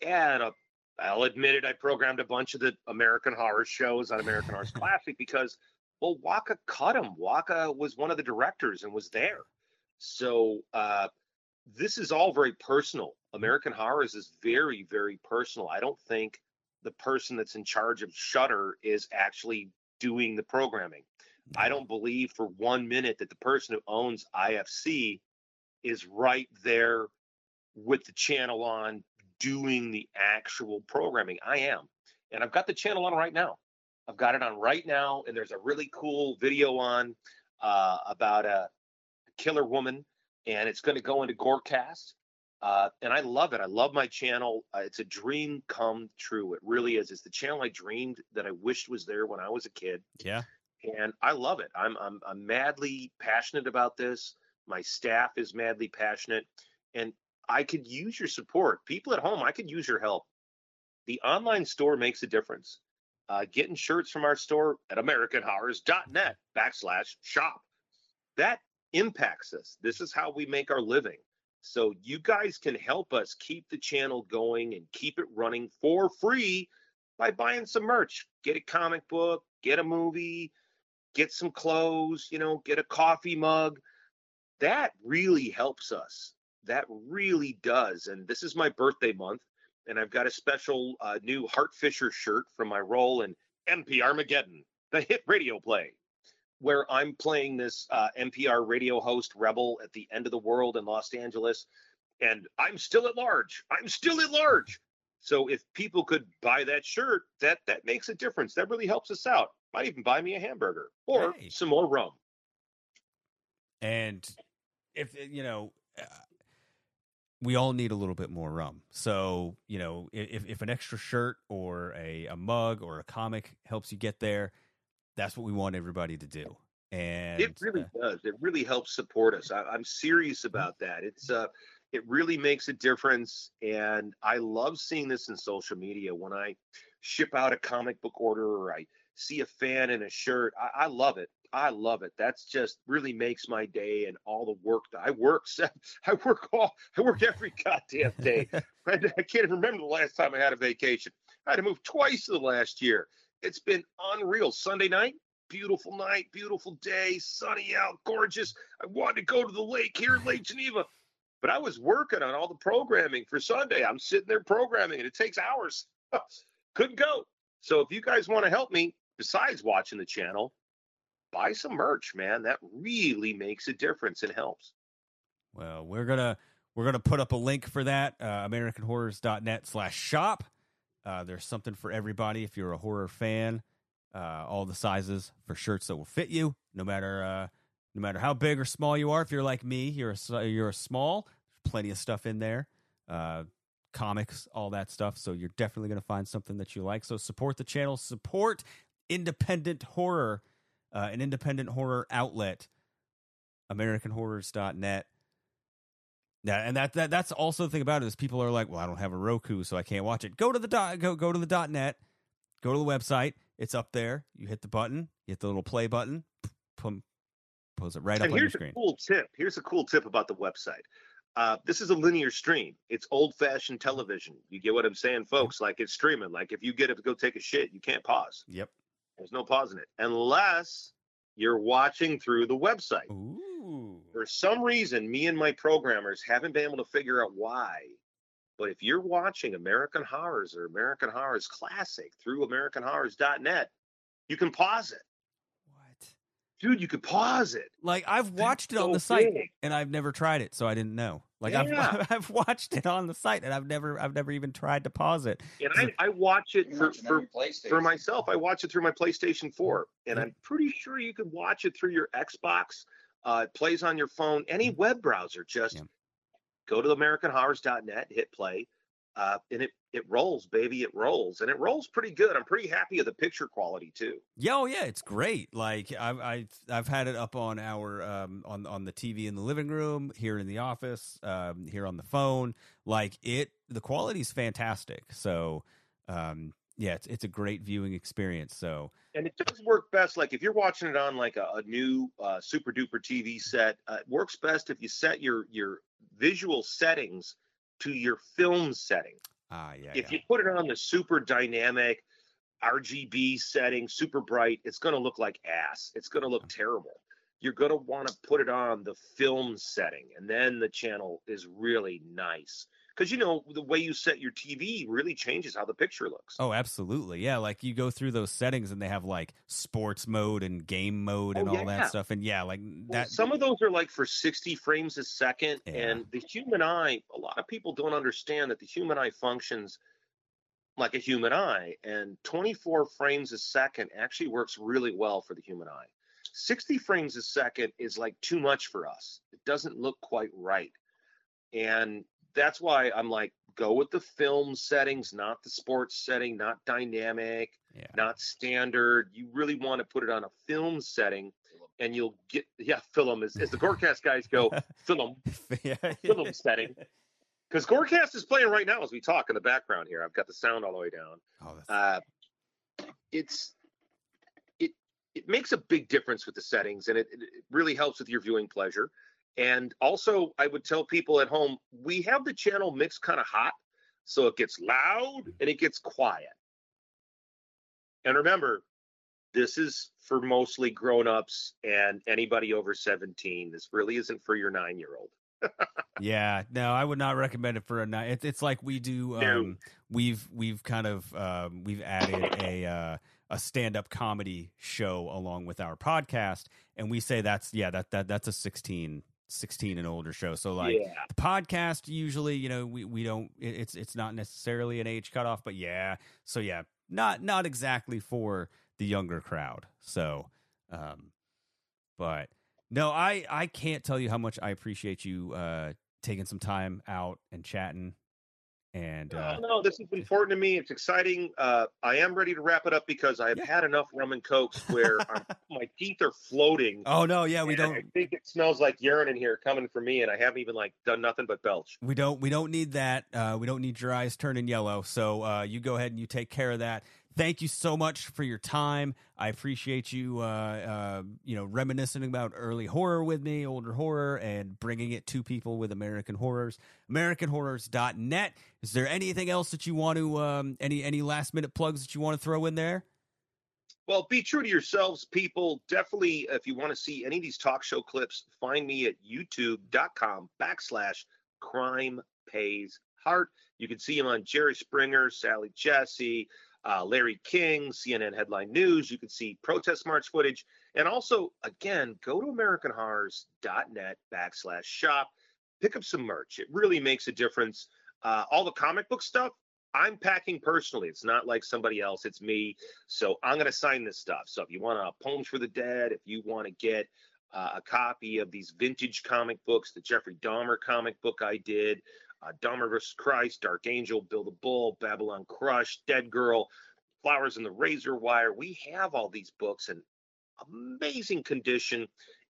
Yeah, and I'll admit it. I programmed a bunch of the American Horror shows on American Horror (laughs) Classic because, well, Waka cut him. Waka was one of the directors and was there. So uh, this is all very personal. American Horrors is very, very personal. I don't think the person that's in charge of Shudder is actually doing the programming. I don't believe for one minute that the person who owns IFC is right there with the channel on doing the actual programming. I am. And I've got the channel on right now. I've got it on right now. And there's a really cool video on uh, about a killer woman. And it's going to go into Gorecast. Uh, and I love it. I love my channel. Uh, it's a dream come true. It really is. It's the channel I dreamed that I wished was there when I was a kid Yeah. and I love it. I'm I'm I'm madly passionate about this. My staff is madly passionate, and I could use your support. People at home, I could use your help. The online store makes a difference. Uh, getting shirts from our store at AmericanHorrors.net backslash shop. That impacts us. This is how we make our living. So you guys can help us keep the channel going and keep it running for free by buying some merch. Get a comic book, get a movie, get some clothes, you know, get a coffee mug. That really helps us. That really does. And this is my birthday month, and I've got a special uh, new Hart Fisher shirt from my role in MP Armageddon. the hit radio play, where I'm playing this uh, NPR radio host rebel at the end of the world in Los Angeles, and I'm still at large. I'm still at large. So if people could buy that shirt, that that makes a difference. That really helps us out. Might even buy me a hamburger or Hey. some more rum. and if you know uh, we all need a little bit more rum so you know if, if an extra shirt or a, a mug or a comic helps you get there that's what we want everybody to do and it really uh, does. It really helps support us. I, I'm serious about that. It's uh, it really makes a difference, and I love seeing this in social media. When I ship out a comic book order or I see a fan in a shirt, I, I love it. I love it. That's just really makes my day and all the work that I work. (laughs) I work all. I work every goddamn day. (laughs) I, I can't even remember the last time I had a vacation. I had to move twice in the last year. It's been unreal. Sunday night, beautiful night, beautiful day, sunny out, gorgeous. I wanted to go to the lake here in Lake Geneva, but I was working on all the programming for Sunday. I'm sitting there programming, and it takes hours. (laughs) Couldn't go. So if you guys want to help me, besides watching the channel, buy some merch, man. That really makes a difference and helps. well we're gonna we're gonna put up a link for that uh, americanhorrors.net slash shop. Uh, there's something for everybody if you're a horror fan. Uh, all the sizes for shirts that will fit you no matter uh, no matter how big or small you are. If you're like me you're a, you're a small plenty of stuff in there uh, comics all that stuff. So you're definitely going to find something that you like. So support the channel support independent horror uh, an independent horror outlet americanhorrors.net yeah, and that, that that's also the thing about it is people are like, well, I don't have a Roku, so I can't watch it. Go to the dot go go to the dot net, go to the website. It's up there. You hit the button, you hit the little play button, pum, pulls it right up and on your here's a screen. cool tip. Here's a cool tip about the website. Uh, this is a linear stream. It's old-fashioned television. You get what I'm saying, folks? Like it's streaming. Like if you get up to go take a shit, you can't pause. Yep. There's no pausing it unless you're watching through the website. Ooh. For some reason, me and my programmers haven't been able to figure out why. But if you're watching American Horrors or American Horrors Classic through AmericanHorrors.net, you can pause it. What? Dude, you could pause it. Like I've watched it on so the site big. and I've never tried it, so I didn't know. Like Yeah. I've (laughs) I've watched it on the site and I've never I've never even tried to pause it. And I, I watch it for, watch it on for, for myself. I watch it through my PlayStation 4. And Yeah. I'm pretty sure you could watch it through your Xbox. Uh, it plays on your phone, any web browser. Just Yeah. go to AmericanHorrors.net, hit play, uh, and it, it rolls, baby. It rolls. And it rolls pretty good. I'm pretty happy with the picture quality, too. Yeah, oh yeah, it's great. Like I've I've I've had it up on our um on on the TV in the living room, here in the office, um here on the phone. Like it, the quality's fantastic. So, um yeah, it's it's a great viewing experience. So and it does work best like if you're watching it on like a, a new uh, super duper tv set uh, it works best if you set your your visual settings to your film setting ah yeah, if yeah. you put it on the super dynamic rgb setting super bright it's going to look like ass. It's going to look terrible. You're going to want to put it on the film setting and then the channel is really nice because you know the way you set your tv really changes how the picture looks Oh, absolutely. Yeah, like you go through those settings and they have like sports mode and game mode oh, and Oh, all yeah. that stuff. And yeah, like Well, that some of those are like for 60 frames a second Yeah. and the human eye a lot of people don't understand that the human eye functions like a human eye and 24 frames a second actually works really well for the human eye 60 frames a second is like too much for us it doesn't look quite right and that's why i'm like go with the film settings not the sports setting not dynamic yeah. not standard. You really want to put it on a film setting, and you'll get yeah, film as, as the Gorecast guys go, (laughs) film yeah. (laughs) film setting. Because Gorecast is playing right now as we talk in the background here. I've got the sound all the way down. Oh, that's, Uh, it's it it makes a big difference with the settings, and it, it it really helps with your viewing pleasure. And also, I would tell people at home, we have the channel mixed kind of hot, so it gets loud and it gets quiet. And remember, this is for mostly grown-ups and anybody over 17. This really isn't for your nine-year-old. (laughs) Yeah, no, I would not recommend it for a night. It's it's like we do. No. Um, we've we've kind of um, we've added a uh, a stand up comedy show along with our podcast, and we say that's yeah that that that's a 16, 16 and older show. So like yeah. the podcast usually you know we we don't it's it's not necessarily an age cutoff, but yeah. So yeah, not not exactly for the younger crowd. So, um, but no, I I can't tell you how much I appreciate you uh taking some time out and chatting. And uh, no, no, this is important to me. It's exciting. Uh, I am ready to wrap it up because I have Yeah. had enough rum and cokes where (laughs) my teeth are floating. oh no, yeah, we don't I think it smells like urine in here coming from me, and I haven't even like done nothing but belch. we don't we don't need that. Uh, we don't need your eyes turning yellow. So uh, you go ahead and you take care of that. Thank you so much for your time. I appreciate you, uh, uh, you know, reminiscing about early horror with me, older horror, and bringing it to people with American horrors. AmericanHorrors.net. Is there anything else that you want to, um, any any last minute plugs that you want to throw in there? Well, be true to yourselves, people. Definitely, if you want to see any of these talk show clips, find me at youtube.com backslash crime pays Hart. You can see them on Jerry Springer, Sally Jessy, uh, Larry King, CNN Headline News. You can see protest march footage. And also, again, go to AmericanHorrors.net backslash shop. Pick up some merch. It really makes a difference. Uh, all the comic book stuff, I'm packing personally. It's not like somebody else, it's me. So I'm going to sign this stuff. So if you want a Poems for the Dead, if you want to get uh, a copy of these vintage comic books, the Jeffrey Dahmer comic book I did, uh, Dahmer vs. Christ, Dark Angel, Bill the Bull, Babylon Crush, Dead Girl, Flowers in the Razor Wire. We have all these books in amazing condition,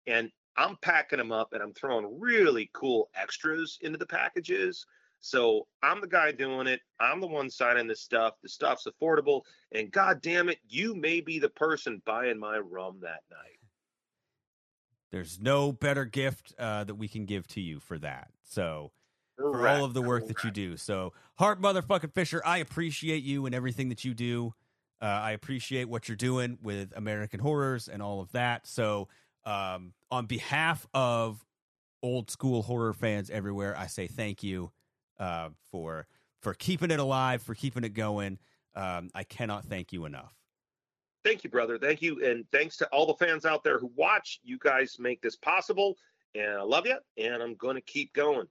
and I'm packing them up and I'm throwing really cool extras into the packages. So I'm the guy doing it. I'm the one signing this stuff. The stuff's affordable, and God damn it, you may be the person buying my rum that night. There's no better gift uh, that we can give to you for that. So for all of the work that you do. So, Hart motherfucking Fisher, I appreciate you and everything that you do. Uh, I appreciate what you're doing with American horrors and all of that. So, um, on behalf of old school horror fans everywhere, I say thank you uh, for for keeping it alive, for keeping it going. Um, I cannot thank you enough. Thank you, brother. Thank you, and thanks to all the fans out there who watch. You guys make this possible, and I love you. And I'm going to keep going.